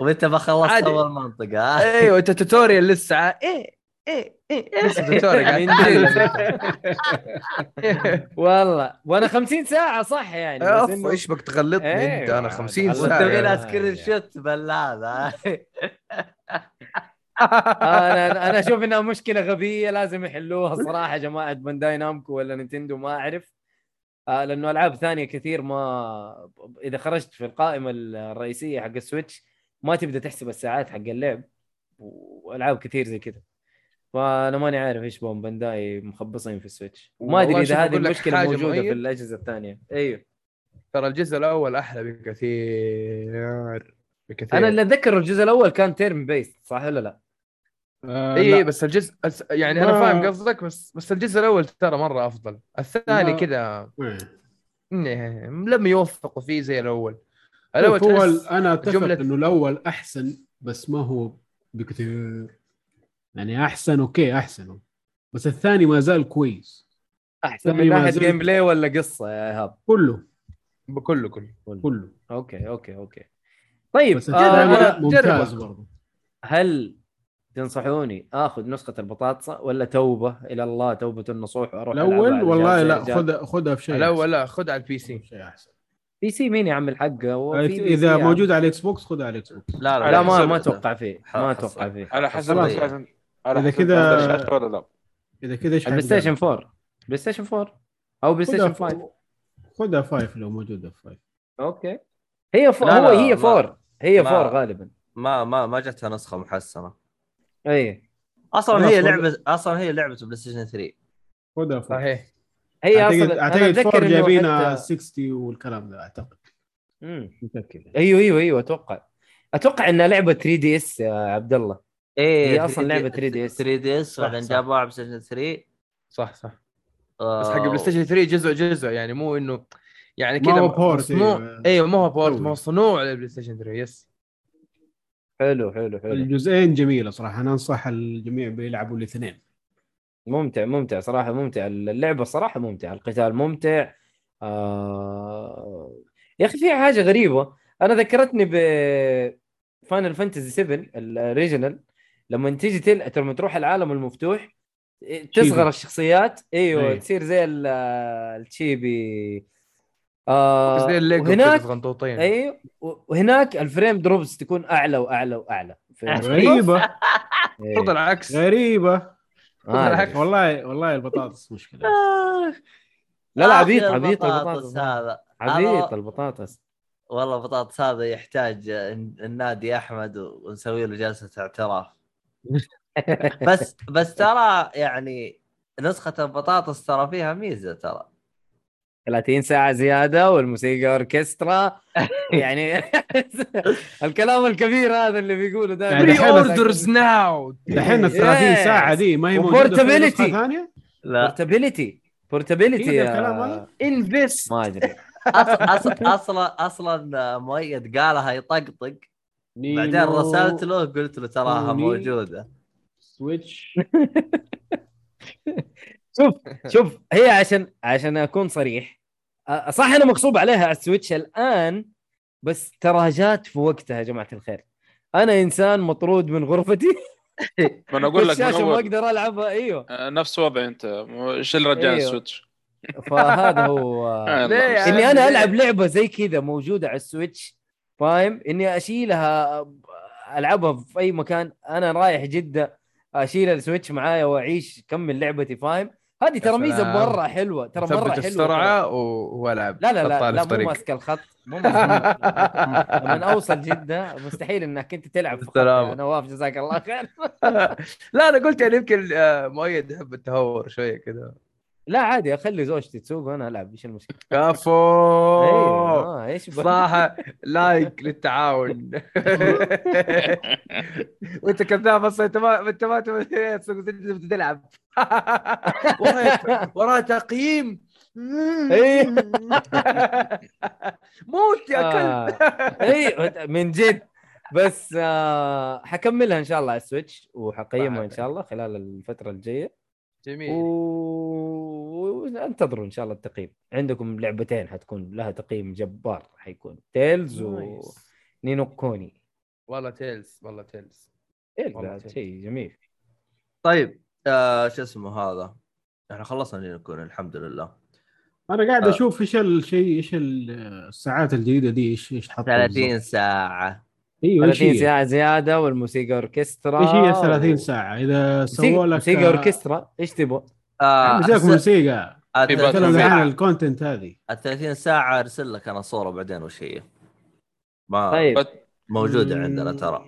وانت ما خلصت. أول منطقة؟ أيوه أنت tutorial لسه ع- إيه إيه إيه. لسه tutorial. والله. وأنا 50 ساعة صح يعني أوف إيش بك تغلطني إيه، أنت؟ أنا 50 والله. وانت ساعه لا، ناس. screenshot بالهذا أنا أنا أشوف إنها مشكلة غبية لازم يحلوها صراحة جماعة بانداي نامكو ولا نينتندو ما أعرف. آه لأنه ألعاب ثانية كثير ما إذا خرجت في القائمة الرئيسية حق السويتش ما تبدأ تحسب الساعات حق اللعب وألعاب كثير زي كذا. فأنا ماني عارف إيش بهم بانداي مخبصين في السويتش ما أدري إذا هذه المشكلة موجودة في. الأجهزة الثانية. أيوه. ترى الجزء الأول أحلى بكثير بكثير. أنا اللي أتذكر الجزء الأول كان turn based صح ولا لا؟ آه اي بس الجزء يعني أنا فاهم قصدك بس بس الجزء الأول ترى مرة أفضل. الثاني ما- كذا إيه. إيه، لم يوفقوا فيه زي الأول. الأول هو أنا أتفق جملة- إنه الأول أحسن بس ما هو بكثير. يعني أحسن okay أحسن. بس الثاني ما زال كويس. أحسن من ناحية زلت- جيم بلاي ولا قصة يا إيهاب؟ كله. بكله كله. كله. okay okay okay. طيب بس آه ممتاز. برضه. هل تنصحوني آخذ نسخة البطاطسه ولا توبة؟ إلى الله توبة النصوح وأروح الأول والله لا؟ خذها خذها في شيء الأول لا خذ على ال PC. شيء أحسن. PC مين يا عم الحق؟ إذا سي موجود على الاكس بوكس خذها على الاكس بوكس لا يعني. لا ما ما أتوقع فيه ما. أتوقع فيه. على حسب حسب كذا- ولا لا. إذا كذا إيش البلاي حتقدر؟ ستيشن 4 بلاي ستيشن 4 أو بلاي ستيشن 5 خذها فايف لو موجودة في فايف. أوكي. هي ف... لا، هو لا، هي ما- 4 هي ما- 4 غالبا. ما ما ما جتها نسخة محسنة. أي أصلا هي. لعبه أصلا هي لعبة بلاي ستيشن 3 خذها صحيح هي اعتقد أصلا أعتقد فور جايبينها حتى... 60 والكلام ده أعتقد مم. متأكد أيوه أيوه أيوه أتوقع أتوقع إنها لعبة 3DS يا عبد الله إيه هي أصلاً لعبة 3DS. 3DS صح، بعدين صح. جابوها على بلاي ستيشن 3 صح صح آه، بس حق بلاي ستيشن 3 جزء جزء يعني مو انه يعني كذا هو port، مصنوع أيوة. أيوه ما هو port. مصنوع للبلاي ستيشن 3 yes حلو حلو حلو. الجزئين جميلة صراحة أنا أنصح الجميع بيلعبوا الاثنين. ممتع ممتع صراحة ممتع. اللعبة صراحة ممتعة القتال ممتع. آه... يا أخي في حاجة غريبة. أنا ذكرتني ب فاينل فانتزي 7 original لما تيجي تل... لما تروح العالم المفتوح تصغر الشخصيات. أيوه أي. تصير زي ال- ال chibi. آه زي الليجو وهناك صغنطوطين أيوه وهناك ال frame drops تكون أعلى وأعلى وأعلى؟ غريبة. إيه. المفروض العكس. غريبة. آه،. والله والله البطاطس مشكلة. لا لا آخر عبيط عبيط البطاطس. هذا. عبيط البطاطس. والله البطاطس هذا يحتاج الن- النادي أحمد ونسوي له جلسة اعتراف. بس بس ترى يعني نسخة البطاطس ترى فيها ميزة ترى. 30 ساعة زيادة والموسيقى أوركسترا. يعني الكلام الكبير هذا اللي بيقوله دائما. بري اوردرز ناو دحين ال 30 ساعة دي ما هي موجودة في. نسخة ثانية؟ لا. بورتابيلتي بورتابيلتي؟ انفست ما أدري. أص- أصلا أصلا مؤيد قالها يطقطق. بعدين رسلت له قلت له تراها. موجودة. سويتش. شوف شوف هي عشان عشان أكون صريح صح أنا مغصوب عليها على السويتش الآن بس ترى جات في وقتها يا جماعة الخير. أنا إنسان مطرود من غرفتي. ما أنا أقول لك ما أقدر ألعبها أيوه. آه، نفس وضعي أنت. إيش اللي رجعني أيوه. السويتش؟ فهذا هو. إني أنا ليه؟ ألعب لعبة زي كذا موجودة على السويتش فاهم؟ إني أشيلها ألعبها في أي مكان. أنا رايح جدة أشيل السويتش معايا وأعيش كمل لعبتي فاهم؟ هذه ترى ميزة. مرة حلوة ترى مرة حلوة السرعة والعب لا لا لا, لا مو. ماسك الخط مو ماسك لما أوصل جده مستحيل إنك أنت تلعب في نواف جزاك الله خير. لا أنا قلت يعني يمكن آه، مؤيد يحب التهور شوية كذا لا عادي أخلي زوجتي تسوق وأنا ألعب إيش المشكلة؟ كفو! أيوه آه، إيش صح. لايك للتعاون. وأنت كذاب أصلا أنت ما أنت ما تسوق تلعب. ورايا تقييم. إيه. موت يا كلب. آه. اي من جد. بس آه حكملها إن شاء الله على ال Switch وحقيمها إن شاء الله خلال الفترة الجاية. جميل. وانتظروا إن شاء الله التقييم. عندكم لعبتين حتكون لها تقييم جبار حيكون Tales. و Ni no Kuni. والله تيلز والله تيلز. تيلز. شيء جميل. طيب آه شو اسمه هذا؟ إحنا خلصنا اللي نكون الحمد لله. أنا قاعد آه. أشوف إيش الشيء إيش ال- الساعات الجديدة دي إيش إيش حطوا 30 ساعة. إيوه إيش 30 هي؟ ساعة زيادة والموسيقى أوركسترا إيش هي 30 ساعة إذا سووا لك موسيقى أوركسترا إيش تبغى؟ آه ال في 30 اتكلم ساعة. عن ال content هذه 30 ساعة أرسل لك أنا صورة بعدين وش هي ما طيب موجودة عندنا ترى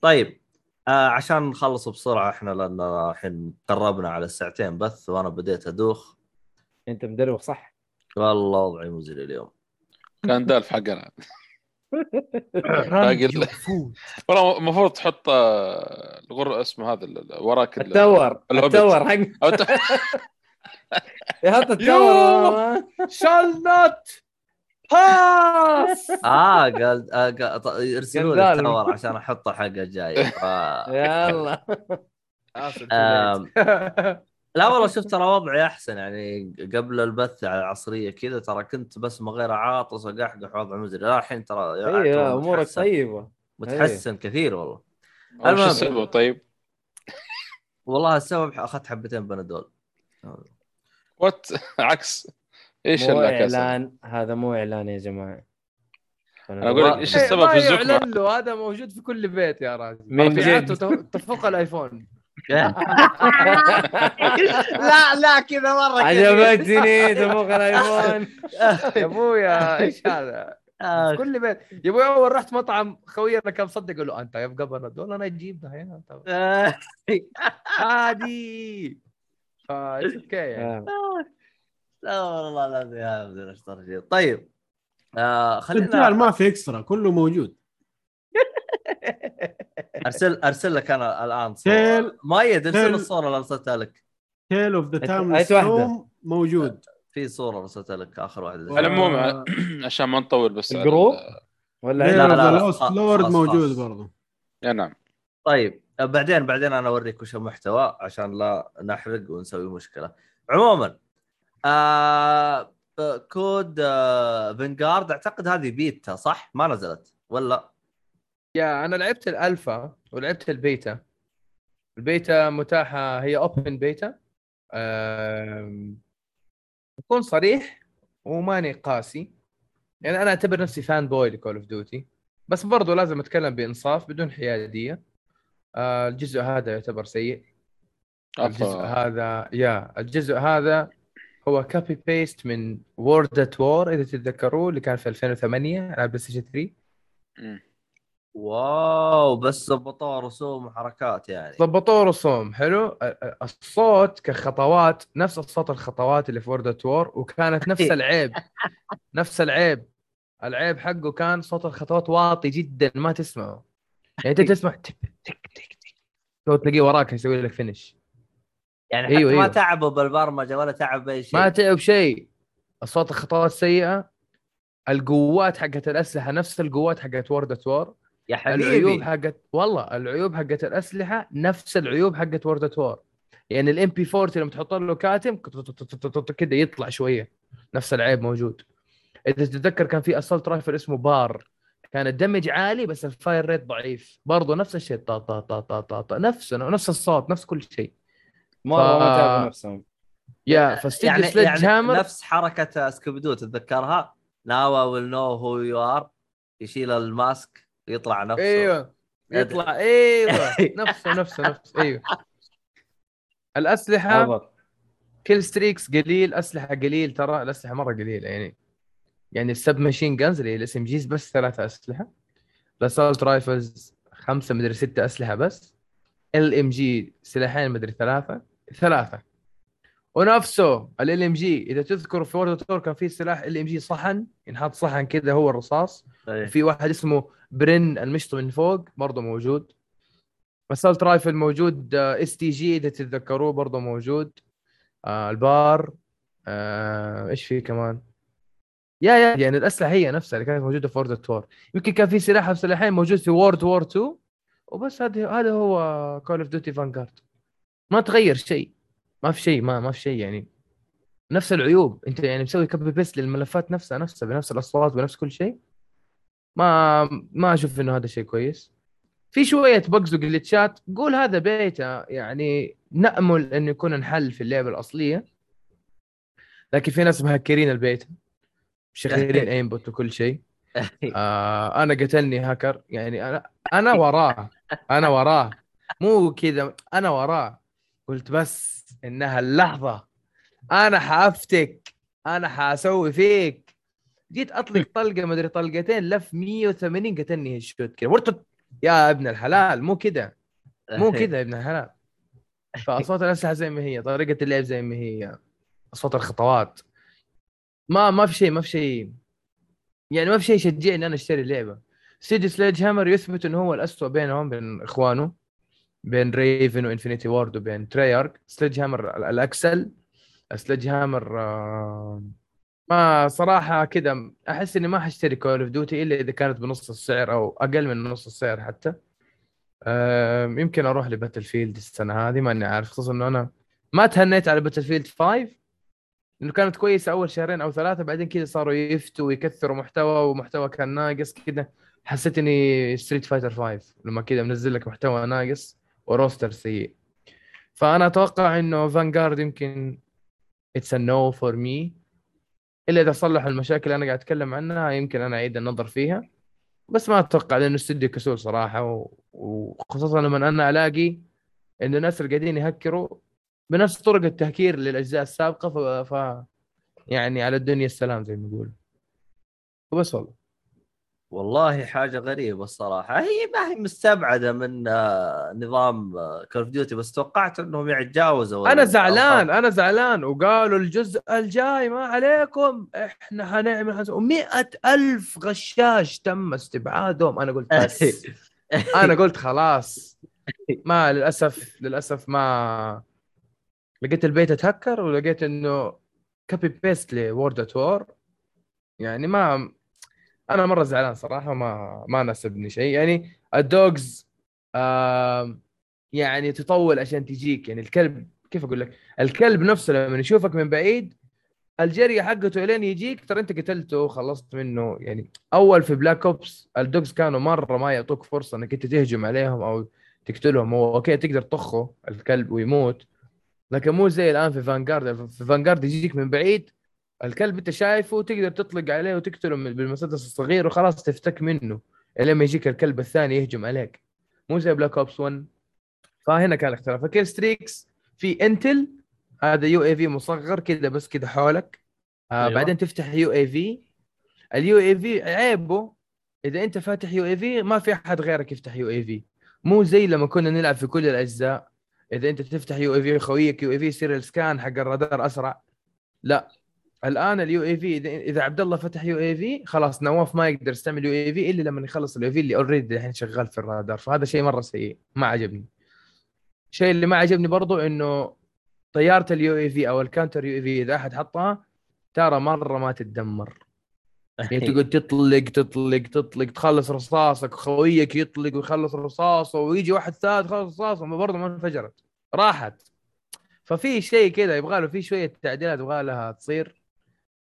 طيب آه عشان نخلص بسرعة إحنا لأن الحين قربنا على الساعتين بث وأنا بديت أدوخ أنت مدروخ صح؟ والله وضعي مزري اليوم كان دالف حقنا والله المفروض تحط آه، الغر اسمه هذا ال- ال- وراك ال- التور. التور حق. يحط التور شال نوت باس آه قال آه ط- يرسلوا لي التور عشان أحطه حق الجاي. يلا لا والله شفت ترى وضعي أحسن يعني قبل البث على العصرية كذا ترى كنت بس ما غير عاطس واقحقح وضع مزري لا الحين ترى أيوه يعتبر أمورك متحسن. طيبة. متحسن كثير والله. المهم. السبب طيب؟ والله السبب أخذت حبتين بنادول وات عكس. إيش مو؟ إعلان هذا مو إعلان يا جماعة. أنا أقول لك إيش السبب في له هذا موجود في كل بيت يا راجل. من جد. تف- تفوق الآيفون. لا لا كذا مرة عجبتني تفوق الايفون يا أبويا إيش هذا؟ في كل بيت. يا أبوي أول رحت مطعم خوينا كان مصدق له أنت يبقى بنادول أنا اجيبها هنا عادي. فا أوكي يعني لا والله العظيم يا شيء طيب آه خلينا ما في اكسترا كله موجود. ارسل أرسل لك أنا الآن تيل- صورة مايد ارسل الصورة اللي أرسلتها لك؟ تيل اوف ذا تايم؟ موجود. في صورة أرسلتها لك آخر واحدة. على العموم عشان ما نطول بس الجروب؟ ال- ولا لا، لا لا، لا لورد موجود. برضو. يا نعم. طيب بعدين بعدين أنا أوريك وش المحتوى عشان لا نحرق ونسوي مشكلة. عموما آه آه، COD آه Vanguard أعتقد هذه بيتا صح؟ ما نزلت ولا؟ يا أنا لعبت الألفا ولعبت ال beta ال beta متاحة هي open beta. اكون صريح وماني قاسي يعني أنا أعتبر نفسي fanboy ل Call of Duty بس برضو لازم أتكلم بإنصاف بدون حيادية آه، الجزء هذا يعتبر سيء الجزء. هذا يا الجزء هذا هو copy paste من World at War إذا تتذكروه اللي كان في 2008 على PlayStation 3 مم. wow بس ضبطوا رسوم وحركات يعني. ضبطوه رسوم حلو. الصوت كخطوات نفس الصوت الخطوات اللي في World War وكانت نفس العيب. نفس العيب. العيب حقه كان صوت الخطوات واطي جدا ما تسمعه. يعني أنت تسمع تك تك تك تك. لو تلاقيه وراك يسوي لك finish يعني حتى أيوة، ما أيوة. تعبوا بالبرمجة ولا تعب بأي شيء. ما تعب شيء. الصوت الخطوات سيئة. القوات حقت الأسلحة نفس القوات حقت World War يا العيوب حبيبي حقت والله العيوب حقت الأسلحة نفس العيوب حقت World War يعني ال MP 40 لما تحط له كاتم كذا يطلع شوية نفس العيب موجود. إذا تتذكر كان في assault rifle اسمه بار. كان ال damage عالي بس ال fire rate ضعيف. برضه نفس الشيء طا طا طا طا طا طا نفس نفس الصوت نفس كل شيء. مره ف- ما تعبوا نفسهم. يا فستيج يعني, يعني هامر نفس حركة Scooby-Doo تتذكرها؟ now we'll know who you are يشيل ال mask. يطلع نفسه. أيوه يطلع أيوه نفسه نفسه نفسه أيوه. الأسلحة killstreaks قليل أسلحة قليل ترى الأسلحة مرة قليلة يعني يعني ال submachine guns اللي ال SMGs بس ثلاثة أسلحة ال assault rifles خمسة مدري ستة أسلحة بس LMG سلاحين مدري ثلاثة ثلاثة. ونفسه LMG إذا تذكر في World War كان في سلاح LMG صحن ينحط صحن كذا هو الرصاص إيه. في واحد اسمه Bren المشط من فوق برضه موجود. assault rifle موجود STG إذا تتذكروه برضه موجود. آه البار. آه إيش في كمان؟ يا يا يعني الاسلحه هي نفسها اللي كانت موجودة في World War يمكن كان في سلاح أو سلاحين موجود في World War 2 وبس هذا هذا هو Call of Duty Vanguard ما تغير شيء. ما في شيء ما ما في شيء يعني. نفس العيوب. أنت يعني مسوي copy paste للملفات نفسها نفسها بنفس الأصوات بنفس كل شيء. ما ما أشوف إنه هذا شيء كويس. في شوية bugs و glitchات. قول هذا بيتا يعني نأمل انه يكون انحل في اللعبة الأصلية. لكن في ناس مهكرين البيتا شغالين aimbot وكل شيء. آه أنا قتلني هاكر يعني أنا أنا وراه. أنا وراه. مو كذا. أنا وراه. قلت بس إنها اللحظة. أنا حأفتك. أنا حأسوي فيك. جيت أطلق طلقة مدري طلقتين لف 180 قتلني ال shot كذا. يا ابن الحلال مو كذا. مو كذا يا ابن الحلال. فأصوات الأسلحة زي ما هي طريقة اللعب زي ما هي. أصوات الخطوات. ما ما في شيء ما في شيء. يعني ما في شيء يشجعني ان أنا أشتري اللعبه سيدي Sledgehammer يثبت إنه هو الاسوء بينهم بين إخوانه بين Raven و Infinity Ward وبين Treyarch Sledgehammer ال- الأكسل. Sledgehammer آه، ما صراحة كذا أحس إني ما حاشتري Call of Duty إلا إذا كانت بنص السعر أو أقل من نص السعر حتى. يمكن أروح ل Battlefield السنة هذه ماني عارف خصوصا إنه أنا ما تهنيت على Battlefield 5 لأنه كانت كويسة أول شهرين أو ثلاثة بعدين كذا صاروا يفتوا ويكثروا محتوى ومحتوى كان ناقص كذا. حسيت إني Street Fighter 5 لما كذا منزل لك محتوى ناقص و roster سيء. فأنا أتوقع إنه Vanguard يمكن it's no for me إلا إذا صلحوا المشاكل اللي أنا قاعد أتكلم عنها يمكن أنا أعيد النظر فيها. بس ما أتوقع لأنه استوديو كسول صراحة و... وخصوصا لما أنا ألاقي إن الناس اللي قاعدين يهكروا بنفس طرق التهكير للأجزاء السابقة ف... ف... يعني على الدنيا السلام زي ما يقولوا. وبس والله. والله حاجة غريبة الصراحة. هي ما هي مستبعدة من آه، نظام Call of Duty بس توقعت إنهم يتجاوزوا أنا زعلان أنا زعلان. وقالوا الجزء الجاي ما عليكم إحنا حنعمل حس... ومئة ألف غشاش تم استبعادهم. أنا قلت بس. أنا قلت خلاص. ما للأسف للأسف ما. لقيت البيت أتهكر ولقيت إنه copy paste World at War يعني ما أنا مرة زعلان صراحة ما ما ناسبني شيء. يعني ال dogs يعني تطول عشان تجيك. يعني الكلب كيف أقول لك؟ الكلب نفسه لما يشوفك من بعيد الجري حقته لين يجيك ترى أنت قتلته وخلصت منه. يعني أول في Black Ops ال dogs كانوا مرة ما يعطوك فرصة إنك أنت تهجم عليهم أو تقتلهم. هو okay تقدر تطخه الكلب ويموت لكن مو زي الآن في Vanguard في Vanguard يجيك من بعيد الكلب انت شايفه تقدر تطلق عليه وتقتله بالمسدس الصغير وخلاص تفتك منه لما يجيك الكلب الثاني يهجم عليك. مو زي Black Ops 1 فهنا كان الاختلاف. ف kill streaks؟ في intel هذا UAV مصغر كذا بس كذا حولك. آه. أيوة. بعدين تفتح يو اي في اليو اي في عيبه إذا أنت فاتح UAV ما في أحد غيرك يفتح UAV مو زي لما كنا نلعب في كل الأجزاء. إذا أنت تفتح UAV خويك UAV يصير ال scan حق الرادار أسرع. لا. الآن ال UAV إذا عبد الله فتح UAV خلاص نواف ما يقدر يستعمل UAV إلا لما يخلص ال UAV اللي already الحين شغال في الرادار. فهذا شيء مرة سيء ما عجبني. الشيء اللي ما عجبني برضو إنه طيارة ال UAV أو ال counter UAV إذا أحد حطها ترى مرة ما تتدمر. يعني تقعد تطلق تطلق تطلق تخلص رصاصك خويك يطلق ويخلص رصاصه ويجي واحد ثالث خلص رصاصه برضه ما انفجرت. راحت. ففي شيء كذا يبغى له في شوية تعديلات يبغى لها تصير.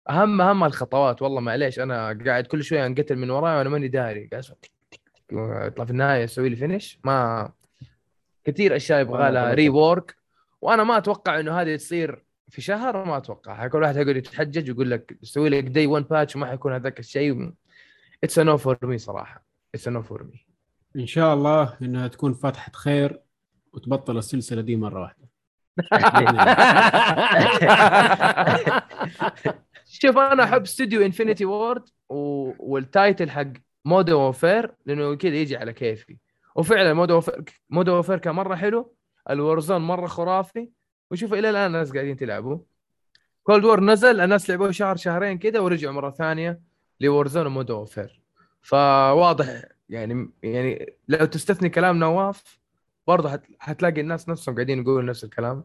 اهم أهم الخطوات والله معليش أنا قاعد كل شوية أنقتل من وراي وأنا ماني داري. قاعد يطلع في النهاية يسوي لي finish ما كثير أشياء يبغى لها rework وأنا ما أتوقع إنه هذه تصير في شهر ما أتوقع. كل واحد يقعد يتحجج ويقول لك يسوي لك day 1 patch وما حيكون هذاك الشيء. it's no for me صراحة. it's no for me إن شاء الله إنها تكون فتحة خير وتبطل السلسلة دي مرة واحدة. شوف أنا أحب استوديو Infinity Ward. وال title حق Modern Warfare لأنه كذا يجي على كيفي. وفعلا Modern Warfare Modern Warfare كان مرة حلو ال Warzone مرة خرافي وشوف إلى الآن الناس قاعدين تلعبوا Cold War نزل الناس لعبوه شهر شهرين كذا ورجعوا مرة ثانية ل Warzone و Modern Warfare فواضح يعني يعني لو تستثني كلام نواف برضه حت... حتلاقي الناس نفسهم قاعدين يقولوا نفس الكلام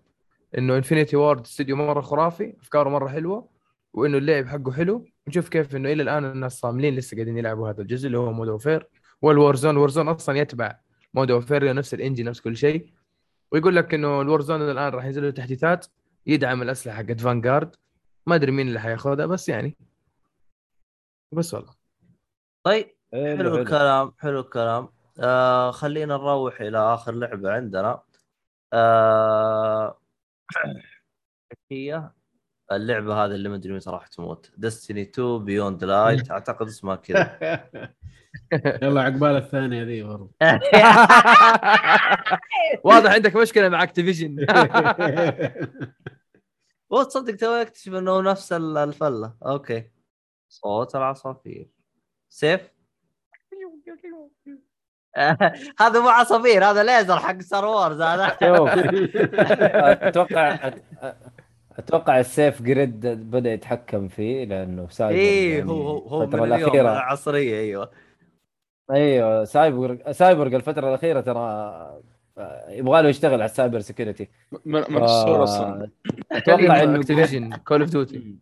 إنه Infinity Ward استوديو مرة خرافي أفكاره مرة حلوة. وإنه اللعب حقه حلو. نشوف كيف إنه إلى الآن الناس صاملين لسه قاعدين يلعبوا هذا الجزء اللي هو Modern Warfare وال Warzone و Warzone أصلا يتبع Modern Warfare نفس ال engine نفس كل شيء. ويقول لك إنه ال Warzone الآن راح ينزل له تحديثات يدعم الأسلحة حقت Vanguard ما أدري مين اللي حياخذها بس يعني. بس والله. طيب حلو الكلام حلو الكلام. آه خلينا نروح إلى آخر لعبة عندنا. آه هي اللعبة هذه اللي ما أدري متى راح تموت. Destiny 2 Beyond Light أعتقد اسمها كذا. يلا عقبال الثانية ذي برضه واضح عندك مشكلة مع Activision وتصدق تو أكتشف إنه نفس ال- الفلة. أوكي. صوت العصافير. سيف؟ هذا مو عصافير هذا ليزر حق Star Wars هذا. أتوقع أتوقع السيف جريد بدأ يتحكم فيه لأنه سايبر إيه يعني هو هو هو الفترة من الأخيرة. العصريه أيوه. أيوه cyber cyber الفترة الأخيرة ترى آه، يبغى له يشتغل على ال cyber security من من الصورة أصلا. أتوقع إنه Activision Call of Duty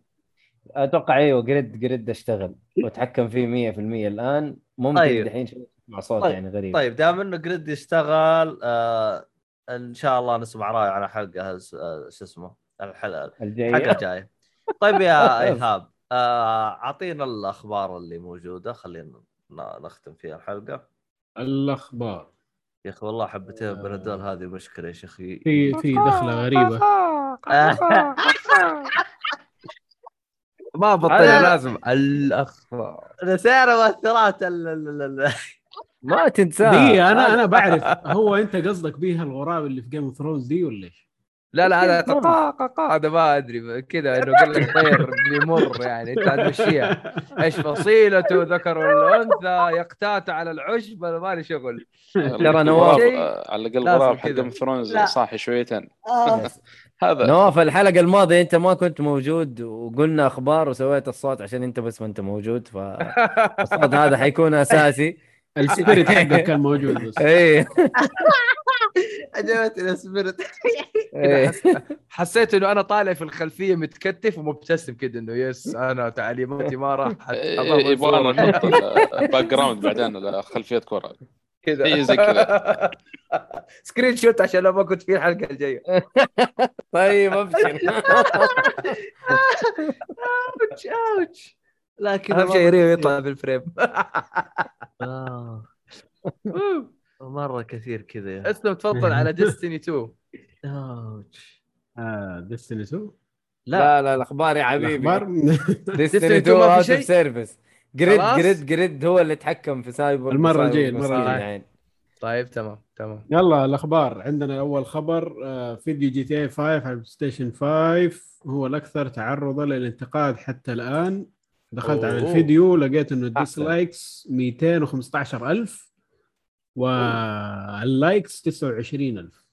أتوقع إيوه جريد جريد اشتغل وتحكم فيه 100% الآن. ممكن طيب. دحين مع صوت طيب. يعني غريب. طيب دام إنه جريد يشتغل آه إن شاء الله نسمع راي على حلقة آه، شو اسمه؟ الحلقة الحلقة الجاية. طيب يا إيهاب آه، أعطينا الأخبار اللي موجودة. خلينا نختم فيها الحلقة. الأخبار. يا أخي والله حبتين بنادول هذه مشكلة يا شيخ في في دخلة غريبة. ما بطل لازم. الأخبار. نسينا مؤثرات ال- ال- ال- ما تنساه دي أنا أنا بعرف. هو أنت قصدك بيها الغراب اللي في Game of Thrones دي ولا إيش؟ لا لا هذا قا قا قا هذا ما أدري كذا إنه قال لك طير بيمر يعني. أنت هتمشيها إيش فصيلته ذكر ولا انثى يقتات على العشب؟ أنا مالي شغل ترى نواف شيء على الأقل غراب حق. Game Thrones لا. صاحي شويتين آه. هذا. نواف الحلقة الماضية أنت ما كنت موجود وقلنا أخبار وسويت الصوت عشان أنت بس ما أنت موجود فالصوت هذا حيكون أساسي. ال spirit حقك كان موجود بس. إيه. عجبتني ال spirit إيه. حسيت إنه أنا طالع في الخلفية متكتف ومبتسم كده إنه yes أنا تعليماتي ما راحت إيه، يبغى نحط ال background بعدين خلفية كره كذا إيه، زي كذا. screenshot عشان لو ما كنت في الحلقة الجاية. طيب أبشر. اوتش اوتش لكن أهم شيء ريو يطلع بال frame. آه. مرة كثير كذا. يا اسلم تفضل على Destiny 2 ouch. آه Destiny 2 لا. لا لا الأخبار يا حبيبي. الأخبار؟ Destiny Destiny 2 2 ما في out? of service جريد خلاص؟ جريد جريد هو اللي يتحكم في سايبر الجاية، المرة مسكين الجاية. يعني. طيب تمام تمام. يلا الأخبار. عندنا أول خبر آه، فيديو GTA 5 على البلاي ستيشن 5 هو الأكثر تعرضا للانتقاد حتى الآن. دخلت على أوه. الفيديو لقيت إنه. ال dislikes 215000 وال likes 29000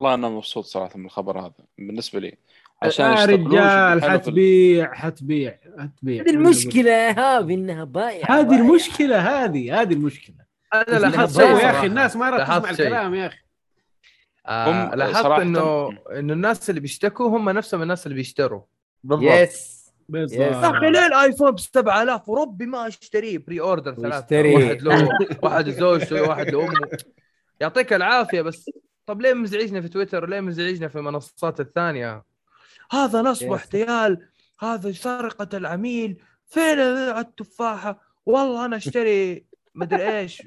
والله أنا مبسوط صراحة من الخبر هذا بالنسبة لي عشان يا رجال حتبيع حتبيع حتبيع هذه المشكلة يا إيهاب إنها بايعة هذه. المشكلة هذه هذه المشكلة أنا لاحظت يا. أخي الناس ما تسمع. الكلام يا أخي آه هم لاحظت إنه إنه الناس اللي بيشتكوا هم نفسهم الناس اللي بيشتروا بالضبط yes بالضبط. يا أخي ليه الآيفون ب 7000 وربي ما أشتريه pre-order ثلاثة. واحد له واحد لزوجته واحد لأمه. يعطيك العافية بس طب ليه مزعجنا في تويتر؟ وليه مزعجنا في المنصات الثانية؟ هذا نصب يس. واحتيال. هذا سرقة العميل. فين التفاحة؟ والله أنا أشتري مدري إيش.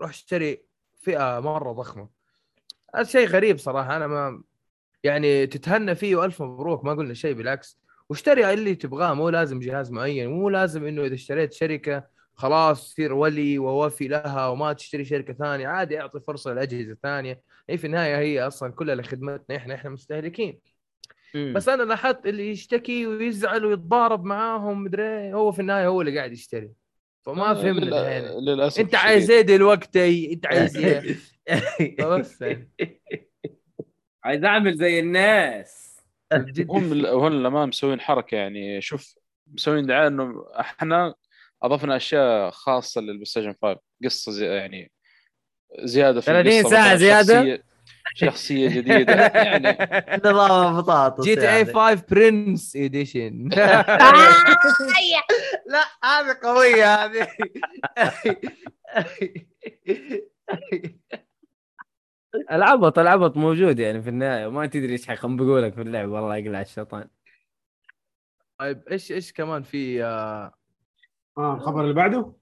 روح اشتري فئة مرة ضخمة. هذا شيء غريب صراحة أنا ما يعني تتهنى فيه وألف مبروك ما قلنا شيء بالعكس. واشتري اللي تبغاه مو لازم جهاز معين مو لازم إنه إذا اشتريت شركة خلاص تصير ولي ووفي لها وما تشتري شركة ثانية عادي أعطي فرصة لأجهزة ثانية. هي في النهاية هي أصلا كلها لخدمتنا إحنا إحنا مستهلكين. بس أنا لاحظت اللي يشتكي ويزعل ويتضارب معاهم مدري إيه، هو في النهاية هو اللي قاعد يشتري. فما فهمنا لل- للأسف أنت عايز إيه دلوقتي؟ أنت عايز إيه. عايز أعمل زي الناس. هم هم للامانه مسوين حركة يعني شوف مسوين دعاية إنه إحنا أضفنا أشياء خاصة للبلاي ستيشن 5 قصة زي يعني زيادة في 30 القصة ساعة مثلاً زيادة؟ شخصية, شخصية جديدة يعني نظام بطاطس GTA يعني. 5 برنس edition لا هذه قوية هذه العبط العبط موجود يعني في النهاية. وما تدري إيش حيخنبقوا لك في اللعب. والله يقلع الشيطان. طيب إيش إيش كمان في آه، آه الخبر اللي بعده؟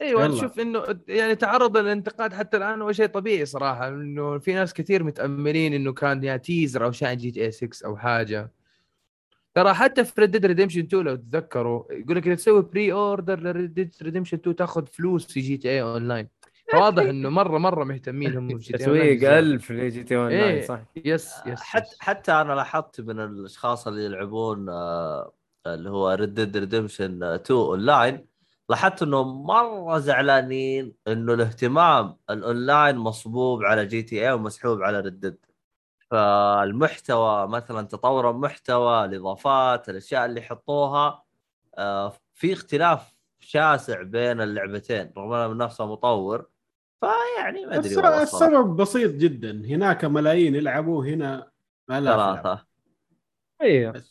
أيوه يلا. نشوف إنه يعني تعرض للانتقاد حتى الآن هو شيء طبيعي صراحة إنه في ناس كثير متأملين إنه كان يا teaser أو شيء عن GTA 6 أو حاجة. ترى حتى في Red Dead Redemption 2 لو تتذكروا يقول لك إذا تسوي pre-order ل Red Dead Redemption 2 تاخذ فلوس في GTA Online فواضح إنه مره مرة مهتمين هم في جي تي تسويق 1000 ل GT on إيه. صح. yes yes حتى حتى أنا لاحظت من الأشخاص اللي يلعبون آه، اللي هو Red Dead Redemption 2 أونلاين لاحظت انه مرة زعلانين إنه الاهتمام الأونلاين مصبوب على GTA ومسحوب على Red Dead فالمحتوى مثلا تطور المحتوى الإضافات الأشياء اللي يحطوها آه، في اختلاف شاسع بين اللعبتين رغم انها من نفسها مطور. فيعني ما أدري الس- والله الصراحة. السبب بسيط جدا. هناك ملايين يلعبوا هنا. ثلاثة. أيوه.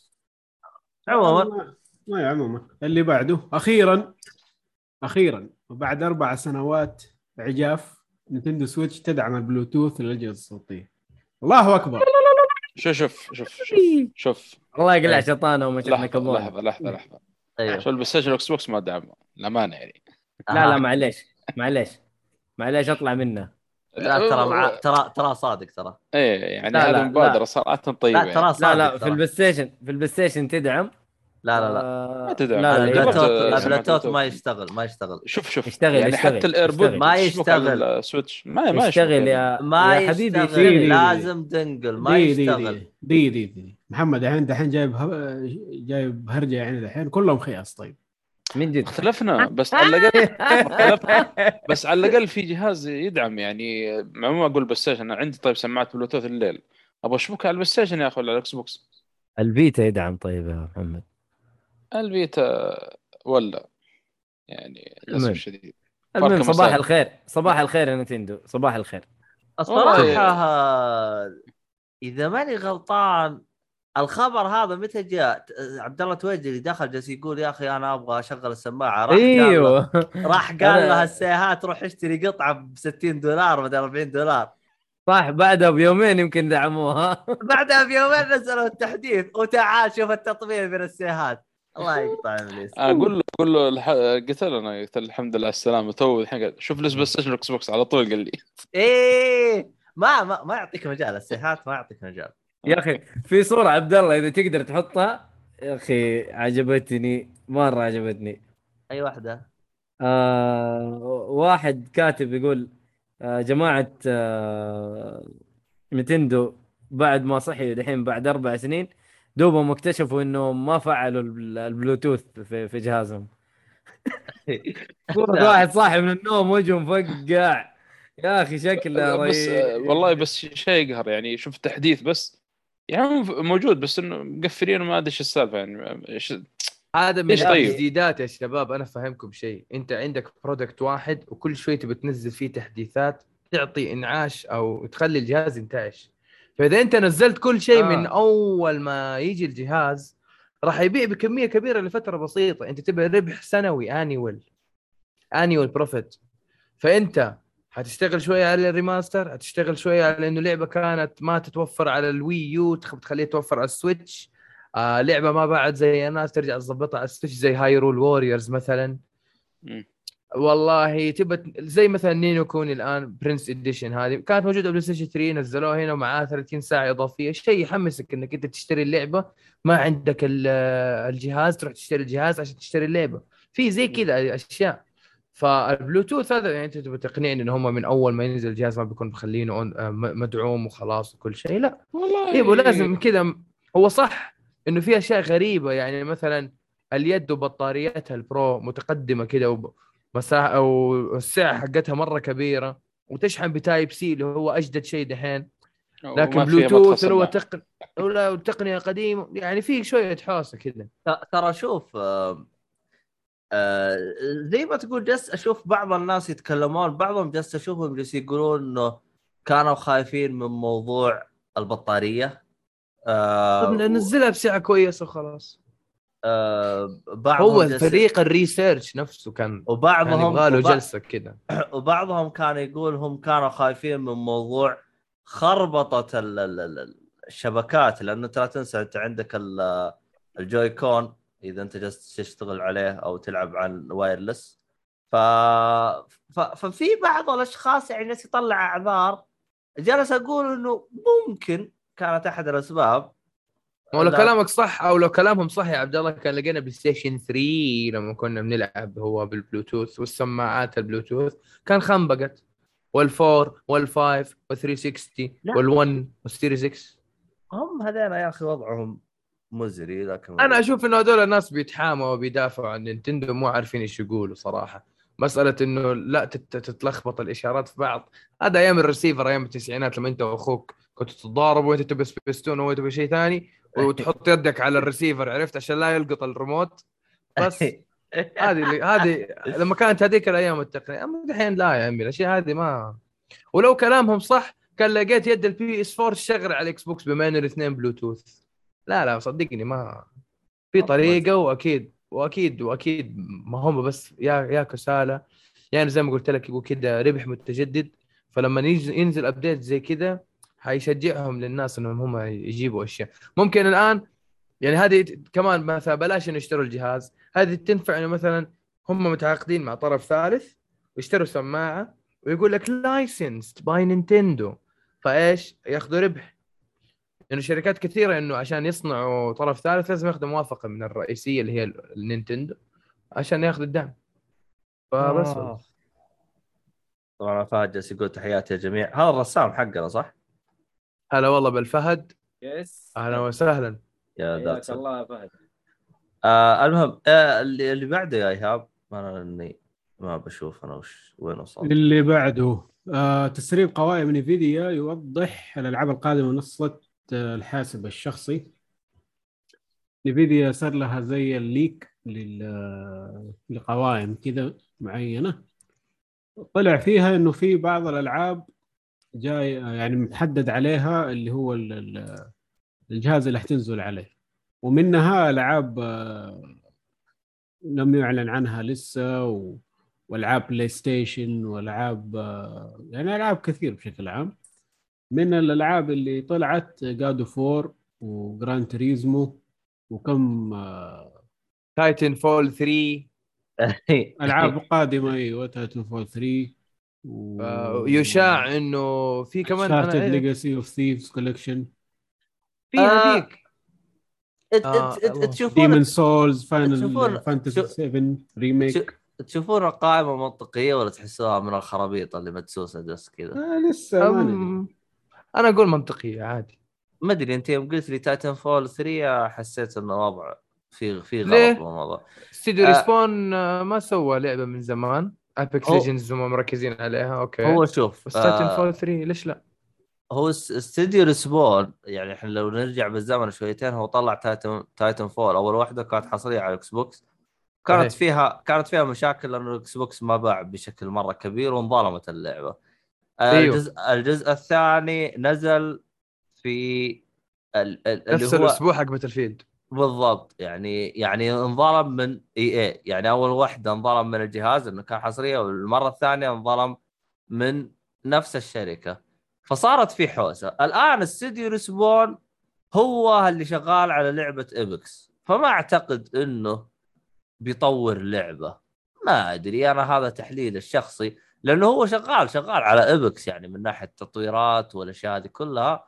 عموما. ما- ما عموما اللي بعده أخيرا أخيرا وبعد أربع سنوات عجاف Nintendo Switch تدعم البلوتوث للأجهزة الصوتية. الله أكبر. شوف شوف شوف شوف شوف. الله يقلع إيه. شيطانه وما شفنا لحظة لحظة لحظة لحظة. أيوه. شوف البلاي ستيشن وال Xbox ما دعم الامانه يعني. لا لا معليش معليش. معليش أطلع منه لا ترى مع ترى ترى صادق ترى إيه يعني هذه مبادرة. صراحة طيبة لا ترى يعني. صادق لا لا في ترى. البلاي ستيشن في البلاي ستيشن تدعم لا لا لا ما تدعم. لا لا البلوتوث البلوتوث. ما يشتغل ما يشتغل شوف شوف يشتغل- يعني يشتغل- حتى الإيربود. ما يشتغل. على السويتش ما ما يشتغل. يا ما يا حبيبي يشتغل دي- دي- دي. لازم تنقل ما دي دي يشتغل دي دي, دي. محمد الحين دحين جايب جايب هرجة يعني دحين كلهم خياس طيب من جد؟ اختلفنا بس على الاقل بس على الأقل في جهاز يدعم يعني ما أقول PlayStation أنا عندي طيب سماعه بلوتوث الليل. أبغى اشبكها على ال PlayStation يا أخي ولا على ال Xbox؟ ال Vita يدعم طيب يا محمد. ال Vita ولا يعني للأسف. الشديد. المهم صباح مساء. الخير صباح الخير يا Nintendo صباح الخير. الصراحة آه، إذا ماني غلطان الخبر هذا متى جاء؟ عبد الله تويجري دخل جالس يقول يا أخي أنا أبغى أشغل السماعة. راح قال له أيوه راح قال له السيهات روح اشتري قطعة ب 60 دولار بدل 40 دولار. صح بعدها بيومين يمكن دعموها. بعدها بيومين نزلوا التحديث. وتعال شوف التطبيق من السيهات الله يقطع إبليس. أقول له أقول له الح... قلت له أنا قلت له الحمد لله على السلامة. تو الحين قال شوف لي PlayStation وال Xbox على طول قال لي. إيه. ما ما, ما يعطيك مجال. السيهات ما يعطيك مجال. يا أخي في صورة عبد الله إذا تقدر تحطها يا أخي عجبتني مرة عجبتني. أي واحدة؟ آه واحد كاتب يقول آه جماعة آه نتندو بعد ما صحي دحين بعد أربع سنين دوبهم اكتشفوا انهم ما فعلوا البل- البلوتوث في, في جهازهم. صورة واحد صاحي من النوم وجهه مفقع يا أخي شكله بس رهيب. والله بس شيء يقهر يعني شوف التحديث بس. يعني موجود بس إنه مقفلين وما أدري إيش السالفة يعني إيش هذا من طيب؟ التجديدات يا شباب أنا افهمكم شيء أنت عندك برودكت واحد وكل شوي تبي تنزل فيه تحديثات تعطي إنعاش أو تخلي الجهاز ينتعش فإذا أنت نزلت كل شيء آه. من أول ما يجي الجهاز راح يبيع بكمية كبيرة لفترة بسيطة أنت تبي ربح سنوي انيول annual profit فأنت حتشتغل شوية على ال remaster حتشتغل شوية على إنه لعبة كانت ما تتوفر على ال Wii U تخ- تخليها توفر على ال Switch. آه لعبة ما باعت زي الناس ترجع تظبطها على ال Switch زي Hyrule Warriors مثلا. ولا تبى زي مثلا Ni no Kuni الآن Prince Edition هذه. كانت موجودة PlayStation 3 نزلوها هنا ومعاها 30 ساعة إضافية. شيء يحمسك إنك أنت تشتري اللعبة. ما عندك ال- الجهاز تروح تشتري الجهاز عشان تشتري اللعبة. في زي كذا أشياء. فالبلوتوث هذا يعني أنت تبغى تقنعني إن هم من أول ما ينزل الجهاز ما بيكون مخلينه آه، مدعوم وخلاص وكل شيء لا. والله يبغوا لازم كذا هو صح إنه في أشياء غريبة يعني مثلا اليد وبطاريتها ال Pro متقدمة كذا ومساحه والسعه حقتها مرة كبيرة وتشحن ب Type C اللي هو أجدد شيء دحين. لكن بلوتوث هو. تقن ولا تقنية قديمة يعني في شوية حوسة كذا. ت- ترى شوف آه، آه، زي ما تقول جالس أشوف بعض الناس يتكلمون بعضهم جالس أشوفهم جالس يقولون إنه كانوا خايفين من موضوع البطارية. آه، طب ننزلها بسعه كويسه وخلاص. آه، بعضهم هو فريق الريسيرش نفسه كان كان وبعضهم له وبع- جلسة كذا وبعضهم كان يقول هم كانوا خايفين من موضوع خربطة ال- ال- ال- الشبكات لأنه لا تنسى أنت عندك ال- ال Joy-Con إذا أنت جالس تشتغل عليه أو تلعب عن wireless ف... ف... ففي بعض الأشخاص يعني جالس يطلع أعذار. جالس أقول إنه ممكن كانت أحد الأسباب. ولو لا. كلامك صح أو لو كلامهم صح يا عبد الله كان لقينا PlayStation 3 لما كنا بنلعب هو بالبلوتوث والسماعات البلوتوث. كان خنبقت وال4 وال5 وال360 لا. وال1 وال Series X هم هذين يا أخي وضعهم. مزري لكن أنا أشوف إنه هذول الناس بيتحاموا وبيدافعوا عن Nintendo مو عارفين إيش يقولوا صراحة. مسألة إنه لا تت- تتلخبط الإشارات في بعض. هذا أيام الريسيفر أيام التسعينات لما أنت وأخوك كنتوا تتضاربوا وأنت تبي سبيستون وأنت تبي شيء ثاني وتحط يدك على الريسيفر عرفت؟ عشان لا يلقط الريموت. بس هذه هذه لما كانت هذيك الأيام التقنية. أما الحين لا يا عمي الأشياء هذه ما ولو كلامهم صح كان لقيت يد ال PS 4 تشغل على ال Xbox بما انه الاثنين بلوتوث لا لا صدقني ما في طريقة وأكيد وأكيد وأكيد ما هم بس يا يا كسالة يعني زي ما قلت لك يقول كذا ربح متجدد. فلما ينزل, update زي كذا حيشجعهم للناس إنهم هم يجيبوا أشياء. ممكن الآن يعني هذه كمان مثلا بلاش إنه يشتروا الجهاز. هذه تنفع إنه مثلا هم متعاقدين مع طرف ثالث ويشتروا سماعة ويقول لك licensed by Nintendo فإيش؟ ياخذوا ربح. لأنه شركات كثيرة إنه عشان يصنعوا طرف ثالث لازم ياخذوا موافقة من الرئيسية اللي هي ال- ال Nintendo عشان ياخذوا الدعم. فبس آه. طبعا فهد جالس يقول تحياتي يا جميع. هذا الرسام حقنا صح؟ هلا والله بالفهد. يس أهلا وسهلا. يا ذات الله يا فهد. آه المهم آه اللي, اللي بعده يا إيهاب. أنا إني ما بشوف أنا وش وين وصلت. اللي بعده آه تسريب قوائم نفيديا يوضح الألعاب القادمة منصة الحاسب الشخصي. نفيديا صار لها زي الليك لل... لقوائم كذا معينة. طلع فيها إنه في بعض الألعاب جاي يعني محدد عليها اللي هو ال- ال- الجهاز اللي حتنزل عليه. ومنها ألعاب لم يعلن عنها لسه. والعاب PlayStation والعاب يعني ألعاب كثير بشكل عام. من الألعاب اللي طلعت God of War و Gran Turismo وكم Titanfall 3 ألعاب قادمة أيوه Titanfall 3 و... آه، يشاع إنه في كمان Uncharted Legacy of Thieves Collection في آه، هذيك آه،. تشوفون Demon's Souls تشوفون- Final Fantasy شو- 7 Remake تشوفون القائمه منطقيه ولا تحسوها من الخرابيط اللي مدسوسة بس كذا؟ آه لسه. أم... أنا أقول منطقية عادي ما أدري أنت يوم قلت لي تايتن فول 3 حسيت انه وضع في في؟ غلط بالموضوع استوديو آه. Respawn آه، ما سوى لعبة من زمان Apex Legends هم مركزين عليها أوكي هو شوف بس Titan آه، fall 3 ليش لا؟ هو اس- استديو Respawn يعني إحنا لو نرجع بالزمن شويتين هو طلع Titan Titanfall أول واحدة كانت حصرية على ال Xbox كانت. فيها كانت فيها مشاكل لأنه ال Xbox ما باع بشكل مرة كبير وانظلمت اللعبة أيوه. الجزء الجزء الثاني نزل في ال- ال- نفس اللي هو الأسبوع حق Battlefield بالضبط. يعني يعني انظلم من EA يعني أول واحدة انظلم من الجهاز إنه كان حصرية والمرة الثانية انظلم من نفس الشركة. فصارت في حوسة. الآن استديو Respawn هو اللي شغال على لعبة Apex فما أعتقد إنه بيطور لعبة. ما أدري. أنا هذا تحليلي الشخصي. لأنه هو شغال شغال على Apex يعني من ناحية التطويرات والأشياء هذه كلها.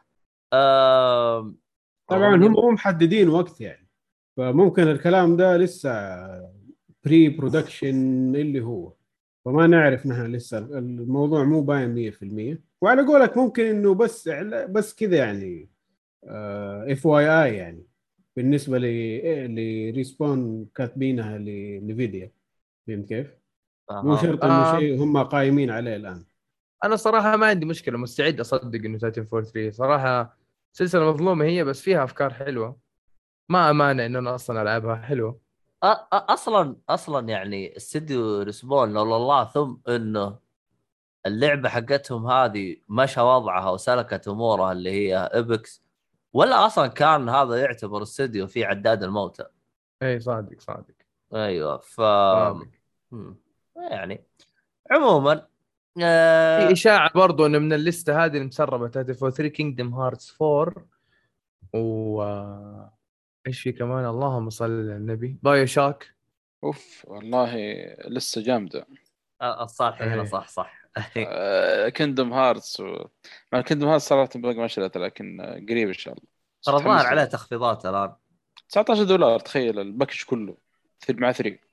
طبعا هم مو محددين وقت يعني. فممكن الكلام ده لسه pre-production اللي هو. فما نعرف نحن لسه الموضوع مو باين 100% وعلى قولك ممكن إنه بس بس كذا يعني FYI يعني بالنسبة ل ل Respawn كاتبينها ل Nvidia فهمت كيف؟ مو شرط إنه. شيء هم قايمين عليه الآن. أنا صراحة ما عندي مشكلة مستعد أصدق إنه Titanfall 3 صراحة سلسلة مظلومة هي بس فيها أفكار حلوة. ما أمانة إنه أنا أصلا ألعبها. حلوة أصلا أصلا يعني استديو Respawn لولا الله ثم إنه اللعبة حقتهم هذه مشى وضعها وسلكت أمورها اللي هي Apex ولا أصلا كان هذا يعتبر استديو في عداد الموتى. اي صادق صادق. أيوه ف صادق. يعني عموما آه... في إشاعة برضو انه من الليستة هذه المسربه فور 3 Kingdom Hearts 4 و إيش في كمان؟ اللهم صل على النبي. BioShock أوف والله لسه جامدة. آه، الصالح هنا إيه. صح صح. Kingdom Hearts و... مع Kingdom Hearts صراحة باقي ما شريتها لكن آه، قريب إن شاء الله. ترى الظاهر. تخفيضات الآن. 19 دولار تخيل ال package كله. 3 مع 3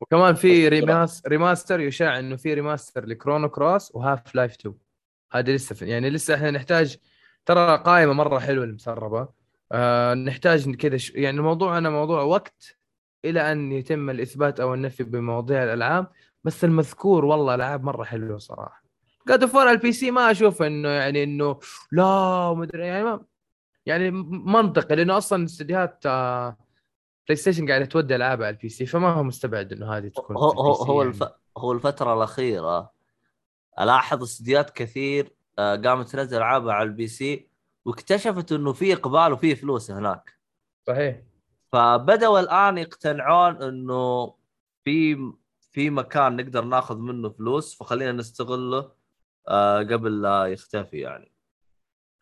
وكمان في remas- remaster يشاع إنه في remaster ل Chrono Cross و Half-Life 2 هذه لسه في يعني لسه إحنا نحتاج ترى قائمه مرة حلوة المسربة. آه نحتاج كذا ش... يعني الموضوع أنا موضوع وقت إلى أن يتم الإثبات أو النفي بمواضيع الألعاب بس المذكور والله العاب مرة حلوة صراحة. God of على ال PC ما أشوف إنه يعني إنه لا مدري يعني ما يعني منطقي لأنه أصلا استديوهات آه PlayStation قاعدة تودي العاب على ال PC فما هو مستبعد إنه هذه تكون هو هو هو, يعني. الف... هو الفترة الأخيرة ألاحظ استديوهات كثير آه، قامت تنزل ألعابها على ال PC واكتشفت إنه في إقبال وفي فلوس هناك صحيح فبدأوا الآن يقتنعون إنه في في مكان نقدر ناخذ منه فلوس فخلينا نستغله آه قبل لا يختفي يعني.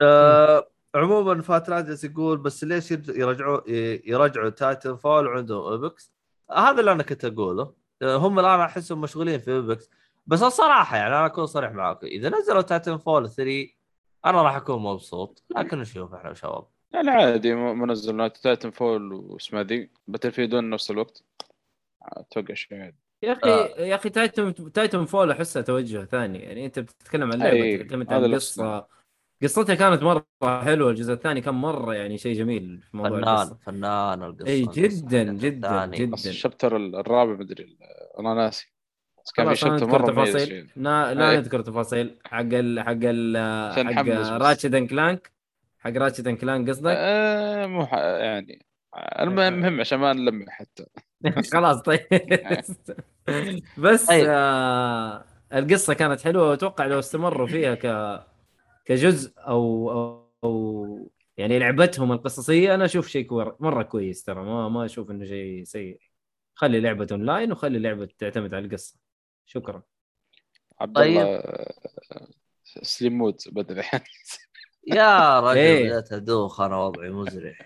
آه عموما فات جالس يقول بس ليش يرج- يرجعوا يرجعوا Titanfall وعندهم Apex؟ هذا اللي أنا كنت أقوله. آه، هم الآن أحسهم مشغولين في Apex بس الصراحة يعني أنا أكون صريح معاكم إذا نزلوا Titanfall 3 أنا راح أكون مبسوط. لكن نشوف إحنا شباب يعني عادي منزل Titanfall واسمها ذي. Battlefield نفس الوقت. أتوقع شيء عادي. يا أخي يا أخي Titan- Titanfall احسها توجه ثاني. يعني أنت بتتكلم عن لعبة على اللي القصة قصتها كانت مرة حلوة الجزء الثاني كان مرة يعني شيء جميل في موضوع فنان القصة. فنان القصة اي القصة جدا جدا الثاني. جدا بس ال chapter الرابع مدري أنا ناسي. بس كان في chapter مرة تفاصيل. لا, لا إيه. نذكر تفاصيل. حق ال حق ال حق. Ratchet and Clank حق Ratchet and Clank قصدك؟ آه مو ح- يعني المهم عشان ما نلمح حتى. خلاص طيب. بس طيب. آه القصة كانت حلوة وأتوقع لو استمروا فيها ك كجزء أو أو, أو يعني لعبتهم القصصية أنا أشوف شيء كوير مرة كويس ترى. ما ما أشوف إنه شيء سيء. خلي لعبة اونلاين وخلي لعبة تعتمد على القصة. شكرا. عبد طيب. الله آه، سليم مود الحين يا رجل إيه. بدأت أدوخ أنا وضعي مزري.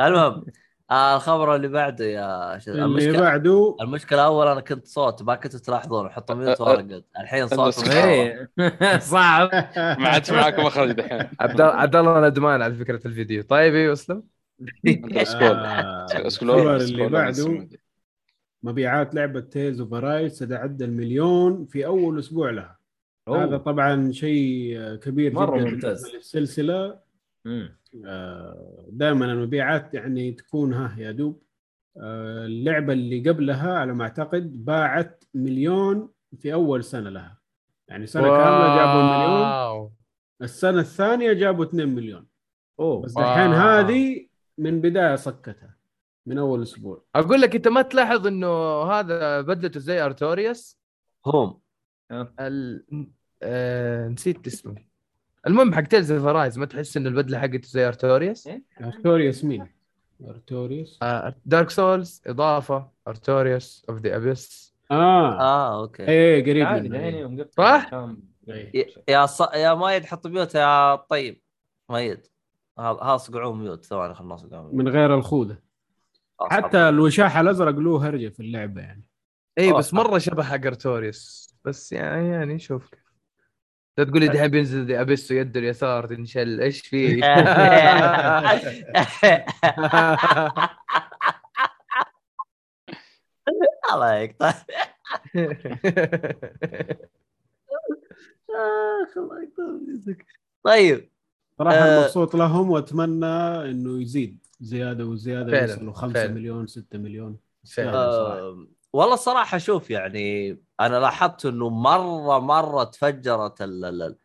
المهم آه الخبر اللي بعده يا شو اللي المشكلة بعده؟ المشكلة أول أنا كنت صوت ما كنتوا تلاحظون أحط ميوت وارقد الحين صوت إيه صعب. ما عاد معاك مخرج دحين. عبد عبد الله ندمان على فكرة الفيديو. طيب أيوه أسلم؟ آه، الخبر اللي بعده مبيعات لعبة Tales of Arise تتعدى المليون في أول أسبوع لها. أوه. هذا طبعا شيء كبير جدا ممتاز. للسلسلة. دائما المبيعات يعني تكون ها يا دوب. آه، اللعبة اللي قبلها على ما أعتقد باعت مليون في أول سنة لها. يعني سنة كاملة جابوا المليون wow. السنة الثانية جابوا 2 مليون. أوه بس الحين. هذه من بداية صكتها من أول أسبوع. أقول لك أنت ما تلاحظ إنه هذا بدلته زي Artorias؟ هم ال... آه... نسيت اسمه. المهم حق Tales of Arise ما تحس انه البدلة حقته زي Artorias؟ Artorias مين؟ Artorias؟ آه... Dark Souls إضافة Artorias of the Abyss آه. آه okay. إيه قريب عادي يعني إيه. صح؟ إيه. يا- يا ص... يا مايد حط mute يا طيب. مايد هذا صقعوه mute. ثواني خلنا نصقعوه. من غير الخوذة. حتى الوشاح الأزرق له هرجة في اللعبة يعني. اي. بس مرة شبه حق Artorias. بس يعني يعني شوف. كيف لا تقول لي دحين بينزل the Abyss ويده اليسار تنشل إيش فيه؟ الله يقطع آخ، الله يدك. طيب صراحة آه. مبسوط لهم وأتمنى إنه يزيد زيادة وزيادة يوصلوا 5 فعلاً. مليون 6 مليون والله الصراحه شوف يعني أنا لاحظت إنه مرة مرة تفجرت ال- ال- ال-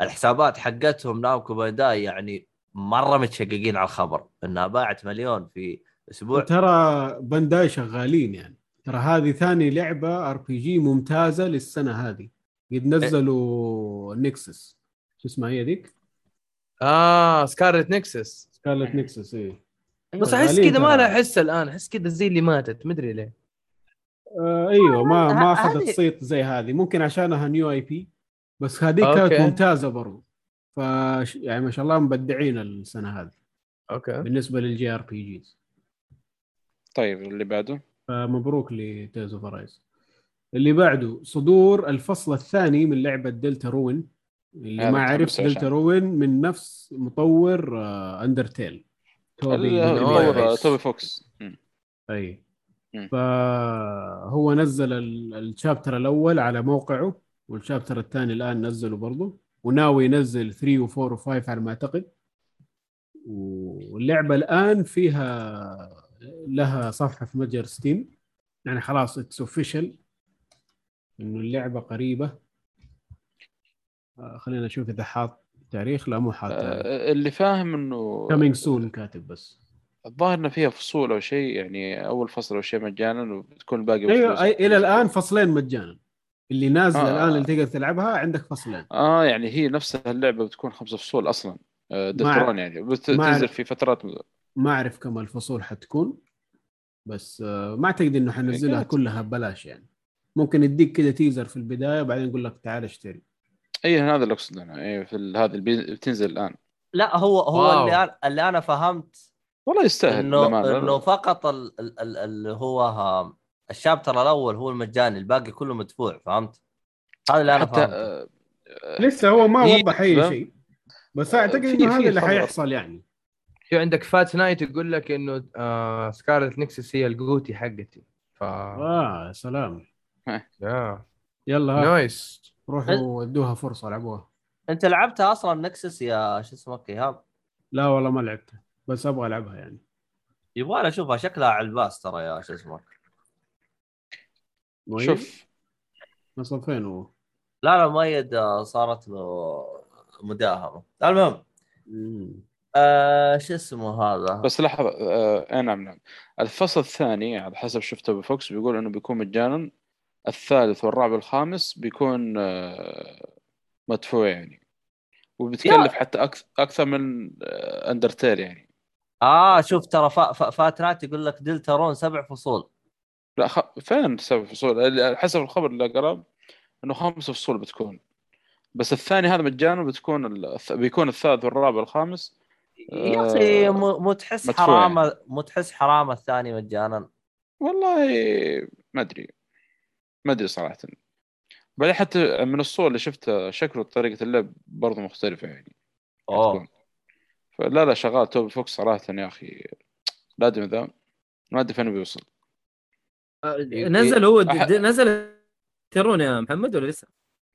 الحسابات حقتهم نامكو بانداي يعني مرة متشققين على الخبر إنها باعت مليون في أسبوع. ترى Bandai شغالين يعني. ترى هذه ثاني لعبة RPG ممتازة للسنة هذه. قد نزلوا Nexus. شو اسمها هي ذيك؟ آه Scarlet Nexus Scarlet Nexus اي بس أحس كذا ما ترى. لها حس الآن أحس كذا زي اللي ماتت. مدري ليه. آه أيوه ما ما أخذت هذه- صيت زي هذه. ممكن عشانها new IP بس هذيك okay. كانت ممتازة برضو. ف يعني ما شاء الله مبدعين السنة هذه. okay. بالنسبة لل JRPGs. طيب اللي بعده؟ فمبروك ل Tales of Arise اللي بعده صدور الفصل الثاني من لعبة Deltarune اللي ما عرف. Deltarune من نفس مطور آه Undertale Toby ال- نويس. مطور Toby Fox. أي. فهو نزل ال- ال chapter الأول على موقعه وال chapter الثاني الآن نزله برضه وناوي ينزل 3 و4 و5 على ما أعتقد. واللعبة الآن فيها لها صفحة في متجر Steam يعني خلاص it's official إنه اللعبة قريبة. آه، خلينا نشوف إذا حاط تاريخ. لا مو حاط آه، اللي فاهم إنه coming soon كاتب بس. الظاهر إنه فيها فصول أو شيء يعني أول فصل أو شيء مجانا وبتكون الباقي أيوه إلى الآن فصلين مجانا. اللي نازله آه. الآن اللي تقدر تلعبها عندك فصلين. آه يعني هي نفسها اللعبة بتكون خمسة فصول أصلا. آه، دلترون يعني. بتنزل أعرف. في فترات ما أعرف كم الفصول حتكون. بس آه، ما اعتقد إنه حنزلها. كلها ببلاش يعني. ممكن يديك كذا تيزر في البداية بعدين يقول لك تعال اشتري. اي هذا اللي اقصد أنا. اي في ال- هذا اللي بتنزل الآن. لا هو هو واو. اللي أنا اللي أنا فهمت والله يستاهل إنه. إنه فقط ال- ال- ال- اللي هو ال chapter الأول هو المجاني الباقي كله مدفوع فهمت؟ هذا اللي أنا حتى فهمته. آه، آه، لسه هو ما وضح أي؟ شيء بس أعتقد في- إنه هذا اللي. حيحصل يعني. في عندك فات نايت يقول لك إنه آه Scarlet Nexus هي ال GOTY حقتي ف آه يا سلام. يا يلا nice روحوا ادوها فرصة لعبوها. أنت لعبتها أصلا Nexus يا شو اسمك ايهاب لا والله ما لعبتها. بس أبغى ألعبها يعني. يبغى لي اشوفها شكلها على الباس ترى يا شو اسمك مؤيد؟ شوف. وصل فين هو؟ لا لا مؤيد آه، صارت له مداهمة. المهم. آه شو اسمه هذا؟ بس لحظة آه نعم نعم. الفصل الثاني على حسب شفته بفوكس بيقول إنه بيكون مجانا. الثالث والرابع والخامس بيكون آه مدفوع يعني. وبتكلف حتى أكثر أكثر من آه Undertale يعني. آه شوف ترى فا- فا- فاتنات يقول لك Deltarune سبع فصول. لا خ... فين سبع فصول؟ حسب الخبر اللي قرأ إنه خمس فصول بتكون. بس الثاني هذا مجانا بتكون ال... بيكون الثالث والرابع والخامس. يا أخي آه، مو تحس حرام مو تحس حرام الثاني مجانا. والله ما أدري. ما أدري صراحة. بعدين حتى من الصور اللي شفتها شكله وطريقة اللعب برضه مختلفة يعني. أوه. فلا لا شغال توبي فوكس صراحة يا أخي. لا أدري ذا ما أدري فين بيوصل. نزل هو أح- نزل ترون يا محمد ولا لسه؟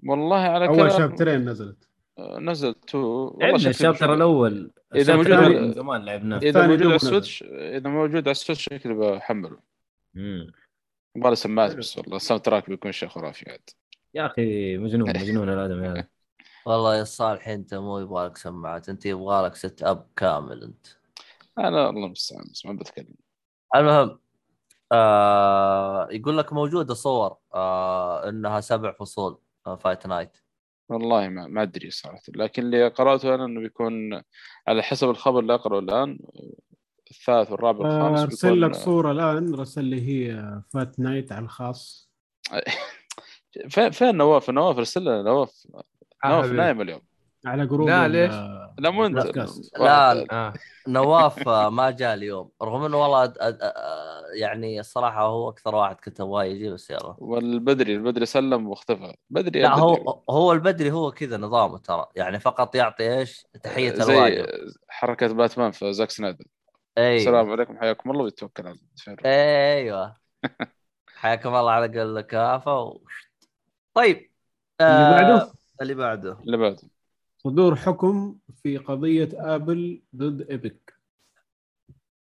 والله على أول كلام. شابترين نزلت. آه، نزل تو. والله لعبنا شكله الشابتر الأول. إذا الشابتر موجود على- من زمان لعبناه. إذا موجود على. السويتش إذا موجود على السويتش شكلي بحمله. مم. يبغى سماعات بس والله ال soundtrack بيكون شيء خرافي عاد. يا أخي مجنون مجنون الآدمي هذا والله يا صالح أنت مو يبغى لك سماعات أنت يبغى لك setup كامل أنت. أنا الله المستعان بس ما بتكلم. المهم آه يقول لك موجودة صور آه إنها سبع فصول آه فايت نايت والله ما ما أدري صراحة لكن اللي قرأته أنا إنه بيكون على حسب الخبر اللي أقرأه الآن الثالث والرابع والخامس ارسل بيكون لك صورة الآن رسل لي هي فات نايت على الخاص. فين فين نواف؟ نواف ارسل لنا نواف. نواف. نايم اليوم على group لا، ليش؟ لا مو أنت. بودكاست. لا. آه. نواف آه، ما جاء اليوم. رغم إنه والله أد... أد... آه، يعني الصراحة هو أكثر واحد كنت ابغاه يجي بس يلا والبدري البدري سلم واختفى. بدري لا البدري. هو هو البدري هو كذا نظامه ترى. يعني فقط يعطي إيش؟ تحية زي الواجب حركة باتمان في زاك سنايدر. أيوه. السلام عليكم حياكم الله ويتوكل على الله. أيوه. حياكم الله على قل كافة و... طيب اللي بعده؟ اللي بعده. اللي بعده. صدور حكم في قضية آبل ضد إيبك.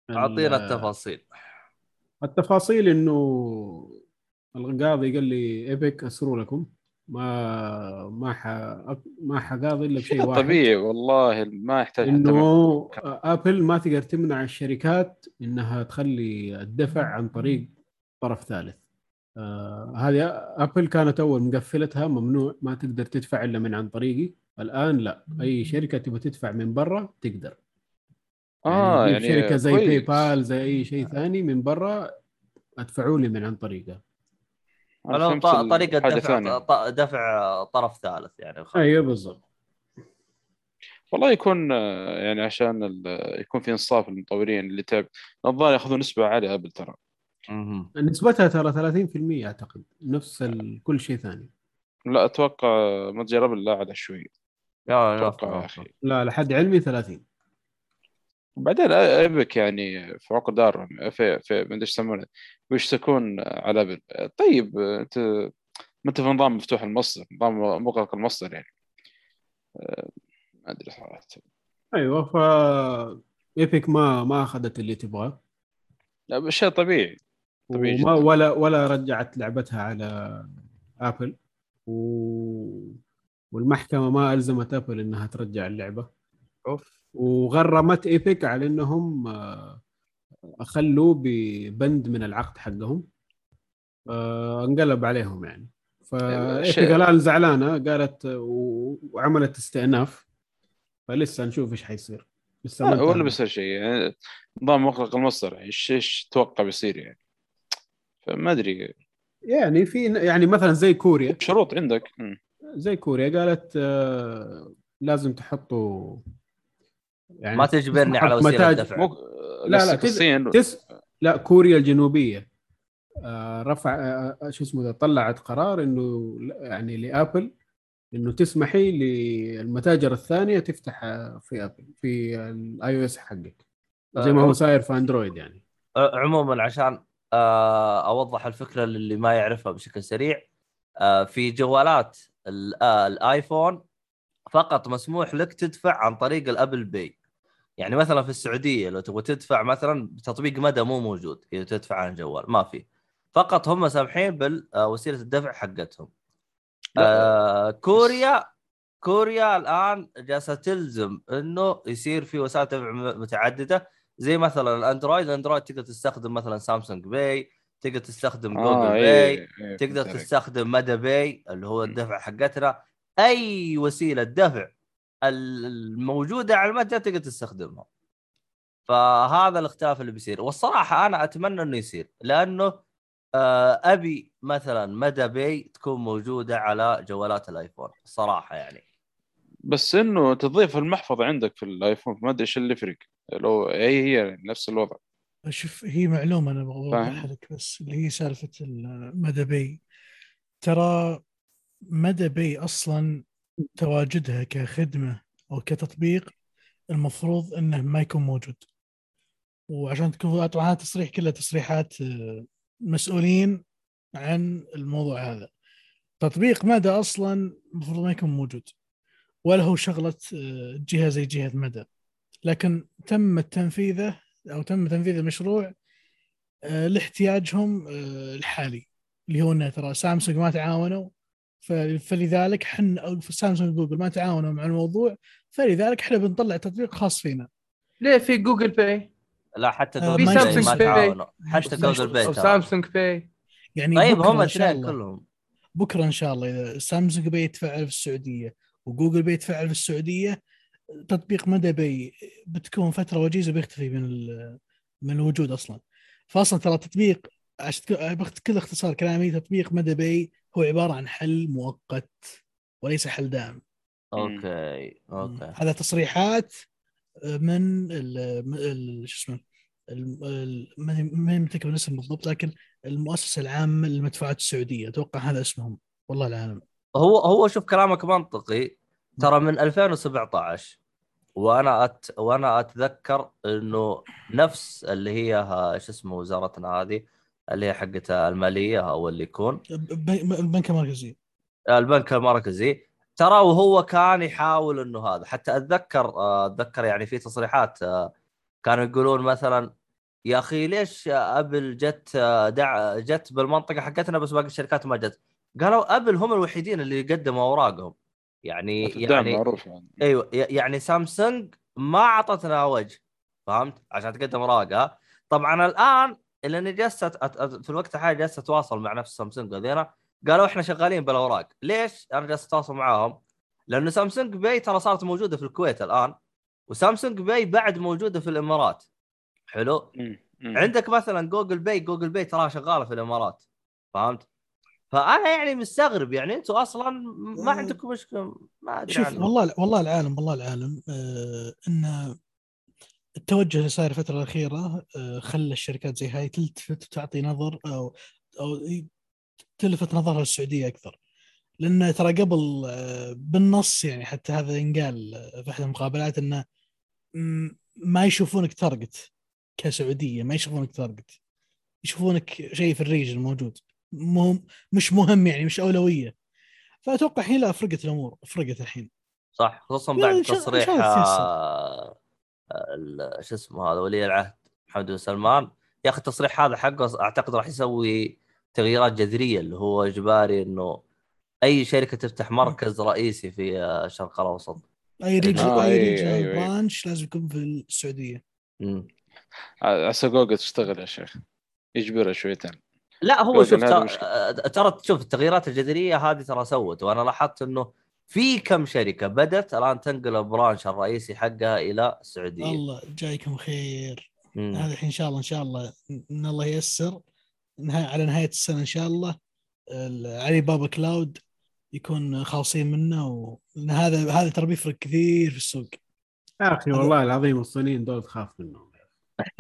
أعطينا ال- التفاصيل. التفاصيل إنه القاضي قال لي إيبك أسروا لكم. ما ما ح ما حقاضي إلا بشيء شيء واحد. طبيعي والله ما يحتاج حتى إنه Apple ما تقدر تمنع الشركات إنها تخلي الدفع عن طريق طرف ثالث. آه هذه Apple كانت أول مقفلتها ممنوع ما تقدر تدفع إلا من عن طريقي. الآن لا. أي شركة تبغى تدفع من برا تقدر. آه يعني, يعني شركة زي كويس. PayPal زي أي شيء ثاني من برا أدفعوا لي من عن طريقه. حاجة دفع. ط- دفع طرف ثالث يعني. أيوه بالضبط. والله يكون آه، يعني عشان ال- يكون في إنصاف للمطورين اللي تعب الظاهر ياخذون نسبه عاليه Apple ترى. نسبتها ترى 30% أعتقد. نفس ال- كل شيء ثاني. لا أتوقع متجر Apple لا على شوي. يا أتوقع لا لحد علمي 30 وبعدين Epic يعني في عقد دارهم في في ما أدري إيش يسمونه ويشتكون على Apple طيب انت ما أنت في نظام مفتوح المصدر نظام مغلق المصدر يعني. آه، ما أدري صراحة. أيوه ف Epic ما ما أخذت اللي تبغاه. لا، شيء طبيعي. طبيعي وما. ولا ولا رجعت لعبتها على Apple. و... والمحكمة ما ألزمت Apple إنها ترجع اللعبة. أوف. وغرمت Epic على إنهم آه، اخلوا ببند من العقد حقهم. آه، انقلب عليهم يعني. فايبك شيء- الآن زعلانة قالت وعملت استئناف. فلسه نشوف إيش حيصير. لسه ما آه، ولا انتهى. بيصير شيء. يعني نظام مغلق المصدر يعني إيش إيش تتوقع بيصير يعني؟ فما أدري. يعني في يعني مثلا زي كوريا. شروط عندك. مم. زي كوريا قالت آه، لازم تحطوا يعني ما تجبرني على وسيلة متاج- دفع. مو لا، تز- الصين تس لا كوريا الجنوبية آه، رفع آه، شو اسمه ده طلعت قرار إنه يعني ل Apple إنه تسمحي للمتاجر الثانية تفتح في Apple في ال iOS حقك زي ما هو صاير في Android يعني. عموما عشان أوضح الفكرة للي ما يعرفها بشكل سريع. آه، في جوالات ال- آه، ال iPhone فقط مسموح لك تدفع عن طريق ال Apple Pay. يعني مثلا في السعودية لو تبغى تدفع مثلا بتطبيق مدى مو موجود إذا تدفع عن الجوال ما في. فقط هم سامحين بوسيله الدفع حقتهم. آه كوريا كوريا الآن جالسة تلزم إنه يصير في وسائل دفع متعددة زي مثلا ال Android ال Android تقدر تستخدم مثلا Samsung Pay تقدر تستخدم جوجل آه Pay اي إي، تقدر. تستخدم مدى Pay اللي هو. الدفع حقتنا. أي وسيلة دفع ال- الموجودة على المتجر تقدر تستخدمها. فهذا الاختلاف اللي بيصير. والصراحة أنا أتمنى إنه يصير لأنه آه، أبي مثلا مدى Pay تكون موجودة على جوالات ال iPhone الصراحه يعني. بس إنه تضيف المحفظة عندك في ال iPhone ما أدري إيش اللي يفرق. لو هي هي نفس الوضع. شوف هي معلومة أنا فاهم. أوضحها لك بس اللي هي سالفة المدى بي ترى مدى بي أصلا تواجدها كخدمة أو كتطبيق المفروض إنه ما يكون موجود. وعشان تكون طبعا تصريح كلها تصريحات آه، مسؤولين عن الموضوع هذا. تطبيق مدى أصلا المفروض ما يكون موجود ولا هو شغلة آه، جهة زي جهة مدى. لكن تم تنفيذه أو تم تنفيذ المشروع آه، لاحتياجهم آه، الحالي اللي هو إنه ترى سامسونج ما تعاونوا فلذلك حن أو Samsung و Google ما تعاونوا مع الموضوع فلذلك إحنا بنطلع تطبيق خاص فينا. ليه في Google Pay؟ لا حتى آه، جوجل ما Pay Samsung ما. تعاونوا. حتى Google Pay. Samsung Pay. يعني طيب هم الاثنين كلهم. بكرة إن شاء الله إذا Samsung Pay يتفعل في السعودية و Google Pay يتفعل في السعودية تطبيق مدى Pay بتكون فترة وجيزة بيختفي من ال- من الوجود أصلا. فاصلا ترى تطبيق عشان بكل اختصار كلامي تطبيق مدى Pay هو عبارة عن حل مؤقت وليس حل دائم. okay okay. هذا تصريحات من ال ال- شو اسمه ال- ال- ماني ماني متذكر الاسم بالضبط لكن المؤسسة العامة للمدفوعات السعودية. أتوقع هذا اسمهم. والله لا أعلم. هو هو شوف كلامك منطقي. ترى من 2017 وأنا أت وأنا أتذكر إنه نفس اللي هي ها- شو اسمه وزارتنا هذه اللي هي حقت المالية أو اللي يكون. البنك المركزي. البنك المركزي. ترى وهو كان يحاول إنه هذا. حتى أتذكر آه، أتذكر يعني في تصريحات آه، كانوا يقولون مثلا يا أخي ليش أبل جت آه، دع جت بالمنطقة حقتنا بس باقي الشركات ما جت؟ قالوا أبل هم الوحيدين اللي قدموا أوراقهم. يعني يعني معروف يعني. أيوه يعني سامسونج ما أعطتنا وجه فهمت؟ عشان تقدم اوراقها طبعا الآن أت- أت- في الوقت الحالي جلست أتواصل مع نفس سامسونج هذينا قالوا إحنا شغالين بالأوراق. ليش أنا جالس أتواصل معاهم؟ لأنه Samsung Pay ترى صارت موجودة في الكويت الآن و Samsung Pay بعد موجودة في الإمارات. حلو؟ مم. مم. عندك مثلا Google Pay Google Pay تراها شغالة في الإمارات فهمت؟ فأنا يعني مستغرب يعني أنتم أصلا ما أه، عندكم مشكلة ما أدري شوف. والله والله العالم والله العالم آه إن التوجه اللي صاير الفترة الأخيرة آه خلى الشركات زي هاي تلتفت وتعطي نظر أو أو تلفت نظرها للسعودية أكثر. لأن ترى قبل آه بالنص يعني حتى هذا ينقال آه، في أحد المقابلات إنه ما يشوفونك target كسعودية ما يشوفونك target يشوفونك شيء في ال region موجود. مهم مش مهم يعني مش أولوية. فأتوقع الحين لا فرقت الأمور فرقت الحين. صح خصوصا بعد تصريح. آه، ال- شو اسمه هذا ولي العهد محمد بن سلمان. يا أخي التصريح هذا حقه أعتقد راح يسوي تغييرات جذرية اللي هو إجباري إنه أي شركة تفتح مركز رئيسي في آه، الشرق الأوسط. أي region آه، أي أيوة، region أيوة، أيوة. branch لازم يكون في السعودية. عسى جوجل تشتغل يا شيخ. يجبرها شويتين. لا هو شوف ترى. آه، ترى شوف التغييرات الجذرية هذه ترى سوت وأنا لاحظت إنه في كم شركة بدات الآن تنقل ال branch الرئيسي حقها إلى السعودية. الله جايكم خير. مم. هذا الحين إن شاء الله إن شاء الله إن الله ييسر. نهاية على نهاية السنة إن شاء الله ال- علي بابا كلاود يكون خالصين منه وإن هذا هذا ترى بيفرق كثير في السوق. يا أخي والله العظيم الصينيين دول تخاف منهم.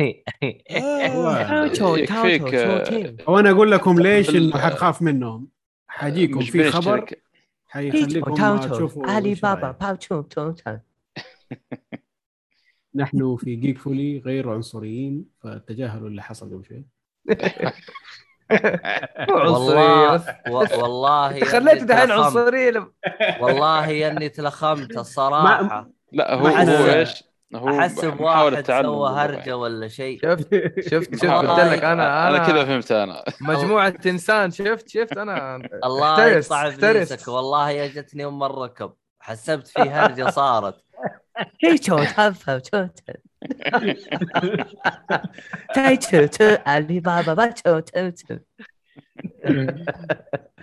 يكفيك وأنا أقول لكم ليش إنه حتخاف منهم حجيكم مش في خبر. حيخليكم تشوفوا علي بابا رأيي. باو تشو تو تو. نحن في جيك فولي غير عنصريين فتجاهلوا اللي حصل قبل شوي والله والله انت خليته دحين. عنصري والله إني تلخمت الصراحة لا هو هو إيش؟ هو احسب محاولة واحد سوى. هرجة ولا شيء. شفت؟ شفت؟ شفت؟ قلت لك أنا أنا أنا كذا فهمت أنا. مجموعة إنسان. شفت؟ شفت؟ أنا الله يقطع ابليسك والله يا جتني ام الركب حسبت في هرجة صارت. هي شو تفهم شو تاي تو تو علي بابا با تو تو تو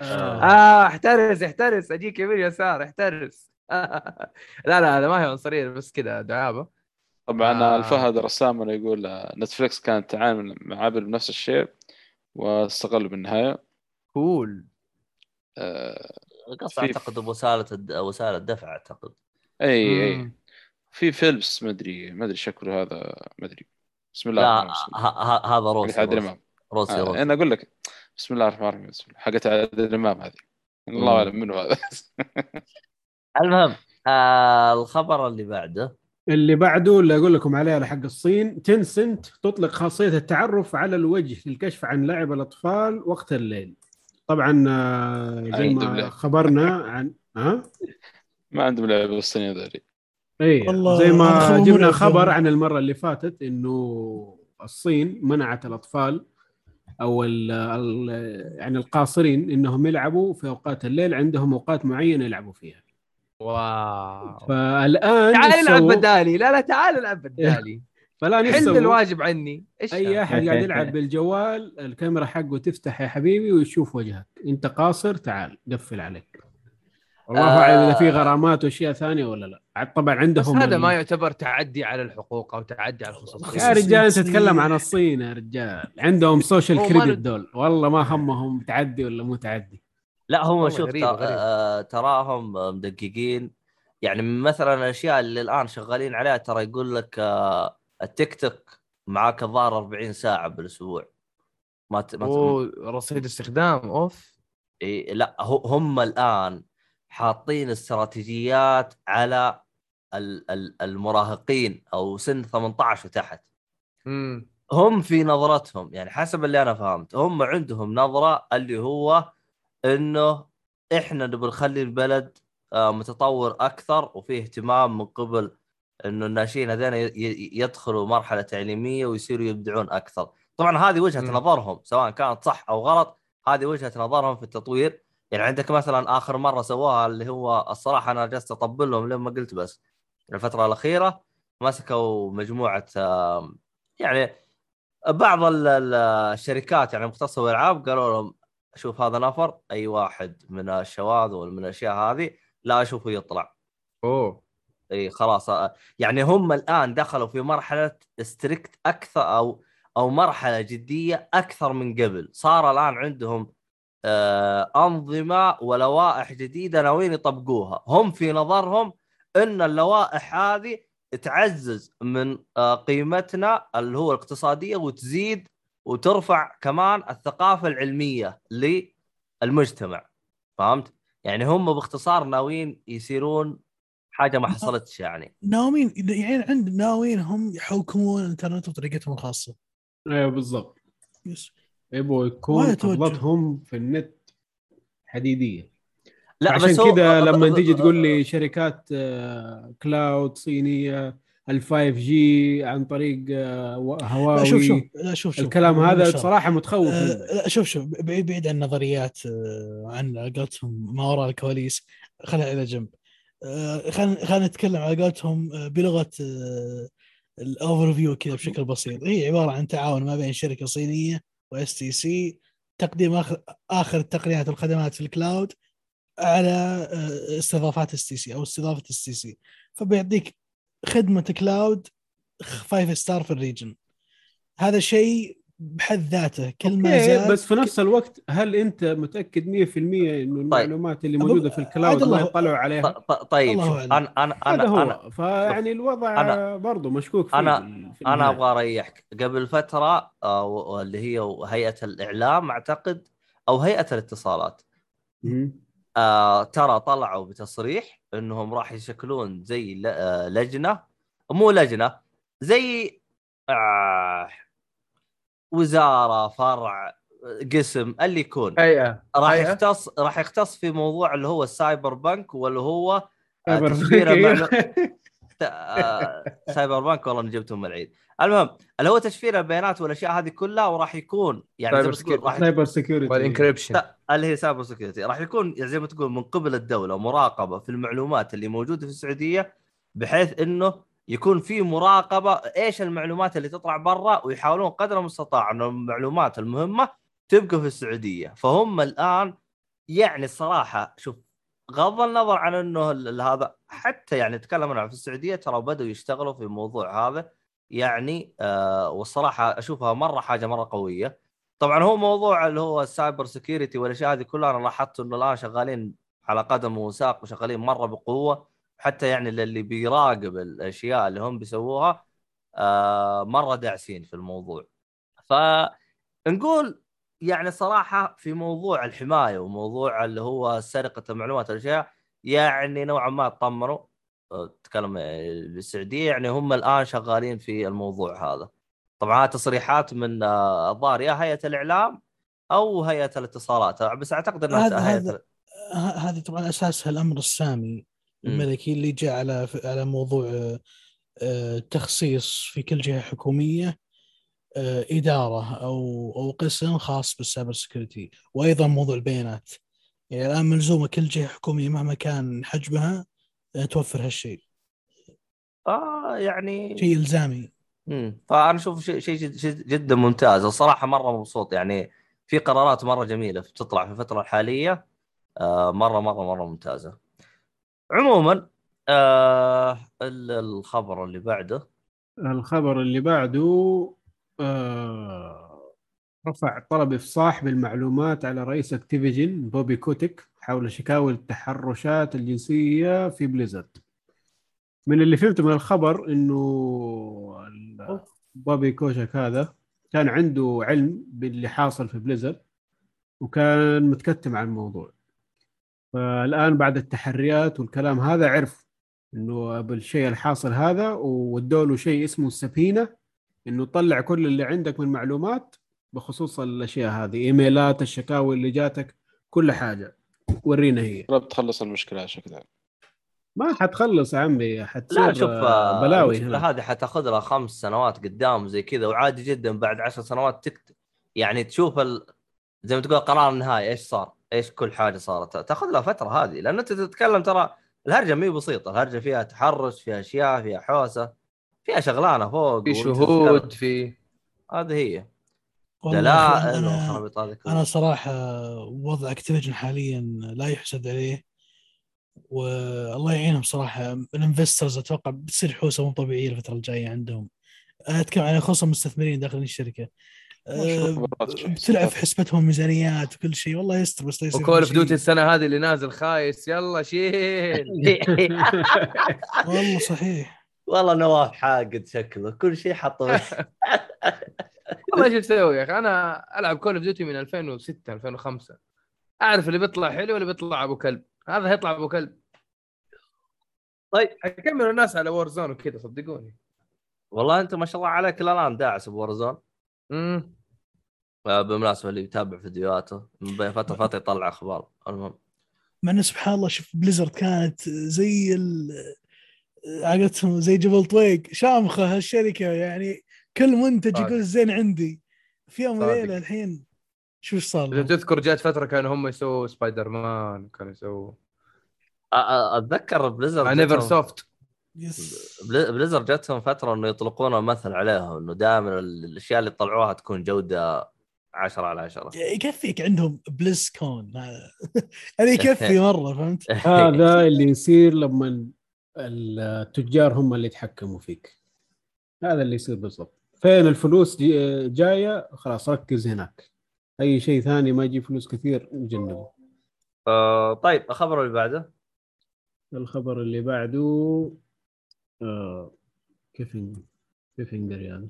آه احترس احترس. أجيك يمين يسار احترس. لا لا هذا ما هي عنصرية بس كذا دعابة. طبعا آه. الفهد رسام يقول آه، Netflix كانت تعامل مع Apple بنفس الشيء واستغلوا بالنهاية. كول. آه، في- أعتقد بوساله الد... وسائل الدفع أعتقد. إي إي. في فيلبس ما أدري ما أدري شكله هذا ما أدري. بسم الله لا الرحمن. ه... هذا حقت روسي عادل روسي. امام روسي, آه، روسي. أنا أقول لك بسم الله الرحمن الرحيم بسم الله. حقت عادل امام هذه. الله مم. أعلم منه هذا. المهم آه الخبر اللي بعده. اللي بعده اللي أقول لكم عليه على حق الصين تنسنت تطلق خاصية التعرف على الوجه للكشف عن لعب الأطفال وقت الليل طبعا آه، زي ما. خبرنا عن ها ما عندهم لعبه الصينيه ذولي اي والله زي ما جبنا خبر. عن المرة اللي فاتت إنه الصين منعت الأطفال أو ال ال يعني القاصرين إنهم يلعبوا في أوقات الليل عندهم أوقات معينة يلعبوا فيها واو فالآن تعال العب؟ بدالي لا لا تعال العب بدالي فالآن حل؟ الواجب عني إيش أي هذا؟ احد قاعد يلعب بالجوال الكاميرا حقه تفتح يا حبيبي ويشوف وجهك أنت قاصر تعال قفل عليك والله آه. أعلم إذا في غرامات وأشياء ثانية ولا لا عاد طبعا بس عندهم هذا ال- ما يعتبر تعدي على الحقوق أو تعدي على الخصوصية يا رجال أنت. تتكلم عن الصين يا رجال عندهم سوشيال كريدت دول والله ما همهم تعدي ولا مو تعدي لا هم شوف غريبة، ترا- غريبة. آه، تراهم مدققين. يعني مثلا الاشياء اللي الآن شغالين عليها ترى يقول لك آه، التيك توك معاك الظاهر 40 ساعة بالأسبوع. ما ت... ما ت... رصيد استخدام أوف. إيه لا هم الآن حاطين استراتيجيات على ال- ال- المراهقين أو سن 18 وتحت. امم هم في نظرتهم يعني حسب اللي أنا فهمت هم عندهم نظرة اللي هو إنه إحنا نبغى نخلي البلد آه، متطور أكثر وفيه اهتمام من قبل إنه الناشئين هذين يدخلوا مرحلة تعليمية ويصيروا يبدعون أكثر. طبعا هذه وجهة مم. نظرهم سواء كانت صح أو غلط هذه وجهة نظرهم في التطوير يعني عندك مثلا آخر مرة سووها اللي هو الصراحة أنا جلست أطبل لهم لما قلت بس الفترة الأخيرة مسكوا مجموعة يعني بعض ال- ال- الشركات يعني مختصه بالالعاب قالوا لهم شوف هذا نفر أي واحد من الشواذ ومن الأشياء هذه لا أشوفه يطلع. أوه. إي خلاص آه، يعني هم الآن دخلوا في مرحلة ستريكت أكثر أو أو مرحلة جدية أكثر من قبل. صار الآن عندهم آه أنظمة ولوائح جديدة ناويين يطبقوها. هم في نظرهم إن اللوائح هذه تعزز من آه قيمتنا اللي هو الاقتصادية وتزيد وترفع كمان الثقافة العلمية للمجتمع. فهمت؟ يعني هم باختصار ناويين يصيرون حاجة ما حصلتش يعني. ناويين يعني عند ناويين هم يحكمون الإنترنت بطريقتهم الخاصة. أيوه بالضبط. yes. يبغوا يكون. قبضتهم في النت حديدية. لا عشان بس كذا لما تيجي تقول لي شركات آه، cloud صينية ال 5G عن طريق آه، و- لا هواوي. شوف شوف لا شوف شوف. الكلام مو هذا. بصراحة متخوف آه،. لا شوف شوف. بعيد بعيد عن النظريات آه، عن قولتهم ما وراء الكواليس. خليها إلى جنب. خلينا نتكلم على قولتهم بلغة ال overview كذا بشكل بسيط. هي عبارة عن تعاون ما بين شركة صينية و STC تقديم آخر آخر التقنيات والخدمات في ال cloud على استضافات STC أو استضافة STC فبيعطيك خدمة cloud 5 star في ال region هذا شيء بحد ذاته كل ما زاد بس في نفس الوقت هل أنت متأكد 100% إنه المعلومات اللي موجودة في ال cloud الله- ما يطلعوا عليها ط- ط- طيب. أنا أنا هذا أنا هو أنا فيعني الوضع أنا- برضه مشكوك فيه أنا- في- أنا. أبغى أريحك قبل فترة آه، واللي هي هيئة الإعلام أعتقد أو هيئة الاتصالات مم. آه ترى طلعوا بتصريح إنهم راح يشكلون زي آه، لجنة. مو لجنة زي آه وزارة فرع قسم اللي يكون. راح. يختص راح يختص في موضوع اللي هو ال cyberpunk واللي هو آه، سايبر ت- آه، cyberpunk والله اني جبتهم من العيد. المهم اللي هو تشفير البيانات والأشياء هذه كلها وراح يكون يعني زي ما سايبر تقول راح cyber security وال encryption لا اللي هي cyber security راح يكون يعني زي ما تقول من قبل الدولة مراقبة في المعلومات اللي موجودة في السعودية بحيث إنه يكون في مراقبة إيش المعلومات اللي تطلع برا ويحاولون قدر المستطاع إنه المعلومات المهمة تبقى في السعودية. فهم الآن يعني الصراحة شوف غض النظر عن إنه هذا حتى يعني نتكلم عنه في السعودية ترى بدأوا يشتغلوا في الموضوع هذا. يعني آه والصراحة أشوفها مرة حاجة مرة قوية. طبعا هو موضوع اللي هو ال cyber security والأشياء هذه كلها أنا لاحظت إنه الآن شغالين على قدم وساق وشغالين مرة بقوة. حتى يعني اللي بيراقب الأشياء اللي هم بيسووها آه مرة داعسين في الموضوع. فنقول يعني صراحة في موضوع الحماية وموضوع اللي هو سرقة المعلومات والأشياء يعني نوعا ما اطمنوا آه، تكلم بالسعودية يعني هم الآن شغالين في الموضوع هذا. طبعا هذه تصريحات من آه، الظاهر يا هيئة الإعلام أو هيئة الاتصالات. بس أعتقد إنها هذا- هيئة هذا- ه- هذه طبعا أساسها الأمر السامي. الملكي اللي جاء على على موضوع تخصيص في كل جهة حكومية إدارة أو أو قسم خاص بال cyber security وأيضا موضوع البيانات. يعني الآن ملزومة كل جهة حكومية مهما كان حجمها آه، توفر هالشيء. آه يعني شيء إلزامي. امم فأنا أشوف شيء شيء جد جد جدا ممتاز. الصراحة مرة مبسوط. يعني في قرارات مرة جميلة بتطلع في الفترة الحالية. آه مره مره مرة ممتازة. عموما آه ال- الخبر اللي بعده. الخبر اللي بعده آه رفع طلب إفصاح بالمعلومات على رئيس أكتيفيجن بوبي كوتيك حول شكاوى التحرشات الجنسية في بليزرد. من اللي فهمته من الخبر إنه بوبي كوشك هذا كان عنده علم باللي حاصل في بليزرد وكان متكتم عن الموضوع. فالآن بعد التحريات والكلام هذا عرف إنه بالشيء الحاصل هذا وودوا له شيء اسمه السفينة إنه تطلع كل اللي عندك من معلومات بخصوص الأشياء هذه إيميلات الشكاوي اللي جاتك كل حاجة ورينا هي قربت تخلص المشكلة شكلها ما حتخلص يا عمي حتصير لا شوف آه، بلاوي هنا هذه حتاخذ لها خمس سنوات قدام زي كذا وعادي جدا بعد عشر سنوات تكتب يعني تشوف ال... زي ما تقول قرار النهائي إيش صار؟ إيش كل حاجة صارت؟ تاخذ لها فترة هذه لأن أنت تتكلم ترى الهرجة مي بسيطة، الهرجة فيها تحرش، فيها أشياء، فيها حوسة، فيها شغلانة فوق في شهود. في هذه هي دلائل كلها. أنا صراحة وضع أكتيفيجن حاليا لا يحسد عليه والله يعينهم صراحة. ال investors أتوقع بتصير حوسة مو طبيعية الفترة الجاية عندهم. أتكلم عن خصوصا المستثمرين داخل الشركة. أه، بتلعب في حسبتهم ميزانيات وكل شيء. والله يستر بس لا يصير و Call of Duty السنة هذه اللي نازل خايس. يلا شيل. والله صحيح. والله نواف حاقد شكله. كل شيء حطه. والله إيش أسوي يا أخي؟ أنا ألعب Call of Duty من 2006 2005 أعرف اللي بيطلع حلو واللي بيطلع أبو كلب. هذا هيطلع أبو كلب. طيب. حيكملوا الناس على Warzone وكذا صدقوني. والله انت ما شاء الله عليك الان داعس ب Warzone امم بالمناسبه اللي يتابع فيديوهاته من بين فترة فتره يطلع أخبار. المهم. مع إنه سبحان الله شوف بليزرد كانت زي ال عقدتهم زي جبل طويق. شامخة هالشركة يعني كل منتج. يقول زين عندي في يوم. وليلة الحين شو إيش صار إذا؟ تذكر جات فترة كانوا هم يسووا سبايدر مان كانوا يسووا أتذكر بليزرد مع Neversoft yes بل- بليزرد جاتهم فترة إنه يطلقون مثل عليهم إنه دائما الأشياء اللي يطلعوها تكون جودة 10 على 10 يكفيك عندهم BlizzCon يعني يكفي مرة فهمت؟ هذا اللي يصير لما التجار هم اللي يتحكموا فيك هذا اللي يصير بالضبط فين الفلوس جي- جاية خلاص ركز هناك. أي شيء ثاني ما يجيب فلوس كثير جنبه. آه، طيب الخبر اللي بعده؟ الخبر اللي بعده آه كيف كيف يعني.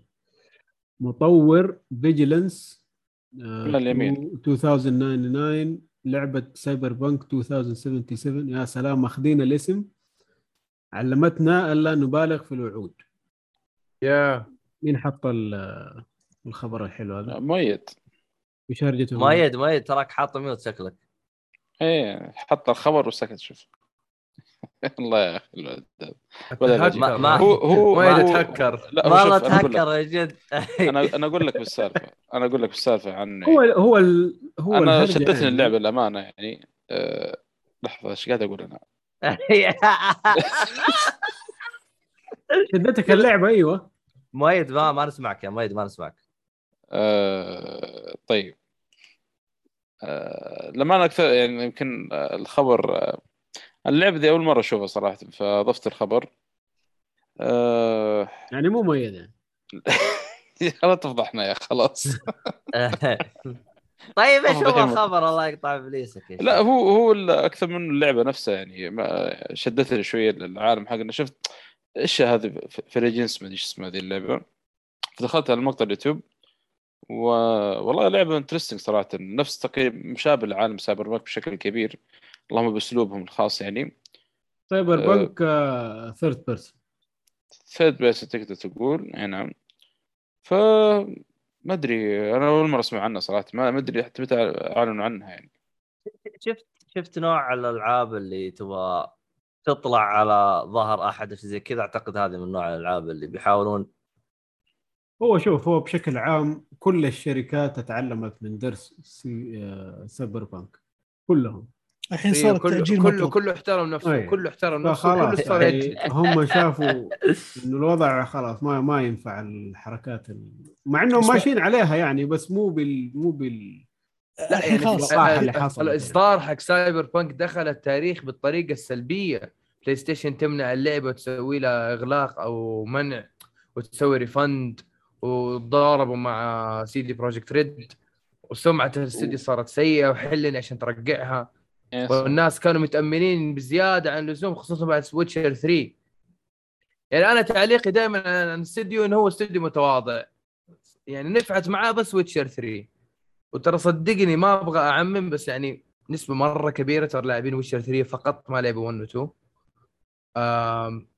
مطور Vigilance من اليمين. 2099 لعبة Cyberpunk 2077 يا سلام ماخذين الاسم. علمتنا ألا نبالغ في الوعود. يا. مين حط ال- الخبر الحلو هذا؟ مؤيد وش هرجته؟ مؤيد مؤيد تراك حاط ميوت شكلك. إيه حط الخبر وسكت شوف. الله يا أخي الولد. ما- ما- هو هو ما هو- يتهكر لا هو والله تهكر يا جد. أنا أنا أقول لك بالسالفة. أنا أقول لك بالسالفة عن هو هو ال... هو أنا شدتني يعني. اللعبة الامانه يعني. أه... لحظة إيش قاعد أقول أنا؟ شدتك اللعبة أيوه. مؤيد ما ما نسمعك يا مؤيد ما نسمعك. أه... طيب. أه... لما أنا أكثر يعني يمكن آه، الخبر أه... اللعبه دي أول مرة أشوفها صراحة فضفت الخبر. أه... يعني مو مؤيد يعني. لا تفضحنا يا خلاص. طيب إيش هو. الخبر؟ الله يقطع إبليسك يا لا. هو هو أكثر من اللعبة نفسها يعني ما شدتني شوية العالم حقنا. شفت إيش هذه Vigilance ما أدري إيش اسمها هذه اللعبة. فدخلت على مقطع اليوتيوب و... والله لعبة interesting صراحة. نفس تقريبا مشابه لعالم Cyberpunk بشكل كبير. اللهم بأسلوبهم الخاص يعني. سايبر آه. punk third person third person تقدر تقول أي نعم. ف ما أدري أنا أول مرة أسمع عنها صراحة. ما ما أدري حتى متى أعلنوا عنها يعني. شفت شفت نوع الألعاب اللي تبغى تطلع على ظهر أحد شيء زي كذا أعتقد هذه من نوع الألعاب اللي بيحاولون هو شوف هو بشكل عام كل الشركات تعلمت من درس سي... آه، Cyberpunk كلهم الحين إيه، صار كله التأجيل كله مطلوب كله احترم نفسه أي. كله احترم نفسه كله صار يعني. هم شافوا إنه الوضع خلاص ما ما ينفع الحركات ال... مع إنهم. ماشيين عليها يعني بس مو بال مو بال لا الحين يعني خلاص الوقاحة اللي يعني. الاصدار حق Cyberpunk دخل التاريخ بالطريقة السلبية. PlayStation تمنع اللعبة وتسوي لها إغلاق أو منع وتسوي refund وتضاربوا مع CD Projekt Red وسمعة الاستديو صارت سيئة وحلني عشان ترجعها. والناس كانوا متامنين بزيادة عن اللزوم خصوصا بعد Witcher 3 يعني أنا تعليقي دائما عن الاستديو إنه هو استديو متواضع. يعني نفعت معاه بس Witcher 3 وترى صدقني ما أبغى أعمم بس يعني نسبة مرة كبيرة ترى لاعبين Witcher 3 فقط ما لعبوا 1 و 2 آم،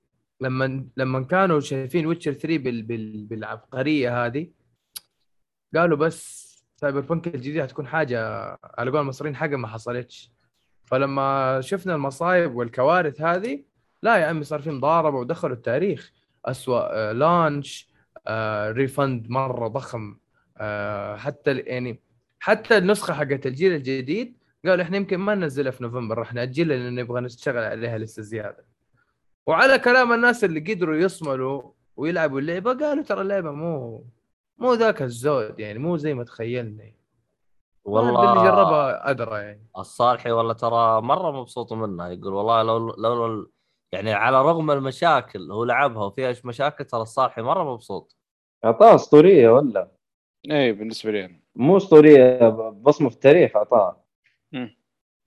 لما لما كانوا شايفين Witcher 3 بال... بال... بالعبقرية هذه قالوا بس Cyberpunk الجديدة حتكون حاجة على قول المصريين حاجة ما حصلتش. فلما شفنا المصايب والكوارث هذه لا يا عمي صار في مضاربه ودخلوا التاريخ. اسوء آه لانش آه ريفند مرة ضخم. آه حتى يعني حتى النسخة حقت الجيل الجديد قالوا إحنا يمكن ما ننزلها في نوفمبر راح ناجلها لأن نبغى نشتغل عليها لسه زيادة. وعلى كلام الناس اللي قدروا يصملوا ويلعبوا اللعبة قالوا ترى اللعبة مو مو ذاك الزود يعني مو زي ما تخيلنا. والله اللي جربها أدرى يعني. الصالحي والله ترى مرة مبسوط منها يقول والله لو لو لو- يعني على رغم المشاكل هو لعبها وفيها مشاكل ترى الصالحي مرة مبسوط. اعطاها أسطورية ولا؟ اي بالنسبة لي أنا. مو اسطورية بصمة في التاريخ اعطاها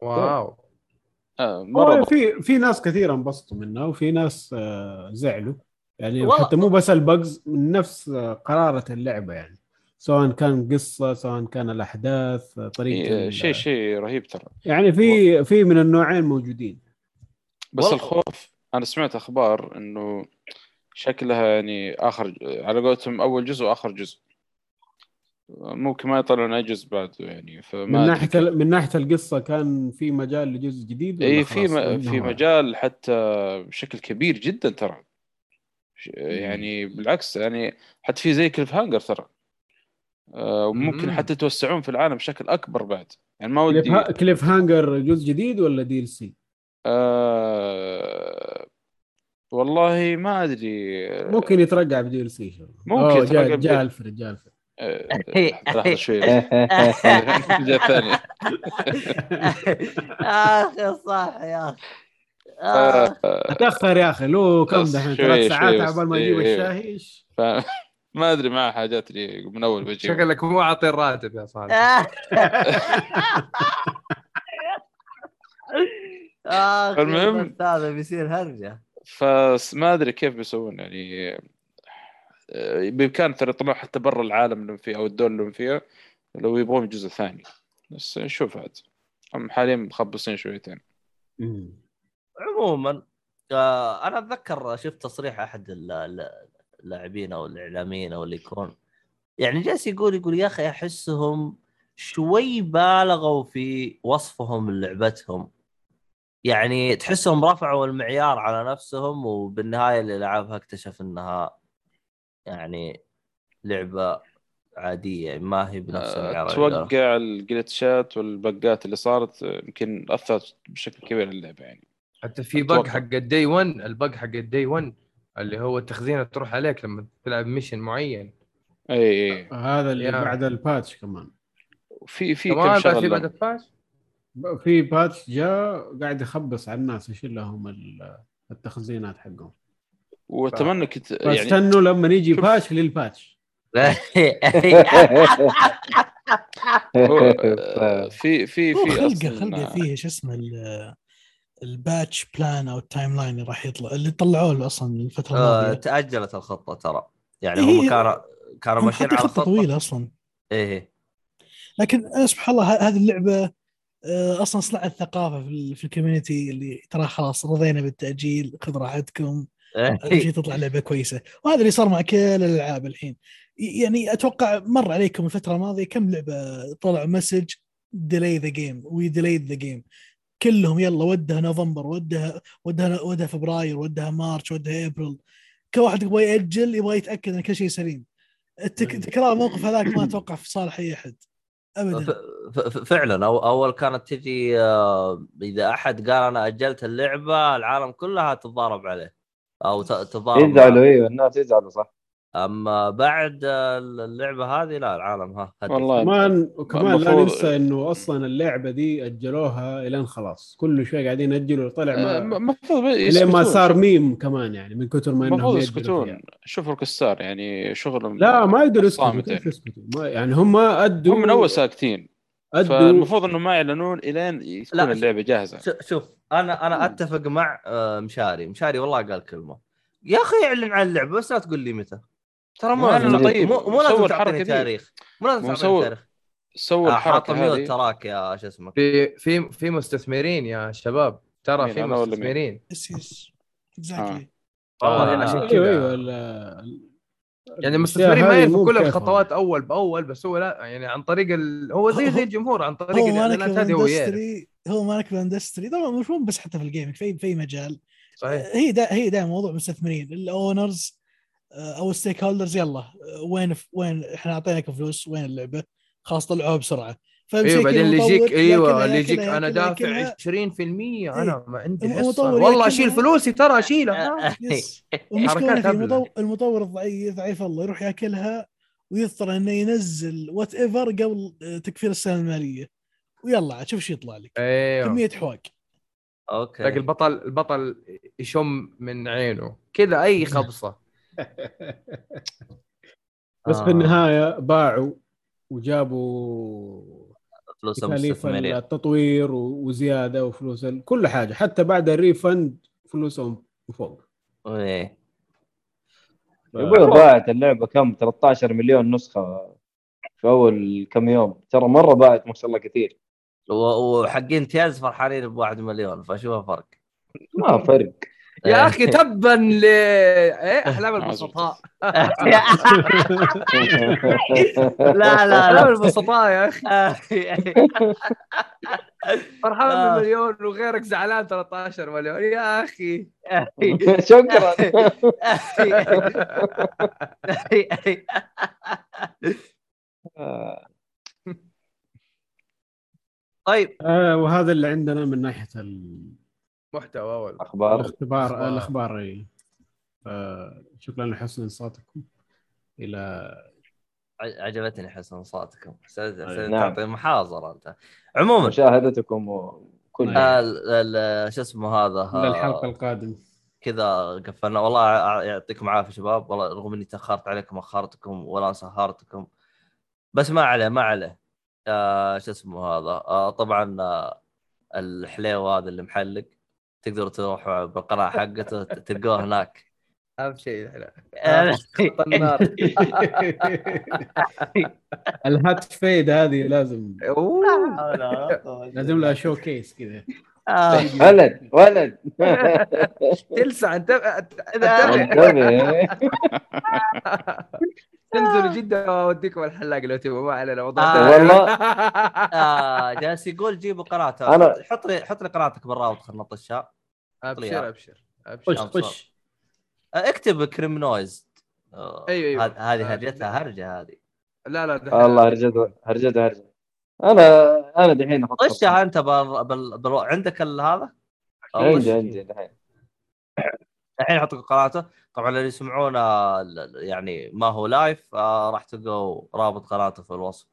واو. آه مرة. في في ناس كثير انبسطوا منها وفي ناس آه، زعلوا. يعني والله- حتى مو بس البجز من نفس آه، قرارة اللعبة يعني. سواء كان قصة سواء كان الأحداث آه، طريقة إيه، شيء شيء رهيب ترى. يعني في في من النوعين موجودين. بس والله- الخوف أنا سمعت أخبار إنه شكلها يعني آخر على قولتهم أول جزء وآخر جزء. ممكن ما يطلعون أي جزء بعده يعني فما من كيف. ال- من ناحية القصة كان في مجال لجزء جديد اي في م... في مجال حتى بشكل كبير جدا ترى. يعني بالعكس يعني حتى في زي cliffhanger ترى. آه، وممكن مم. حتى يتوسعون في العالم بشكل أكبر بعد. يعني ما cliff, ودي ها... cliffhanger جزء جديد ولا DLC؟ آه... والله ما أدري. ممكن يترقع ب DLC ممكن يترقع جاء بدي- جاء آه، لحظه شوي جاء صح يا أخي آه. تأخر يا أخي له كم دحين ثلاث ساعات. عبال ما يجيب إيه، إيه. ف... ما أدري معه حاجات لي من أول بجيب شكلك مو عاطي الراتب يا صالح آه. المهم- هذا بيصير هرجة فما أدري كيف بيسوون يعني بامكان ترى يطلعون حتى برا العالم اللي فيه أو الدول اللي فيها لو يبغون جزء ثاني. بس نشوف عاد. هم حاليا مخبصين شويتين. عموما آه أنا أتذكر شفت تصريح أحد ال- ال- اللاعبين أو الإعلاميين أو اللي يكون. يعني جالس يقول يقول يا أخي أحسهم شوي بالغوا في وصفهم لعبتهم يعني تحسهم رفعوا المعيار على نفسهم وبالنهاية اللي لعبها اكتشف إنها يعني لعبة عادية ما هي بنفس المعيار اللي قالوا. أتوقع الجلتشات والبقات اللي صارت آه، يمكن أثرت بشكل كبير على اللعبه يعني. حتى في. bug حق ال day 1 ال bug حق ال day 1 اللي هو التخزينه تروح عليك لما تلعب mission معين. إي إي هذا اللي يا. بعد ال patch كمان. في في كم كمان بعد في شغله بعد ال patch في patch جاء قاعد يخبص على الناس يشيل لهم ال- التخزينات حقهم. واتمنى كنت يعني فاستنوا لما يجي شوف. patch لل patch. آه، في في في خلقه خلقه فيه شو اسمه ال- ال patch plan أو ال timeline اللي راح يطلع اللي طلعوه له أصلا الفترة آه، الماضية. تأجلت الخطة ترى. يعني إيه، هم كانوا كانوا ماشيين على خطة خطه طويلة أصلا. إيه لكن أنا سبحان الله ه- هذه اللعبة آه، أصلا صنعت ثقافة في, ال- في ال community اللي ترى خلاص رضينا بالتأجيل خذ راحتكم. اهم شيء تطلع لعبة كويسة. وهذا اللي صار مع كل الألعاب الحين. يعني أتوقع مر عليكم الفترة الماضية كم لعبة طلع message delay the game we delayed the game كلهم يلا ودها نوفمبر ودها ودها ودها فبراير ودها March ودها إبريل. كل واحد يبغى يأجل يبغى يتأكد إن كل شيء سليم. التك... تكرار الموقف هذاك ما أتوقع في صالح أي أحد. ابدا. فعلا أو أول كانت تجي آه، إذا أحد قال أنا أجلت اللعبة العالم كلها تتضارب عليه. أو ت- تتضارب يزعلوا. أيوه الناس يزعلوا صح أما بعد آه، اللعبة هذه لا العالم ها هدف. والله كمان وكمان لا ننسى إنه أصلا اللعبة دي أجلوها الين خلاص كل شوي قاعدين يأجلوا طلع آه، ما المفروض لين ما. صار ميم كمان يعني من كثر ما إنهم يسكتون. شوف روك ستار يعني شغلهم لا ما يقدروا يسكتوا يعني. يعني هم أدوا هم من أول ساكتين فالمفروض إنه ما يعلنون إلين تكون. اللعبة جاهزة. شوف أنا أنا أتفق مع آه، مشاري. مشاري والله قال كلمة. يا أخي أعلن عن اللعبة بس لا تقول لي متى. ترى لا، تعطيني- طيب، مو مو لازم تعطيني. تاريخ. مو لازم تعطيني تاريخ. سووا آه، الحركة هذه. تراك يا شو اسمك. في في في مستثمرين يا شباب. ترى في؟ مستثمرين. yes yes. exactly والله آه. عشان أيوه كذا أيوه ال- يعني المستثمرين ما يعرفوا كل. الخطوات أول بأول بس هو لا يعني عن طريق ال... هو زي زي الجمهور عن طريق هو مالك الاعلانات هذه هو يعرف. ال industry هو مالك ال industry. طبعا مش مو بس حتى في ال gaming في في مجال. صحيح. هي دا هي دا موضوع مستثمرين ال owners أو ال stakeholders يلا. آه، وين وين إحنا أعطيناك فلوس؟ وين اللعبة؟ خلاص طلعوها بسرعة. أيوه بعدين اللي يجيك أيوه اللي يجيك أنا دافع 20% أنا ما عندي حصه والله. أشيل فلوسي ترى أشيلها. في هبلة. المطور, المطور الضعيف ضعيف الله يروح ياكلها ويضطر إنه ينزل whatever قبل آه، تقفيل السنة المالية. ويلا عاد شوف شو يطلع لك. أيوه. كمية حواق تلاقي okay البطل البطل يشم من عينه. كذا أي خبصة. بس آه. في النهاية باعوا وجابوا فلوس تكاليف التطوير وزيادة وفلوس كل حاجة. حتى بعد ال refund فلوسهم فوق. إيه. يقول باعت اللعبة كم؟ 13 مليون نسخة في أول كم يوم. ترى مرة باعت ما شاء الله كثير. وحقين امتياز فرحانين بواحد مليون فشوفها فرق؟ ما فرق. يا أخي تبا ل إيه أحلام. البسطاء. لا لا أحلام لا البسطاء يا أخي. فرحان آه. بمليون وغيرك زعلان 13 مليون. يا أخي. شكرا. طيب. آه وهذا اللي عندنا من ناحية محتوى اول أخبار الاختبار أخبار. الأخبار إي. آه شكرا لحسن انصاتكم. إلى عجبتني حسن صوتكم حسيت حسيت نعم. تعطي محاضرة أنت. عموما. مشاهدتكم وكل. آه، ال- ال- شو اسمه هذا؟ للحلقه القادمة. كذا قفلنا. والله يعطيكم العافيه شباب. والله رغم إني تأخرت عليكم أخرتكم ولا سهرتكم. بس ما عليه ما عليه. آه شو اسمه هذا؟ آه طبعا آه الحليوة هذا اللي محلق تقدروا تروحوا بالقناه حقته تلقوه هناك. أهم شيء لا. آه، خط النار. الهات فيد هذه لازم. لازم لها شو كيس كذا. آه، ولد ولد. تلسع انتبه أنتبه. تنزلوا جدة وأوديكم الحلاق لو تبغوا ما علينا موضوع آه،. والله. آه جالس يقول جيبوا قناته أنا- حط لي حط لي قناتك بالراوت خلنا نطشها. أبشر أبشر خش ابشر خش آه، اكتب كريم نويز آه، أيوة، أيوة. هذه- آه، هرجتها هرجة هذه. لا لا والله هرجته هرجته هرجته أنا أنا دحين أحط طشها أنت بال... بال... بال... عندك ال- هذا؟ عندي عندي دحين. الحين أحط قناته طبعا اللي يسمعونا يعني ما هو live آه راح تلقوا رابط قناته في الوصف.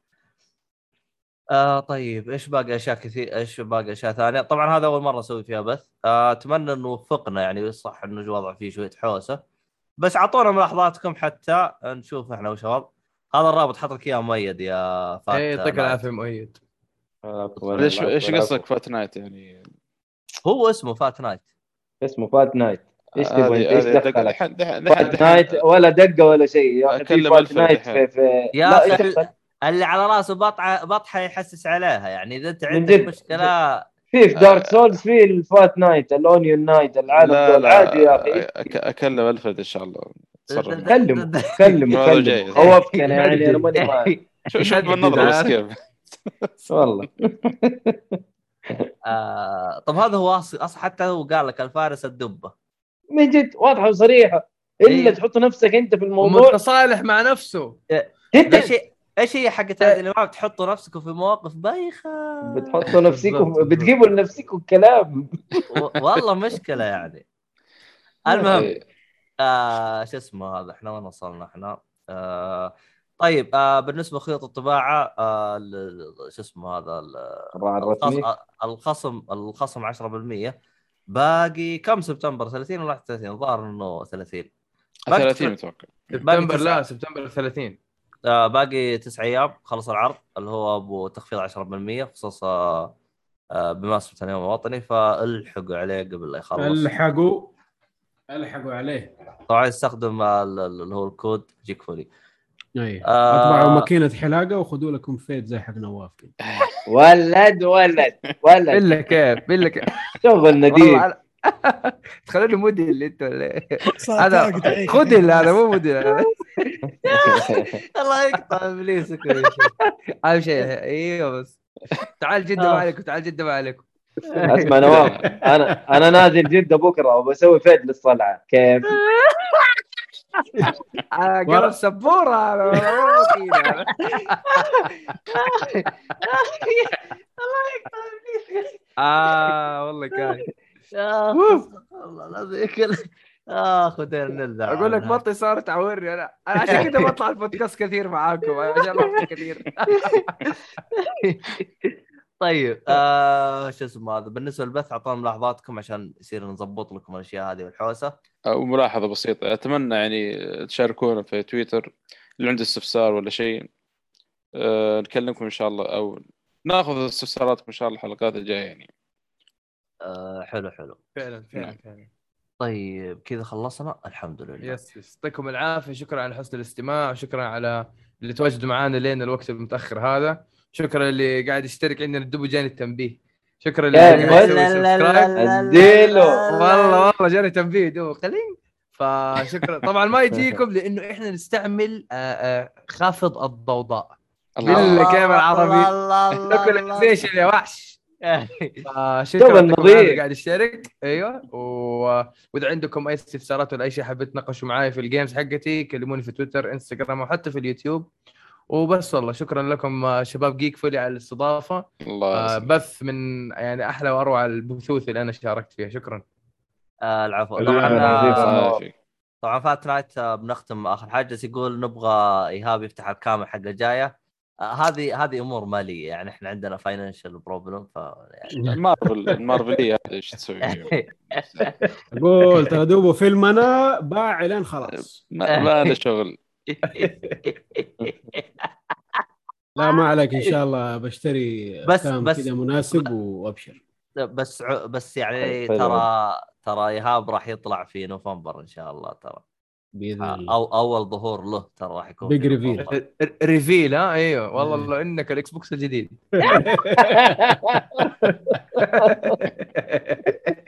آه طيب إيش باقي أشياء كثير إيش باقي أشياء ثانية؟ طبعا هذا أول مرة أسوي فيها بث. آه، أتمنى إنه وفقنا يعني صح إنه الوضع فيه شوية حوسة. بس أعطونا ملاحظاتكم حتى نشوف إحنا وش الوضع. هذا الرابط حط لك إياه مؤيد يا Fat إيه يعطيك. العافية مؤيد. ليش إيش قصدك Fat Knight يعني؟ هو اسمه Fat Knight. اسمه Fat Knight. إيش هذه- تبغى انت إيش دخلك؟ Fat Knight ولا دقة ولا شيء. يا أخي في أكلم Fat Knight. في, في... يا إيش دخل؟ اللي على راسه بطحه بطحة يحسس عليها. يعني إذا أنت عندك. مشكله في في Dark Souls في ال Fat Knight ال Onion Knight العالم لا دول. عادي يا أخي. لا أك- أكلم ألفريد إن شاء الله. تصرف كلم كلم الموضوع كلم جاي. خوفتك أنا يعني أنا ماني معك. شوف بالنظره بس كيف؟ والله. آه طب هذا هو أصلا. حتى هو قال لك الفارس الدبة. من جد واضحة وصريحة. إلا إيه. تحط نفسك أنت في الموضوع. متصالح مع نفسه. جدا. إيش هي حقت هذه اللي ما بتحطوا نفسكم في مواقف بايخة. بتحطوا نفسكم. بتجيبوا لنفسكم الكلام و... والله مشكلة يعني. المهم آه شو اسمه هذا؟ إحنا وين وصلنا إحنا؟ آه طيب آه بالنسبة لخيوط الطباعة آه شو اسمه هذا؟ الخصم الخصم 10% باقي كم؟ سبتمبر 30 ولا 31 الظاهر إنه 30 باقي 30 تسعة- متوقع. سبتمبر. لا سبتمبر 30 آه باقي تسع أيام خلص العرض اللي هو أبو تخفيض 10% خصوصا آه بمناسبة اليوم الوطني فألحقوا عليه قبل لا يخلص. ألحقوا ألحقوا عليه. طبعا يستخدم ال- ال- اللي هو الكود يجيك فولي. اي آه. أطبعوا ماكينة حلاقة وخذوا لكم فيد زي حق نواف ولد ولد ولد. الا كيف الا كيف. والله على- تخلوني موديل انت ولا إيه؟ هذا. خدل هذا مو موديل هذا. الله يقطع ابليسك أهم شيء إيوه بس تعال جدة ما عليكم تعال جدة ما عليكم أسمع نواف أنا أنا نازل جدة بكرة وبسوي فيد للصلعة كيف؟ آه، قلب سبورة وكيل أنا. آه والله كان والله العظيم. كل- اخ ودير نلذع أقول لك. بطي صار تعورني أنا. أنا عشان كذا بطلع البودكاست كثير معاكم. عشان كثير. طيب آه شو اسمه هذا؟ بالنسبة للبث اعطونا ملاحظاتكم عشان يصير نظبط لكم الأشياء هذه والحوسة. وملاحظه بسيطة أتمنى يعني تشاركونا في تويتر اللي عنده استفسار ولا شيء. أه نكلمكم إن شاء الله أو ناخذ استفساراتكم إن شاء الله الحلقات الجاية يعني. آه حلو حلو. فعلا فعلا نعم. فعلا. طيب كذا خلصنا؟ الحمد لله. يس يس. يعطيكم العافية. شكرا على حسن الاستماع. وشكرا على اللي تواجدوا معنا لين الوقت المتأخر هذا. شكرا اللي قاعد يشترك عندنا الدب جاني التنبيه. شكرا اللي كيف؟ قاعد يسوي subscribe. والله والله جاني تنبيه دوب قليل. فشكرا. طبعا ما يجيكم لأنه إحنا نستعمل آه، آه، خافض الضوضاء. الله. العربي الله الله الله يا وحش؟ النظير. على اللي قاعد يشترك. أيوه. و... وإذا عندكم أي استفسارات ولا أي شيء حابين تناقشوا معي في ال games حقتي كلموني في تويتر إنستغرام وحتى في اليوتيوب. وبس والله شكرا لكم شباب جيك فولي على الاستضافة. الله آه، يسلمك. بث من يعني أحلى وأروع البثوث اللي أنا شاركت فيها. شكرا. آه العفو. العفو، طبعا. آه،. طبعا فات نايت آه، بنختم آخر حاجة. بس يقول نبغى إيهاب يفتح الكاميرا حقه جاية آه، هذه هذه أمور مالية يعني إحنا عندنا financial problem ف يعني المارفل المارفلية إيش تسوي؟ أقول ترى دوبه فيلمنا باع لين خلاص ما ما له شغل لا ما عليك إن شاء الله بشتري بس- بس- كذا مناسب وأبشر بس ع- بس يعني. ترى ترى إيهاب راح يطلع في نوفمبر إن شاء الله ترى بإذن آه، الله أو أول ظهور له ترى راح يكون reveal. نوفمبر. reveal ها إيوه والله لو إنك الإكس بوكس الجديد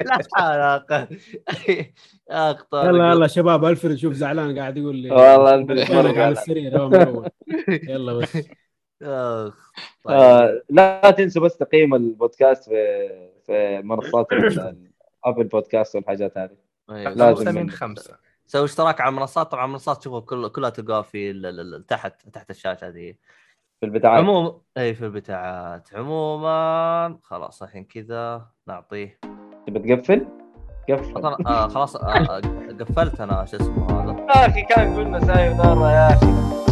لا علاقه. يلا يلا شباب الفرد شوف زعلان قاعد يقول لي والله الفرد فينك على. السرير. يلا بس أخ طيب. آه لا تنسوا بس تقييم البودكاست في في منصات Apple Podcast والحاجات هذه أيوة. لازم خمسة من من- خمسة سوي اشتراك على المنصات طبعا المنصات تشوفوا كل كلها تلقاها في ال- ال- ال- تحت تحت الشاشة هذه. في البداية عموما إي في البتاعات. عموما خلاص الحين كذا نعطيه. تبي تقفل؟ قفل. آه خلاص آه قفلت أنا شو اسمه هذا؟ يا أخي كان قلنا سايب نار يا أخي.